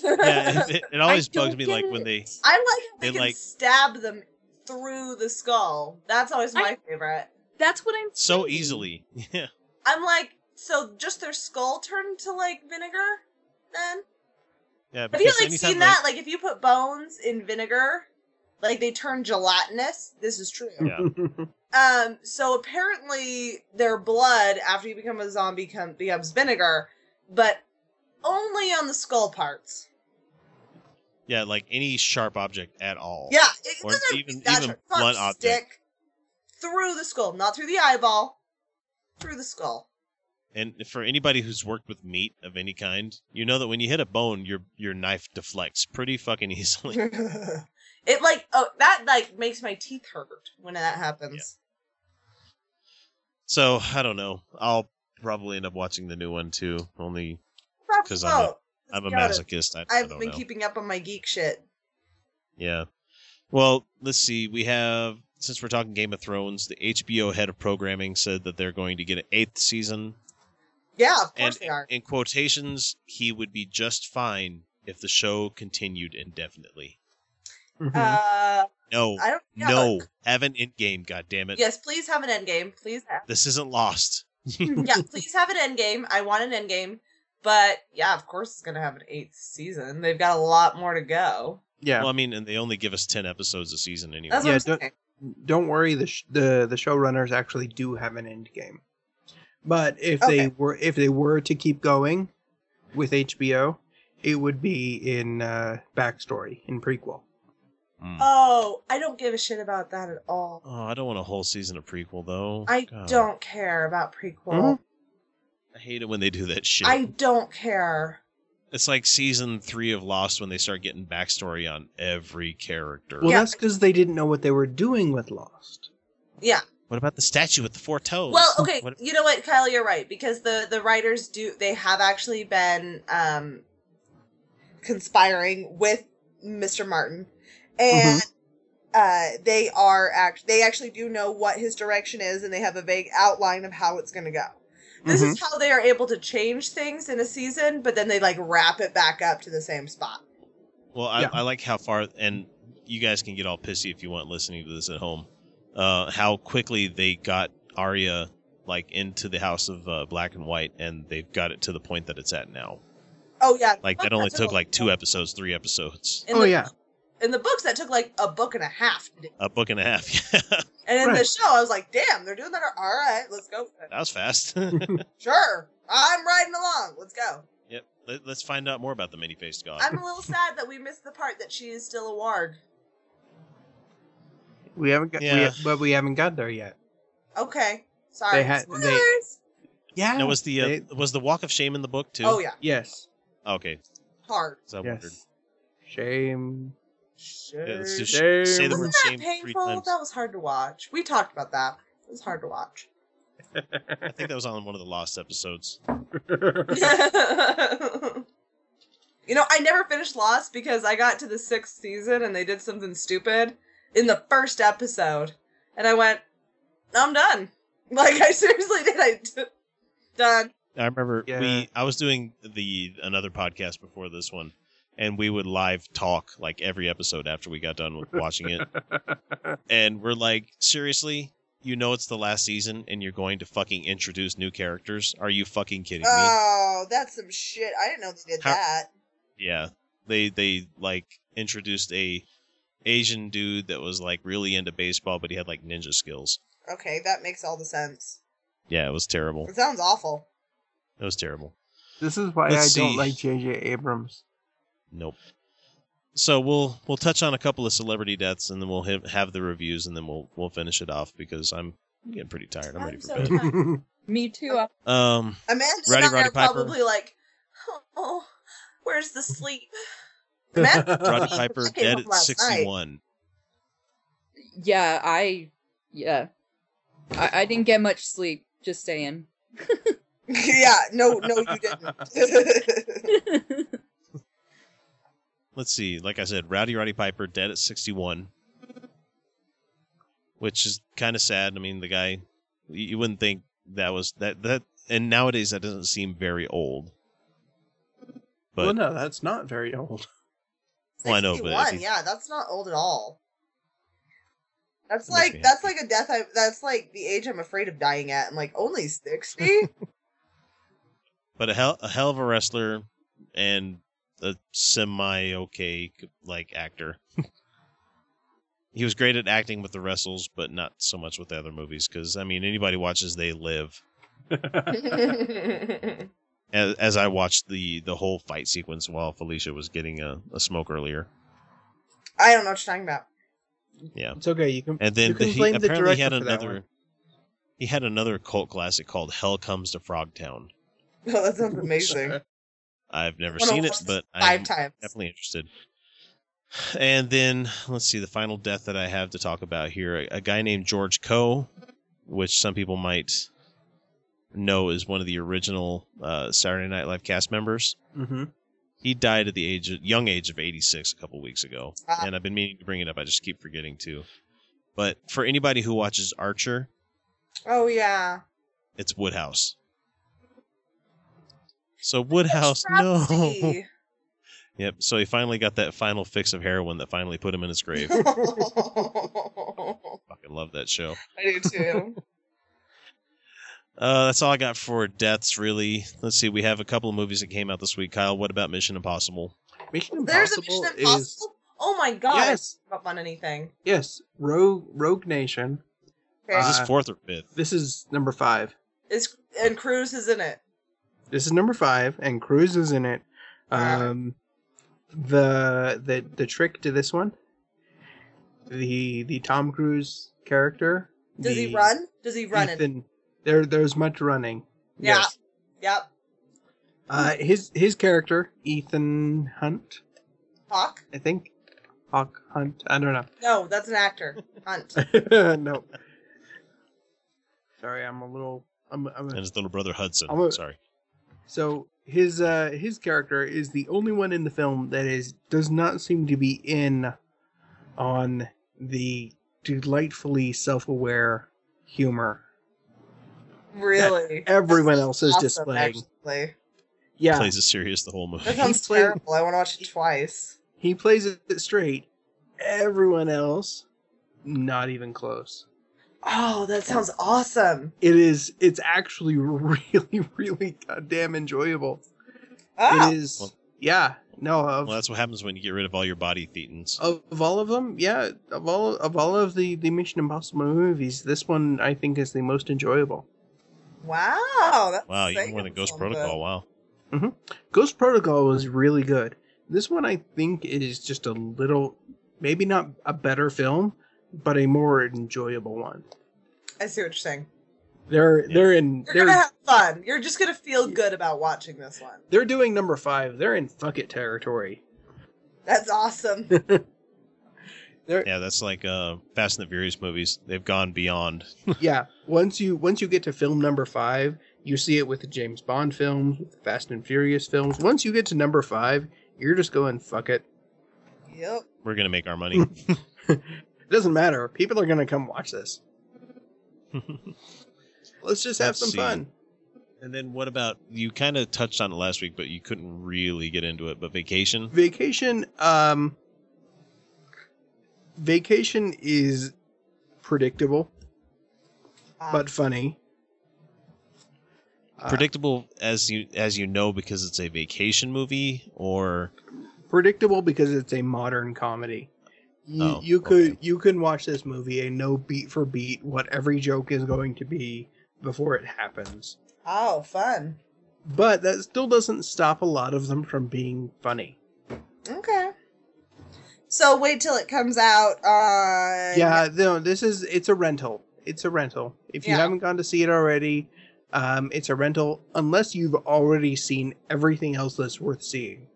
it, it, it always (laughs) I bugs me get like when they I like how they, They, can like- stab them through the skull. That's always my favorite. That's what I'm so saying. easily. (laughs) Yeah. I'm like, so just their skull turned to like vinegar? Then Yeah, have you like anytime, seen that? Like if you put bones in vinegar, like they turn gelatinous. This is true. Yeah. (laughs) Um, so apparently their blood after you become a zombie com- becomes vinegar, but only on the skull parts. Yeah, like any sharp object at all. Yeah, it or doesn't even that even sharp. Fuck, blunt object. stick through the skull, not through the eyeball, through the skull. And for anybody who's worked with meat of any kind, you know that when you hit a bone, your your knife deflects pretty fucking easily. (laughs) it like oh that like makes my teeth hurt when that happens. so I don't know. I'll probably end up watching the new one too, only because I'm a. I'm a masochist. I, don't been know. keeping up on my geek shit. Yeah. Well, let's see. We have since we're talking Game of Thrones, the HBO head of programming said that they're going to get an eighth season. Yeah, of And course they are. in quotations, he would be just fine if the show continued indefinitely. Uh, No, I don't- yeah, no, have an end game. God damn it! yes, please have an end game. Please have. This isn't lost. (laughs) yeah, please have an end game. I want an end game. But yeah, of course it's gonna have an eighth season. They've got a lot more to go. Yeah. Well, I mean, and they only give us ten episodes a season anyway. That's what yeah, I'm don't, don't worry. The sh- the the showrunners actually do have an end game. But if they were if they were to keep going with HBO, it would be in uh, backstory in prequel. Oh, I don't give a shit about that at all. Oh, I don't want a whole season of prequel though. I God, don't care about prequel. Mhm. I hate it when they do that shit. I don't care. It's like season three of Lost when they start getting backstory on every character. Well, that's because they didn't know what they were doing with Lost. Yeah. What about the statue with the four toes? Well, okay, (laughs) What- you know what, Kyle, you're right because the the writers do they have actually been um conspiring with Mr. Martin, and uh they are act they actually do know what his direction is, and they have a vague outline of how it's going to go. This is how they are able to change things in a season, but then they like wrap it back up to the same spot. Well, I, Yeah. I like how far, and you guys can get all pissy if you want listening to this at home. Uh, how quickly they got Arya like into the House of uh, Black and White, and they've got it to the point that it's at now. Oh yeah, Like that only took like two episodes, three episodes, In the, In the books, that took like a book and a half. to do. a book and a half. (laughs) Yeah, And in the show, I was like, "Damn, they're doing that! All right, let's go." that was fast. (laughs) (laughs) Sure, I'm riding along. Let's go. yep. Let, let's find out more about the many-faced god. I'm a little sad that we missed the part that she is still a ward. We haven't got, we, Yeah. but we haven't got there yet. Okay, sorry. They had- they- Spoilers! Yeah. Now was the uh, they- was the Walk of Shame in the book too? Oh yeah, Yes. Okay. hard. So I Yes. wondered. Shame. Yeah, let's just Shame. say the word Wasn't that shame three painful? times. That was hard to watch. We talked about that. It was hard to watch. I think that was on one of the lost episodes. (laughs) You know, I never finished Lost because I got to the sixth season and they did something stupid in the first episode, and I went, "I'm done." (laughs) Like I seriously did. I d- done. I remember Yeah. we I was doing the another podcast before this one, and we would live talk like every episode after we got done with watching it, (laughs) and we're like, seriously, you know it's the last season, and you're going to fucking introduce new characters? Are you fucking kidding me? Oh, that's some shit. I didn't know they did How- that. yeah, they they like introduced a Asian dude that was like really into baseball, but he had like ninja skills. Okay, that makes all the sense. Yeah, it was terrible. It sounds awful. It was terrible. This is why Let's I don't see. like J.J. Abrams. Nope. So we'll we'll touch on a couple of celebrity deaths, and then we'll have, have the reviews, and then we'll we'll finish it off because I'm getting pretty tired. I'm ready for bed. (laughs) Me too. Um, Amanda's Roddy down there Roddy Piper. probably like, oh, where's the sleep? (laughs) Amanda, Roddy Piper dead at last night. 61. Yeah, I. Yeah. I, I didn't get much sleep. Just saying. (laughs) yeah, no, no, you didn't. Let's see. Like I said, Rowdy Roddy Piper dead at 61, which is kind of sad. I mean, the guy, you you wouldn't think that was that that, and nowadays that doesn't seem very old. But well, no, that's not very old. (laughs) well, I know, but if 61, you- yeah, that's not old at all. That's like that's like a death. I, that's like the age I'm afraid of dying at. I'm like only sixty. (laughs) but a hell a hell of a wrestler and a semi okay like actor. (laughs) he was great at acting with the wrestles, but not so much with the other movies. Because I mean, anybody watches They Live. (laughs) (laughs) As, as I watched the the whole fight sequence while Felicia was getting a, a smoke earlier. I don't know what you're talking about. Yeah, It's okay. You can. and then can the, he blame the apparently he had director for that another. He had another cult classic called Hell Comes to Frogtown. Oh, that sounds amazing. I've never seen it, but five I'm times. definitely interested. And then let's see the final death that I have to talk about here. A, a guy named George Coe, which some people might know is one of the original uh, Saturday Night Live cast members. Mm-hmm. He died at the age of, young age of 86 a couple weeks ago, Ah. and I've been meaning to bring it up. I just keep forgetting to. But for anybody who watches Archer, Oh yeah. it's Woodhouse. So Woodhouse, no. (laughs) Yep. So he finally got that final fix of heroin that finally put him in his grave. (laughs) (laughs) Fucking love that show. I do too. Uh, that's all I got for deaths, really. Let's see. We have a couple of movies that came out this week. Kyle, what about Mission Impossible? Mission There's a Impossible Mission Impossible. is Oh my god! Yes. Not on anything. yes, Rogue Rogue Nation. Okay. Is this Uh, fourth or fifth? This is number five. Is and Cruise is in it. This is number five, and Cruise is in it. Um, the the the trick to this one, the the Tom Cruise character. Does he run? Does he run it? Ethan, there there's much running. Yeah. Yes. Yep. Uh, his his character Ethan Hunt, Hawk? I think. Hawk Hunt. I don't know. No, that's an actor. Hunt. (laughs) no. Sorry, I'm a little. I'm. I'm And his little brother Hudson. I'm a- Sorry. So his uh his character is the only one in the film that is does not seem to be in on the delightfully self-aware humor Really? everyone else is Awesome, displaying. actually. Yeah, Plays it serious the whole movie. That sounds played- terrible. I want to watch it twice. he plays it straight. Everyone else, not even close. Oh, that sounds awesome. It is. It's actually (laughs) really, really goddamn enjoyable. Oh. It is. Yeah. No. Of, Well, that's what happens when you get rid of all your body thetans. of, of all of them, yeah. Of all of all of the the Mission Impossible movies, this one I think is the most enjoyable. Wow. That's Wow, even saying more than Ghost something. Protocol. Wow. Mm-hmm. Ghost Protocol was really good. This one I think is just a little, maybe not a better film, but a more enjoyable one. I see what you're saying. They're they're in You're they're gonna have fun. You're just gonna feel good about watching this one. they're doing number five. They're in fuck it territory. That's awesome. (laughs) Yeah, that's like uh, Fast and the Furious movies. They've gone beyond. (laughs) yeah, once you once you get to film number five, you see it with the James Bond films, Fast and Furious films. Once you get to number five, you're just going fuck it. yep. We're gonna make our money. (laughs) It doesn't matter. People are gonna come watch this. (laughs) Let's just have Let's some see. fun. and then what about you? Kind of touched on it last week, but you couldn't really get into it. But Vacation. Vacation, um, Vacation is predictable, but funny. Uh, Predictable as you as you know because it's a vacation movie, or predictable because it's a modern comedy. You, Oh, you could you can watch this movie and know beat for beat what every joke is going to be before it happens. Oh, fun. But that still doesn't stop a lot of them from being funny. Okay. So wait till it comes out on. yeah, no, this is it's a rental. It's a rental. If you Yeah. haven't gone to see it already, um, it's a rental unless you've already seen everything else that's worth seeing,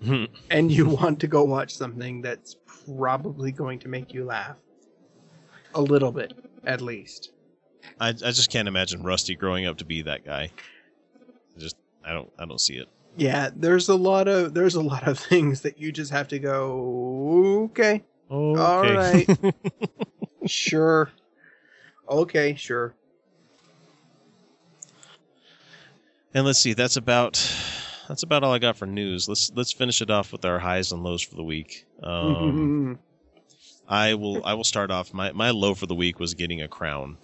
(laughs) and you want to go watch something that's probably going to make you laugh a little bit, at least. I I just can't imagine Rusty growing up to be that guy. I just I don't I don't see it. Yeah, there's a lot of there's a lot of (laughs) things that you just have to go. Okay, all right, (laughs) sure, okay, sure. And let's see, that's about that's about all I got for news. Let's let's finish it off with our highs and lows for the week. Um, (laughs) I will I will start off. My my low for the week was getting a crown.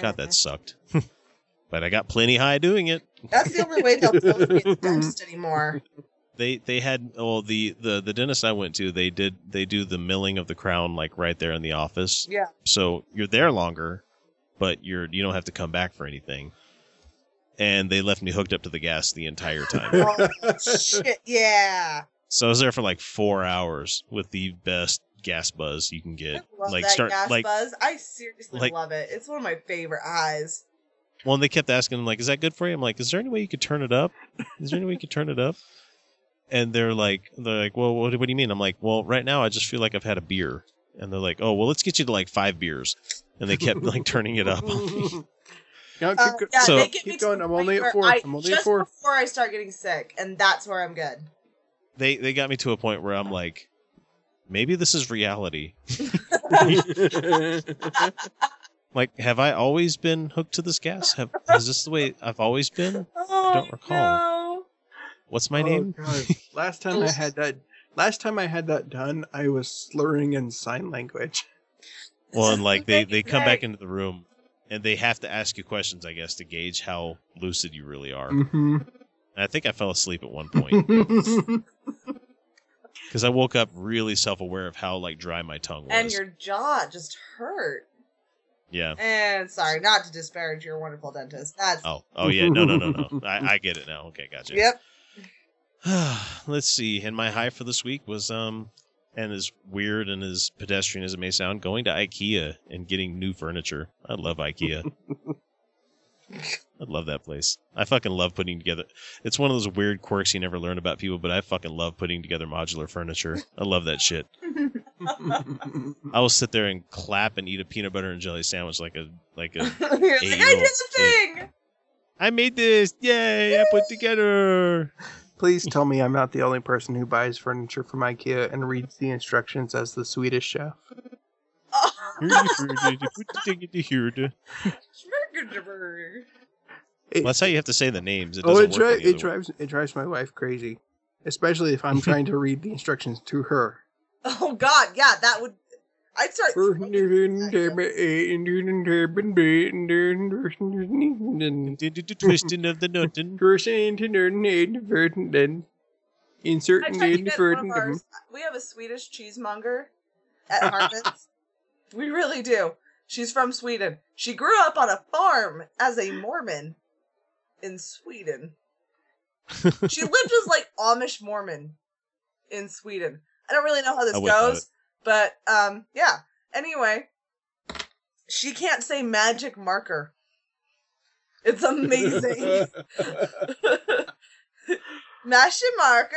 God, that sucked. (laughs) but I got plenty high doing it. That's the only way they'll tell me it's dentist anymore. They they had well the the the dentist I went to they did they do the milling of the crown like right there in the office. Yeah. So you're there longer, but you're you don't have to come back for anything. And they left me hooked up to the gas the entire time. (laughs) Oh, shit, yeah. So I was there for like four hours with the best gas buzz you can get. Love like that start gas like buzz. I seriously like- love it. It's one of my favorite highs. well, and they kept asking like, "Is that good for you?" I'm like, "Is there any way you could turn it up? Is there any way you could turn it up?" And they're like, "They're like, well, what, what do you mean?" I'm like, "Well, right now I just feel like I've had a beer." And they're like, "Oh, well, let's get you to like five beers." And they kept like turning it up. (laughs) (laughs) No, Uh, keep, go- yeah, So- they get me keep to going. I'm only at four. I, I'm only at four. before I start getting sick, and that's where I'm good. they they got me to a point where I'm like, maybe this is reality. (laughs) Like, have I always been hooked to this gas? Have, is this the way I've always been? I don't recall. No. What's my Oh, name? God. Last time I had that. Last time I had that done, I was slurring in sign language. Well, and like they (laughs) they come back into the room and they have to ask you questions, I guess, to gauge how lucid you really are. Mm-hmm. And I think I fell asleep at one point (laughs) because I woke up really self aware of how like dry my tongue was. And your jaw just hurt. yeah. And sorry, not to disparage your wonderful dentist. That's Oh, oh yeah. No, no, no, no. (laughs) I, I get it now. Okay, gotcha. Yep. (sighs) Let's see. And my high for this week was um, and as weird and as pedestrian as it may sound, going to IKEA and getting new furniture. I love IKEA. (laughs) I love that place. I fucking love putting together. It's one of those weird quirks you never learn about people, but I fucking love putting together modular furniture. I love that shit. (laughs) I will sit there and clap and eat a peanut butter and jelly sandwich like a like a (laughs) You're like, I did the thing. I made this. Yay! I put together. Please tell me I'm not the only person who buys furniture from IKEA and reads the instructions as the Swedish chef. Well, that's how you have to say the names. It oh, it, dri- any other it way. drives it drives my wife crazy, especially if I'm trying to read the instructions to her. (laughs) Oh God, yeah, that would. I'd start. Twisting of the noten. Insert I tried to get one of ours. We have a Swedish cheesemonger at Harmons. we really do. She's from Sweden. She grew up on a farm as a Mormon in Sweden. she lived as like Amish Mormon in Sweden. I don't really know how this I wouldn't goes, but um, yeah. Anyway, she can't say magic marker. It's amazing. (laughs) (laughs) Magic marker.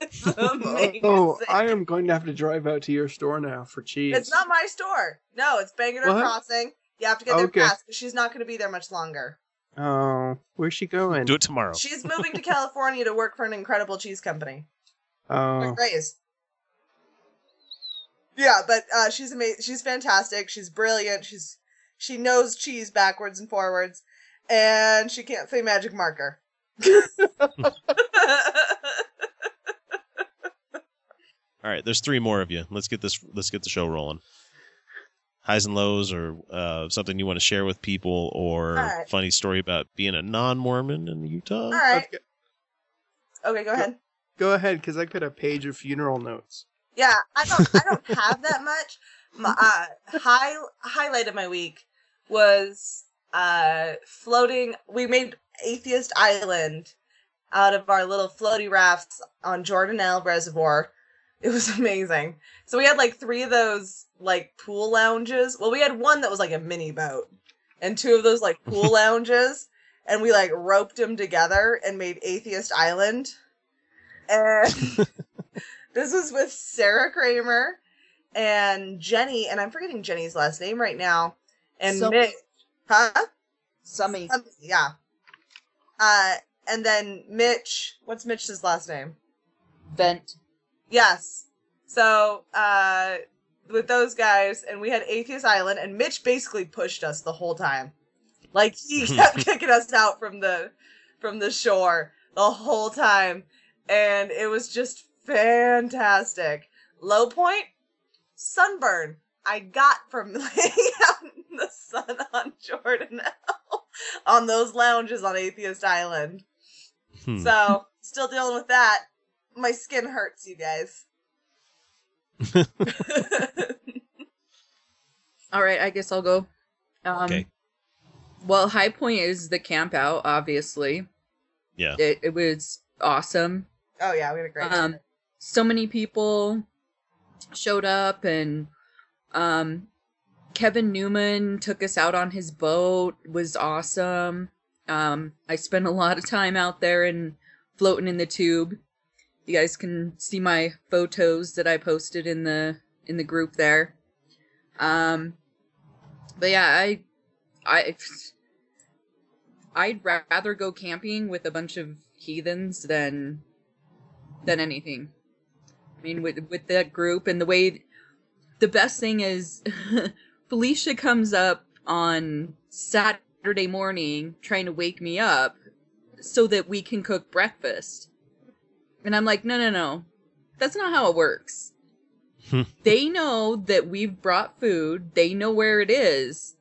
It's (laughs) amazing. Oh, I am going to have to drive out to your store now for cheese. It's not my store. No, it's Bangerter Crossing. You have to get there Okay. fast. 'cause She's not going to be there much longer. Oh, where's she going? Do it tomorrow. She's moving to California to work for an incredible cheese company. Oh, Raise. Yeah, but uh, she's amazing. She's fantastic. She's brilliant. She's she knows cheese backwards and forwards, and she can't say magic marker. (laughs) All right, there's three more of you. Let's get this. Let's get the show rolling. Highs and lows, or uh, something you want to share with people, or All right. funny story about being a non-Mormon in Utah. All right. Okay, go ahead. go ahead, because I got a page of funeral notes. Yeah, I don't I don't (laughs) have that much. My uh, high highlight of my week was uh floating. We made Atheist Island out of our little floaty rafts on Jordanelle Reservoir. It was (laughs) amazing. So we had like three of those like pool lounges. Well, we had one that was like a mini boat, and two of those like pool (laughs) lounges, and we like roped them together and made Atheist Island. And this was with Sarah Kramer and Jenny, and I'm forgetting Jenny's last name right now. And Summy. Mitch, huh? Summy. Um, yeah. Uh, and then Mitch. What's Mitch's last name? Vent. Yes. So, uh, with those guys, and we had Atheist Island, and Mitch basically pushed us the whole time. Like he (laughs) kept kicking us out from the from the shore the whole time, and it was just fantastic. Low point, sunburn. I got from laying (laughs) out in the sun on Jordan on those lounges on Atheist Island. Hmm. So, still dealing with that. My skin hurts, you guys. (laughs) All right, I guess I'll go. Um, Okay. Well, High Point is the camp out, obviously. Yeah. It, it was awesome. Oh yeah, we had a great Um, time. So many people showed up, and um, Kevin Newman took us out on his boat. It was awesome. Um, I spent a lot of time out there and floating in the tube. You guys can see my photos that I posted in the in the group there. Um, but yeah, I I I'd rather go camping with a bunch of heathens than than anything. I mean, with with that group and the way the best thing is (laughs) Felicia comes up on Saturday morning trying to wake me up so that we can cook breakfast. And I'm like, no, no, no. That's not how it works. Hmm. they know that we've brought food, they know where it is.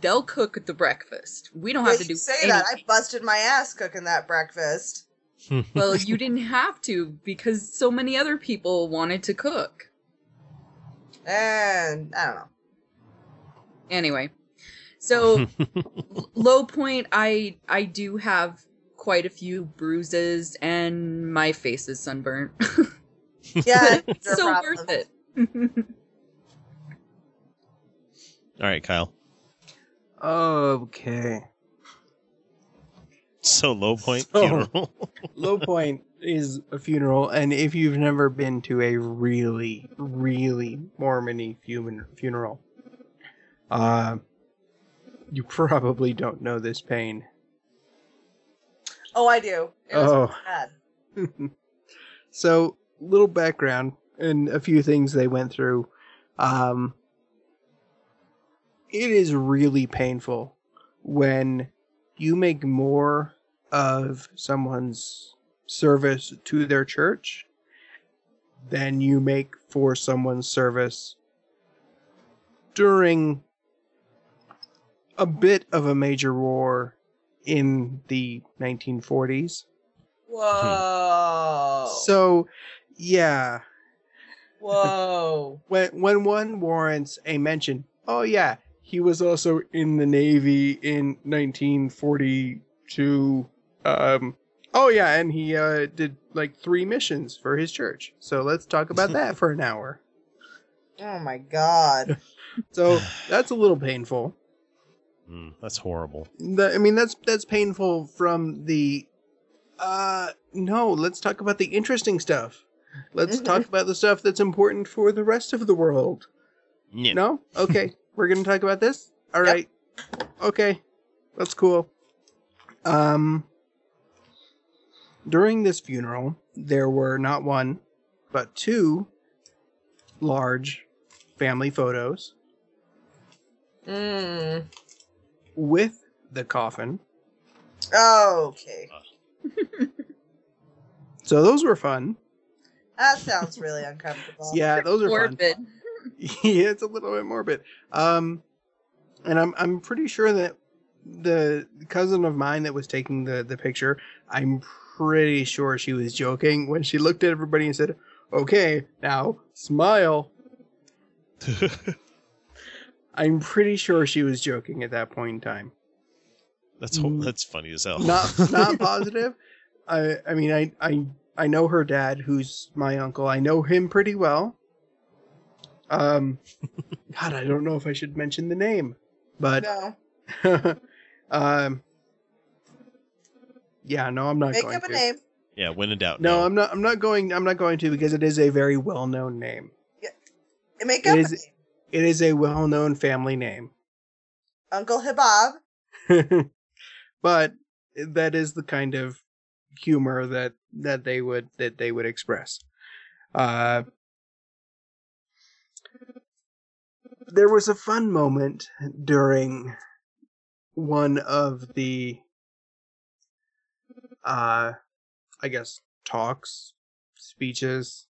They'll cook the breakfast. We don't have to you do say that. I busted my ass cooking that breakfast. (laughs) well, you didn't have to because so many other people wanted to cook. And I don't know. Anyway, so (laughs) low point I I do have quite a few bruises and my face is sunburnt. (laughs) Yeah, it's so problem. worth it. All right, Kyle. Okay. So low point So- funeral. (laughs) Low point is a funeral, and if you've never been to a really, really Mormony fun- funeral, uh, you probably don't know this pain. Oh, I do. It was Oh. bad. (laughs) so, little background and a few things they went through. Um, it is really painful when you make more of someone's service to their church than you make for someone's service during a bit of a major war in the 1940s. Whoa. So, yeah, Whoa. (laughs) when when one warrants a mention, oh yeah, he was also in the Navy in 1942. Um, oh yeah, and he uh, did like three missions for his church. So let's talk about (laughs) that for an hour. Oh my god. (laughs) So that's a little painful. Mm, that's horrible. The, I mean, that's that's painful from the. Uh, no, let's talk about the interesting stuff. Let's talk (laughs) about the stuff that's important for the rest of the world. Yeah. No? Okay. We're going to talk about this? All right. Okay. That's cool. Um during this funeral, there were not one, but two large family photos Mm. with the coffin. Oh, Okay. So those were fun. That sounds really uncomfortable. Yeah, those are fun. (laughs) Yeah, it's a little bit morbid. Um, and I'm I'm pretty sure that the cousin of mine that was taking the the picture, I'm pretty sure she was joking when she looked at everybody and said, "Okay, now smile." (laughs) I'm pretty sure she was joking at that point in time. That's ho- that's funny as hell. Not (laughs) not positive. I I mean I I I know her dad, who's my uncle. I know him pretty well. Um, God, I don't know if I should mention the name, but No. (laughs) um, yeah, no, I'm not going. Make going up a to. name. yeah, when in doubt. No, I'm not. I'm not going. I'm not going to because it is a very well-known name. Yeah, Make It up a name. it is a well-known family name, Uncle Hibab. (laughs) but that is the kind of humor that that they would that they would express. Uh, there was a fun moment during one of the uh I guess talks, speeches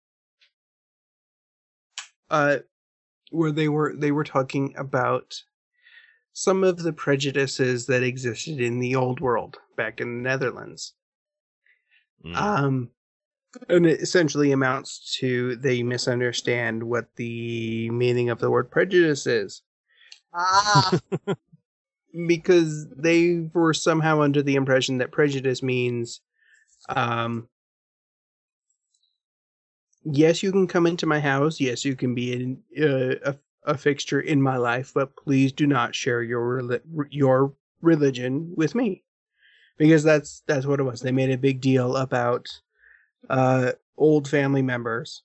uh where they were they were talking about some of the prejudices that existed in the old world back in the Netherlands. Mm. Um and it essentially amounts to they misunderstand what the meaning of the word prejudice is. Ah. (laughs) because they were somehow under the impression that prejudice means um yes you can come into my house. Yes you can be in, uh, a, a fixture in my life but please do not share your your religion with me. Because that's that's what it was. They made a big deal about uh old family members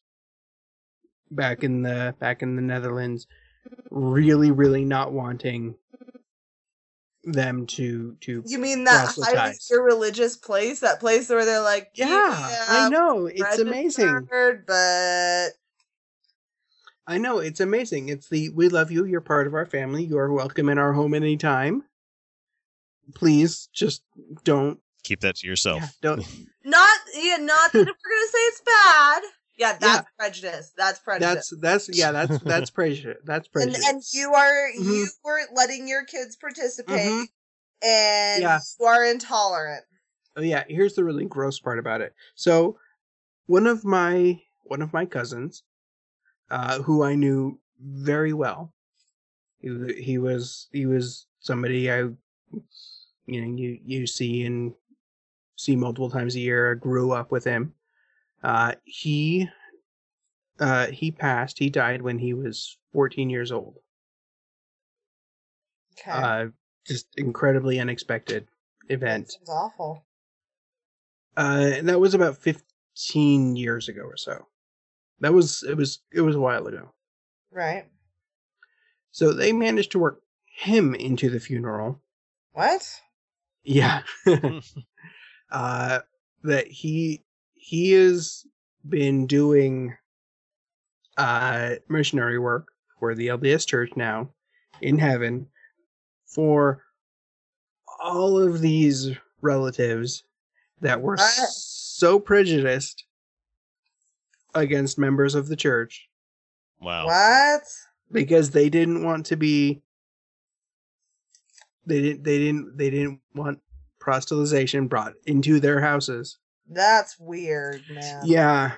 back in the back in the Netherlands really really not wanting them to to You mean that highly proselytize. irreligious place? That place where they're like, Yeah, I know. It's amazing. But I know it's amazing. It's the we love you. You're part of our family. You are welcome in our home anytime. Please just don't Keep that to yourself. don't. (laughs) Not yeah, not that if we're gonna say it's bad. Yeah, that's prejudice. That's prejudice. That's that's yeah. That's (laughs) that's prejudice. That's and prejudice. and you are Mhm. you were letting your kids participate Mhm. and Yeah. you are intolerant. Oh yeah, here's the really gross part about it. So, one of my one of my cousins, uh, who I knew very well, he he was he was somebody I, you know, you you see and see multiple times a year. Grew up with him. Uh, he, uh, he passed. He died when he was 14 years old. Okay. Uh, just incredibly unexpected event. Sounds awful. Uh, and that was about 15 years ago or so. That was it was it was a while ago. Right. So they managed to work him into the funeral. What? Yeah. (laughs) (laughs) uh that he he has been doing uh missionary work for the LDS church now in heaven for all of these relatives that were What? so prejudiced against members of the church Wow. What? because they didn't want to be they didn't they didn't they didn't want proselytization brought into their houses. That's weird, man. yeah.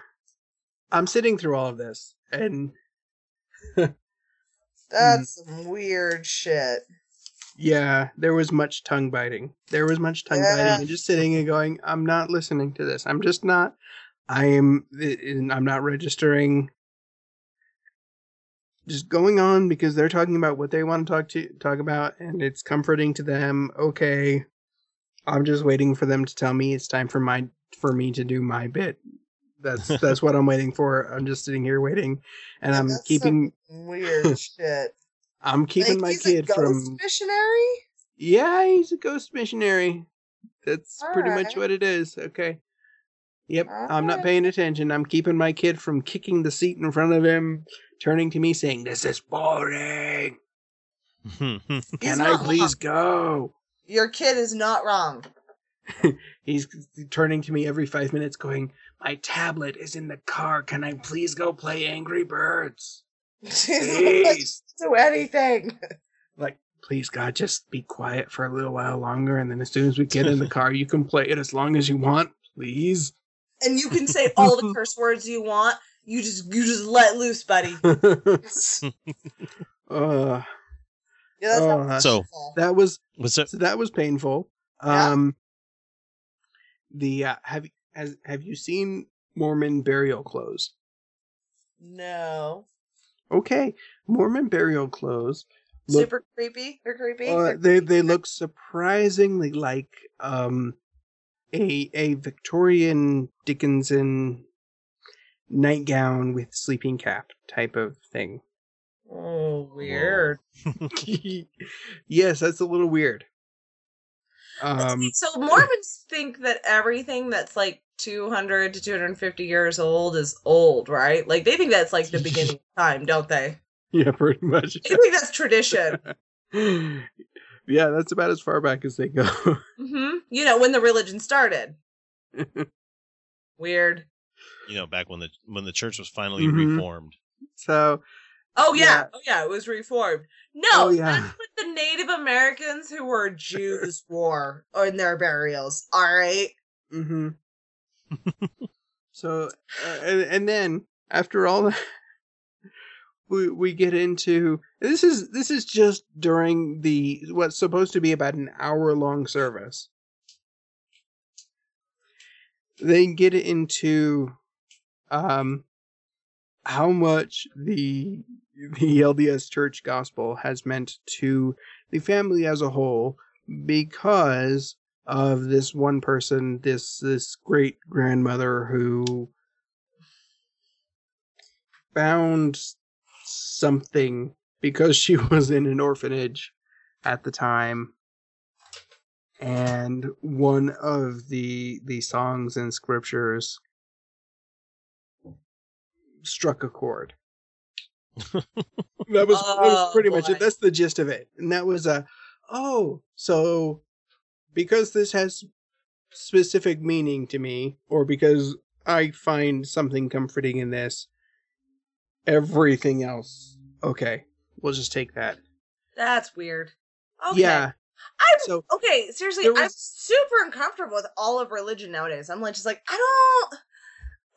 I'm sitting through all of this and (laughs) mm. That's some weird shit. yeah there was much tongue biting. There was much tongue Yeah. biting and just sitting and going i'm not listening to this. I'm just not i am i'm not registering. Just going on because they're talking about what they want to talk to talk about and it's comforting to them. Okay i'm just waiting for them to tell me it's time for my for me to do my bit. That's (laughs) that's what i'm waiting for. I'm just sitting here waiting and i'm That's keeping weird (laughs) shit. i'm keeping Like, my he's a kid ghost from missionary. yeah he's a ghost missionary. That's pretty much what it is okay? Yep i'm not paying attention. I'm keeping my kid from kicking the seat in front of him turning to me saying this is boring. (laughs) Can i please go Your kid is not wrong. (laughs) He's turning to me every five minutes, going, My tablet is in the car. Can I please go play Angry Birds? Please. (laughs) do anything. Like, please, God, just be quiet for a little while longer. And then as soon as we get in the (laughs) car, you can play it as long as you want, please. And you can say all the curse words you want. You just you just let loose, buddy. uh, Yeah, that's uh, not So- that was What's that? so that was painful. Yeah. Um, the uh, have has have you seen Mormon burial clothes? No. Okay, Mormon burial clothes. look- Super creepy. They're creepy. Uh, they they look surprisingly like um a a Victorian Dickinson nightgown with sleeping cap type of thing. Oh, weird. (laughs) yes, that's a little weird. Um so Mormons think that everything that's like 200 to 250 years old is old, right? Like they think that's like the beginning (laughs) of time, don't they? yeah, pretty much. They think that's tradition. (laughs) yeah, that's about as far back as they go. hmm You know, when the religion started. Weird. You know, back when the when the church was finally Mhm. reformed. so Oh yeah. Yeah. Oh yeah, it was reformed. No, Oh, yeah. that's what the Native Americans who were Jews wore in their burials. All right. Mm-hmm. (laughs) so, uh, and, and then after all that, (laughs) we we get into this is this is just during the what's supposed to be about an hour long service. They get into um how much the the LDS Church gospel has meant to the family as a whole because of this one person, this this great grandmother who found something because she (laughs) was in an orphanage at the time. And one of the the songs and scriptures struck a chord That was, that was Oh, pretty much it. That's the gist of it. And that was a, oh, so because this has specific meaning to me, or because I find something comforting in this, everything else, okay, we'll just take that. That's weird. Okay. Yeah. I'm So, okay. Seriously, there I'm super uncomfortable with all of religion nowadays. I'm like, just like I don't,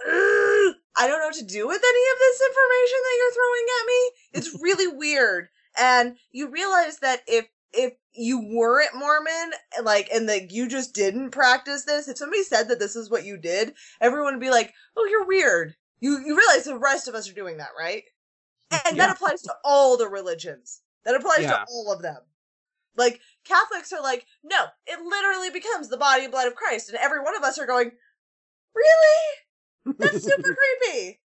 Ugh, I don't know what to do with any of this information that you're throwing at me. It's (laughs) really weird, and you realize that if if you weren't Mormon, like, and that you just didn't practice this, if somebody said that this is what you did, everyone would be like, "Oh, you're weird." You you realize the rest of us are doing that, right? And Yeah. that applies to all the religions. That applies Yeah. to all of them. Like Catholics are like, no, it literally becomes the body and blood of Christ, and every one of us are going, really? That's super (laughs) creepy.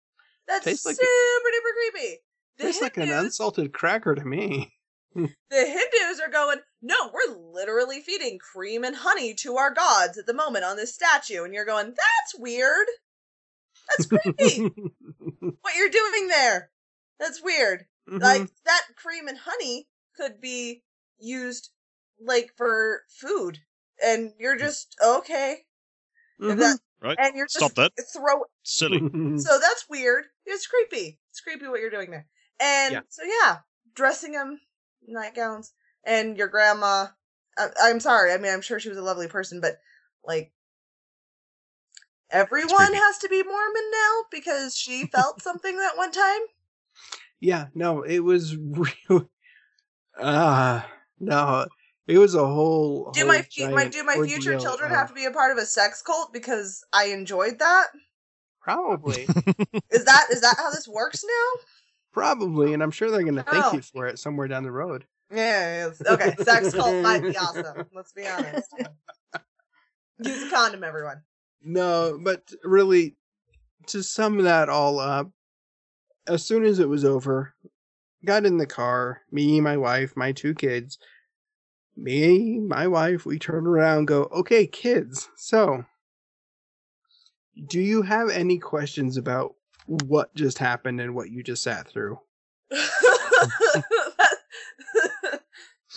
That's Tastes like super duper creepy. The Tastes like an unsalted cracker to me. (laughs) the Hindus are going, no, we're literally feeding cream and honey to our gods at the moment on this statue, and you're going, that's weird. That's creepy. (laughs) what you're doing there. That's weird. Mm-hmm. Like that cream and honey could be used like for food, and you're just okay. If Mm-hmm. that- Right? and you're Stop just that. throw. Silly. (laughs) So that's weird. It's creepy. It's creepy what you're doing there. And Yeah. so yeah, dressing them nightgowns, and your grandma. I, I'm sorry. I mean, I'm sure she was a lovely person, but like. Everyone has to be Mormon now because she (laughs) felt something that one time. Yeah, no, it was (laughs) real. Ah, no, it was a whole. Do whole my fu- my do my future ordeal children of- have to be a part of a sex cult because I enjoyed that? Probably, (laughs) Is that is that how this works now? probably, and I'm sure they're gonna thank Oh. you for it somewhere down the road. Yeah, okay. Sex cult might be awesome. Let's be honest. (laughs) Use a condom, everyone. No, but really, to sum that all up, as soon as it was over, got in the car, me, my wife, my two kids. Me, my wife, we turn around, and go, okay, kids, so do you have any questions about what just happened and what you just sat through? that, (laughs)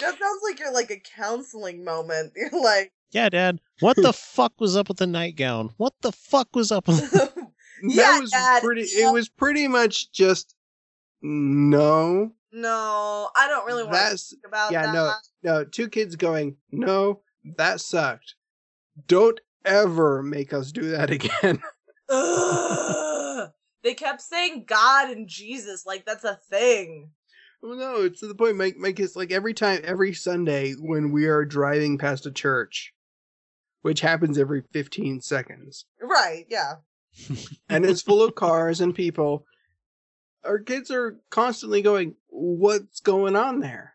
that sounds like you're like a counseling moment. (laughs) You're like, Yeah, Dad. What the (laughs) fuck was up with the nightgown? What the fuck was up with Yeah, that was Dad, pretty yeah. it was pretty much just no no, I don't really want to That's think about yeah, that. no, no. Two kids going, no, that sucked. Don't ever make us do that (laughs) again. They kept saying God and Jesus like that's a thing. well, no, it's to the point. My my kids like every time, every Sunday when we are driving past a church, which happens every fifteen seconds, Right, yeah. and it's full of cars and people. Our kids are constantly going, "What's going on there?"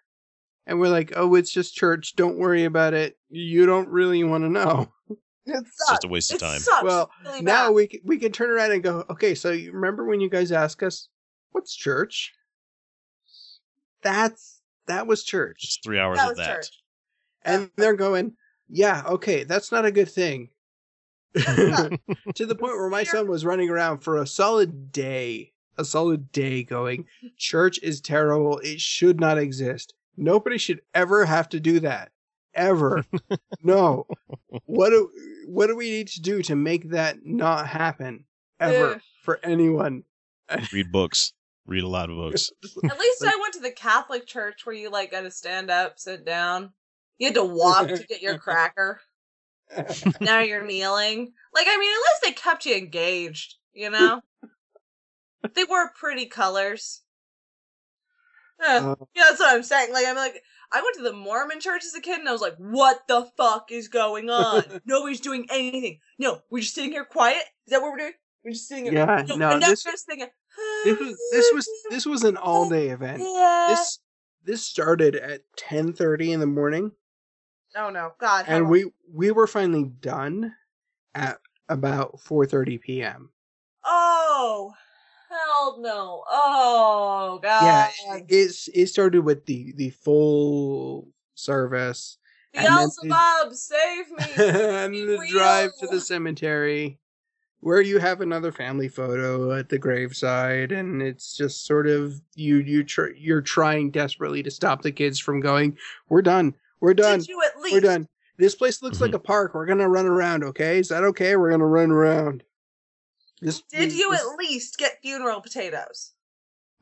And we're like, "Oh, it's just church. Don't worry about it. You don't really want to know." (laughs) It It's just a waste of It time. sucks Well, really now we can, we can turn around and go, okay, so you remember when you guys ask us, what's church? That's that was church. Just three hours that of that. church. And they're going, yeah, okay, that's not a good thing. (laughs) (laughs) to the point where my son was running around for a solid day, a solid day going, church is terrible. It should not exist. Nobody should ever have to do that. Ever. (laughs) no. What do what do we need to do to make that not happen ever Ugh. for anyone? (laughs) Read books. Read a lot of books. At least I went to the Catholic church where you like got to stand up, sit down. You had to walk to get your (laughs) cracker. now you're kneeling. Like I mean, at least they kept you engaged. You know, they wore pretty colors. Uh, yeah, that's what I'm saying. Like I'm like I went to the Mormon church as a kid and I was like, what the fuck is going on? (laughs) Nobody's doing anything. No, we're just sitting here quiet. Is that what we're doing? We're just sitting here. Yeah, no, and now this- we're just thinking. this was this was this was an (sighs) all day event. Yeah. This this started at ten thirty in the morning. Oh no, God. and we we were finally done at about 4:30 p.m. Oh, hell no. Oh God. Yeah, it's it started with the the full service and the- Beelzebub, (laughs) save me. and the drive to the cemetery, where you have another family photo at the graveside, and it's just sort of you you tr- you're trying desperately to stop the kids from going. We're done. We're done. Did you at least? We're done. This place looks like mm-hmm. a park. We're gonna run around. Okay, is that okay? We're gonna run around. This Did you this- at least get funeral potatoes?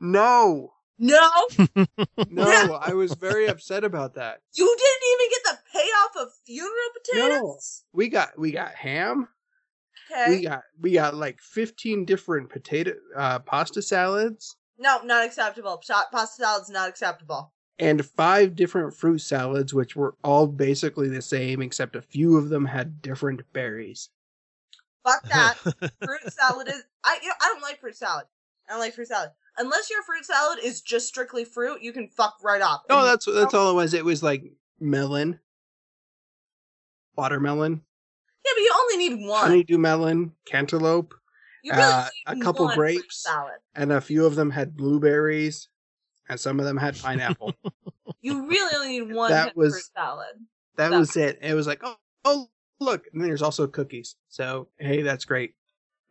No, No, (laughs) no. I was very upset about that. you didn't even get the payoff of funeral potatoes. We got we got ham. Okay. We got we got like fifteen different potato uh, pasta salads no, not acceptable. Pasta salad's not acceptable. and five different fruit salads, which were all basically the same, except a few of them had different berries. Fuck (laughs) that. fruit salad is. I you know, I don't like fruit salad. I don't like fruit salad unless your fruit salad is just strictly fruit. You can fuck right off. No, And- that's that's all it was. It was like melon, watermelon, Yeah, but you only need one. honeydew melon, cantaloupe, You really uh, a couple grapes, and a few of them had blueberries, and some of them had pineapple. You really only need (laughs) one That was- fruit salad. that That- was it. It was like, oh, oh, look, and then there's also cookies. So hey, that's great.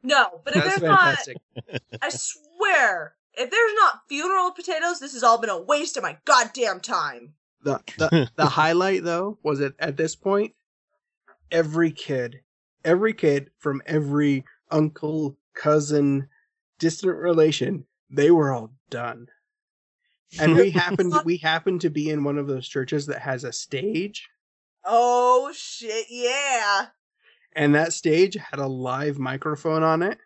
No, but if That's there's fantastic. not, I swear, if there's not funeral potatoes, this has all been a waste of my goddamn time. The the the (laughs) highlight though was that at this point, every kid, every kid from every uncle, cousin, distant relation, they were all done. And we (laughs) happened we happened to be in one of those churches that has a stage, Oh shit, yeah. and that stage had a live microphone on it.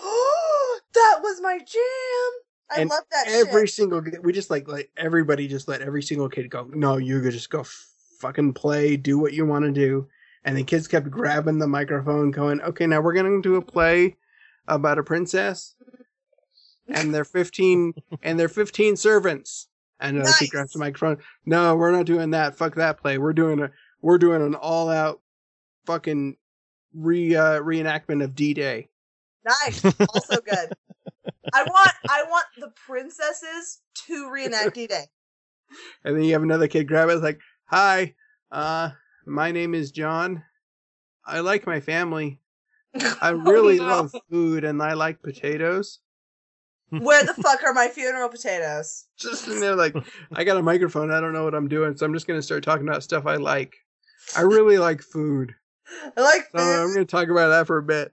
Oh (gasps) that was my jam. I and love that every shit. single we just like like everybody just let every single kid go no you could just go f- fucking play do what you want to do and the kids kept grabbing the microphone going okay now we're gonna do a play about a princess and they're 15 (laughs) and they're 15 servants and uh, she grabs the microphone no we're not doing that fuck that play we're doing a we're doing an all out fucking re uh, reenactment of d-day Nice. Also good. I want I want the princesses to reenact D-Day. And then you have another kid grab it, like, "Hi, uh, my name is John. I like my family. I (laughs) really no. love food, and I like potatoes." Where the (laughs) fuck are my funeral potatoes? Just in there, like, I got a microphone. I don't know what I'm doing, so I'm just gonna start talking about stuff I like. I really like food. I like So I'm gonna talk about that for a bit.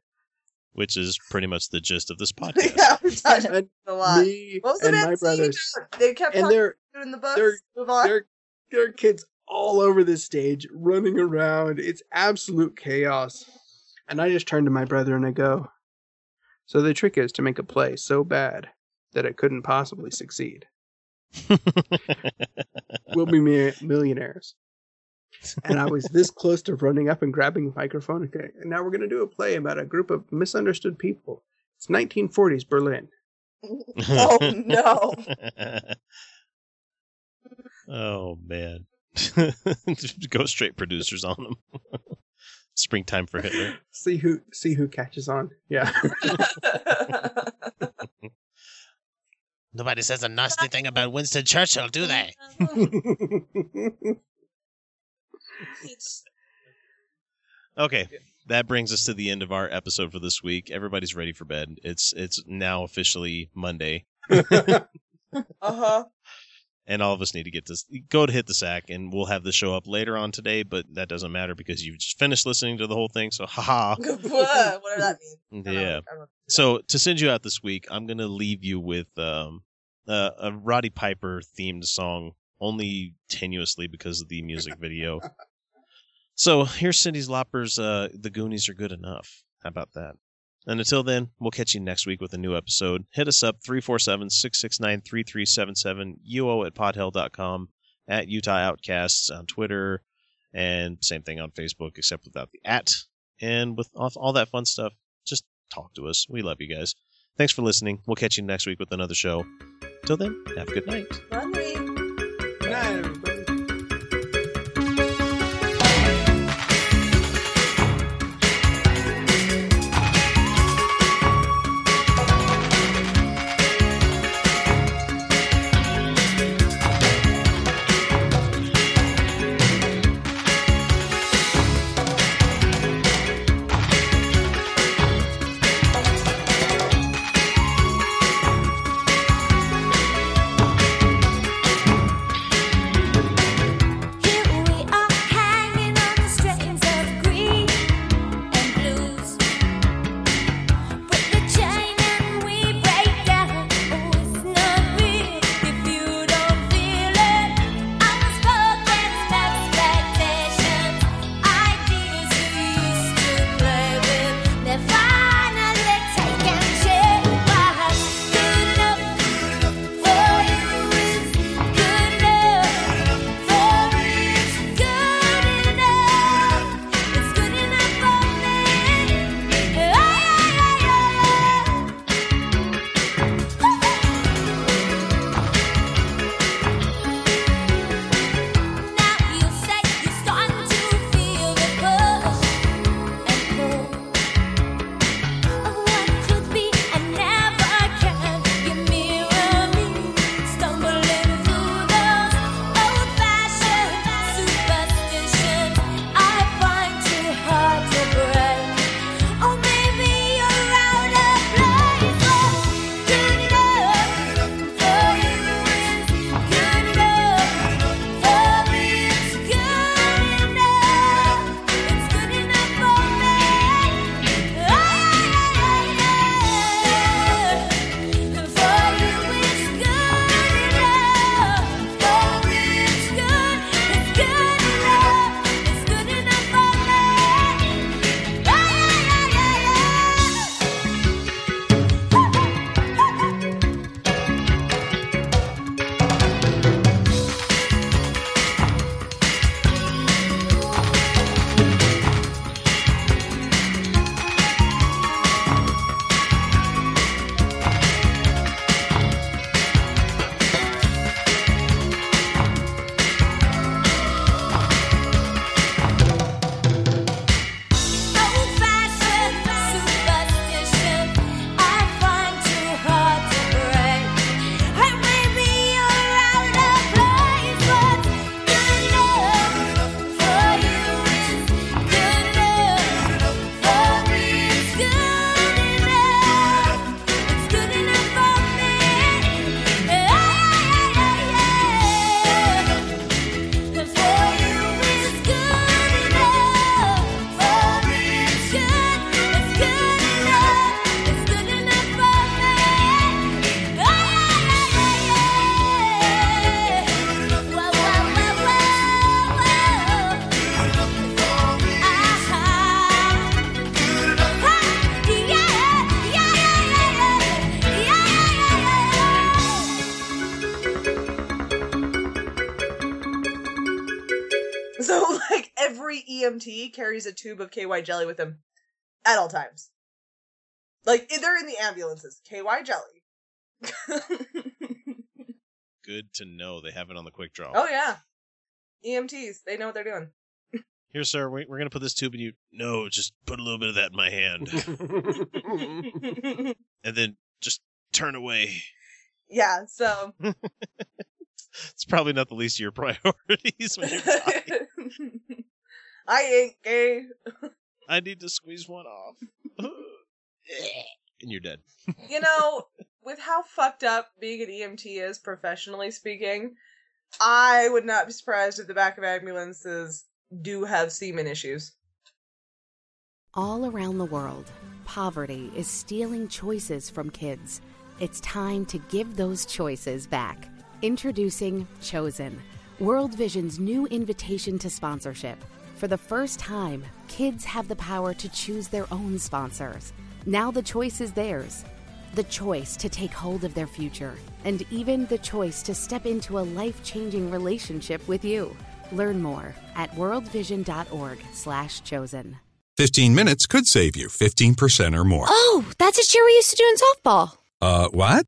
Which is pretty much the gist of this (laughs) podcast. yeah, we talked And a lot. me what was the and man my singing brothers, about? They kept and talking they're about it in the books. they're Move on. there, there are kids all over the stage running around. It's absolute chaos. And I just turn to my brother and I go, So the trick is to make a play so bad that it couldn't possibly succeed. (laughs) we'll be millionaires. And I was this close to running up and grabbing a microphone. Okay, and now we're going to do a play about a group of misunderstood people. It's 1940s Berlin. (laughs) oh no. (laughs) oh man. (laughs) Go straight producers on them. Springtime for Hitler. See who see who catches on. Yeah. Nobody says a nasty thing about Winston Churchill, do they? Okay, that brings us to the end of our episode for this week. Everybody's ready for bed. It's it's now officially Monday, (laughs) Uh-huh. and all of us need to get this. Go to hit the sack, and we'll have the show up later on today. But that doesn't matter because you've just finished listening to the whole thing. So, haha. (laughs) Whatever that means. Yeah. So to send you out this week, I'm gonna leave you with um, uh, a Roddy Piper themed song, only tenuously because of the music video. (laughs) so here's Cyndi Lauper's. Uh, the Goonies are good enough. How about that? And until then, we'll catch you next week with a new episode. Hit us up 347 669 3377, uo at podhell.com, at Utah Outcasts on Twitter, and same thing on Facebook, except without the at. And with all, all that fun stuff, just talk to us. We love you guys. Thanks for listening. We'll catch you next week with another show. Till then, have a good night. Good night, carries a tube of KY jelly with him at all times. Like they're in the ambulances. KY jelly. (laughs) Good to know they have it on the quick draw. Oh yeah. EMTs, they know what they're doing. Here, sir, we- we're going to put this tube in you. No, just put a little bit of that in my hand. (laughs) and then just turn away. yeah, so (laughs) It's probably not the least of your priorities when you're dying. I ain't gay. I need to squeeze one off. and you're dead. You know, with how fucked up being an EMT is professionally speaking, I would not be surprised if the back of ambulances do have semen issues. All around the world, poverty is stealing choices from kids. It's time to give those choices back. Introducing Chosen, World Vision's new invitation to sponsorship. For the first time, kids have the power to choose their own sponsors. Now the choice is theirs. The choice to take hold of their future, and even the choice to step into a life-changing relationship with you. Learn more at worldvision.org/chosen. 15 minutes could save you 15% or more. Oh, that's a cheer we used to do in softball. Uh, what?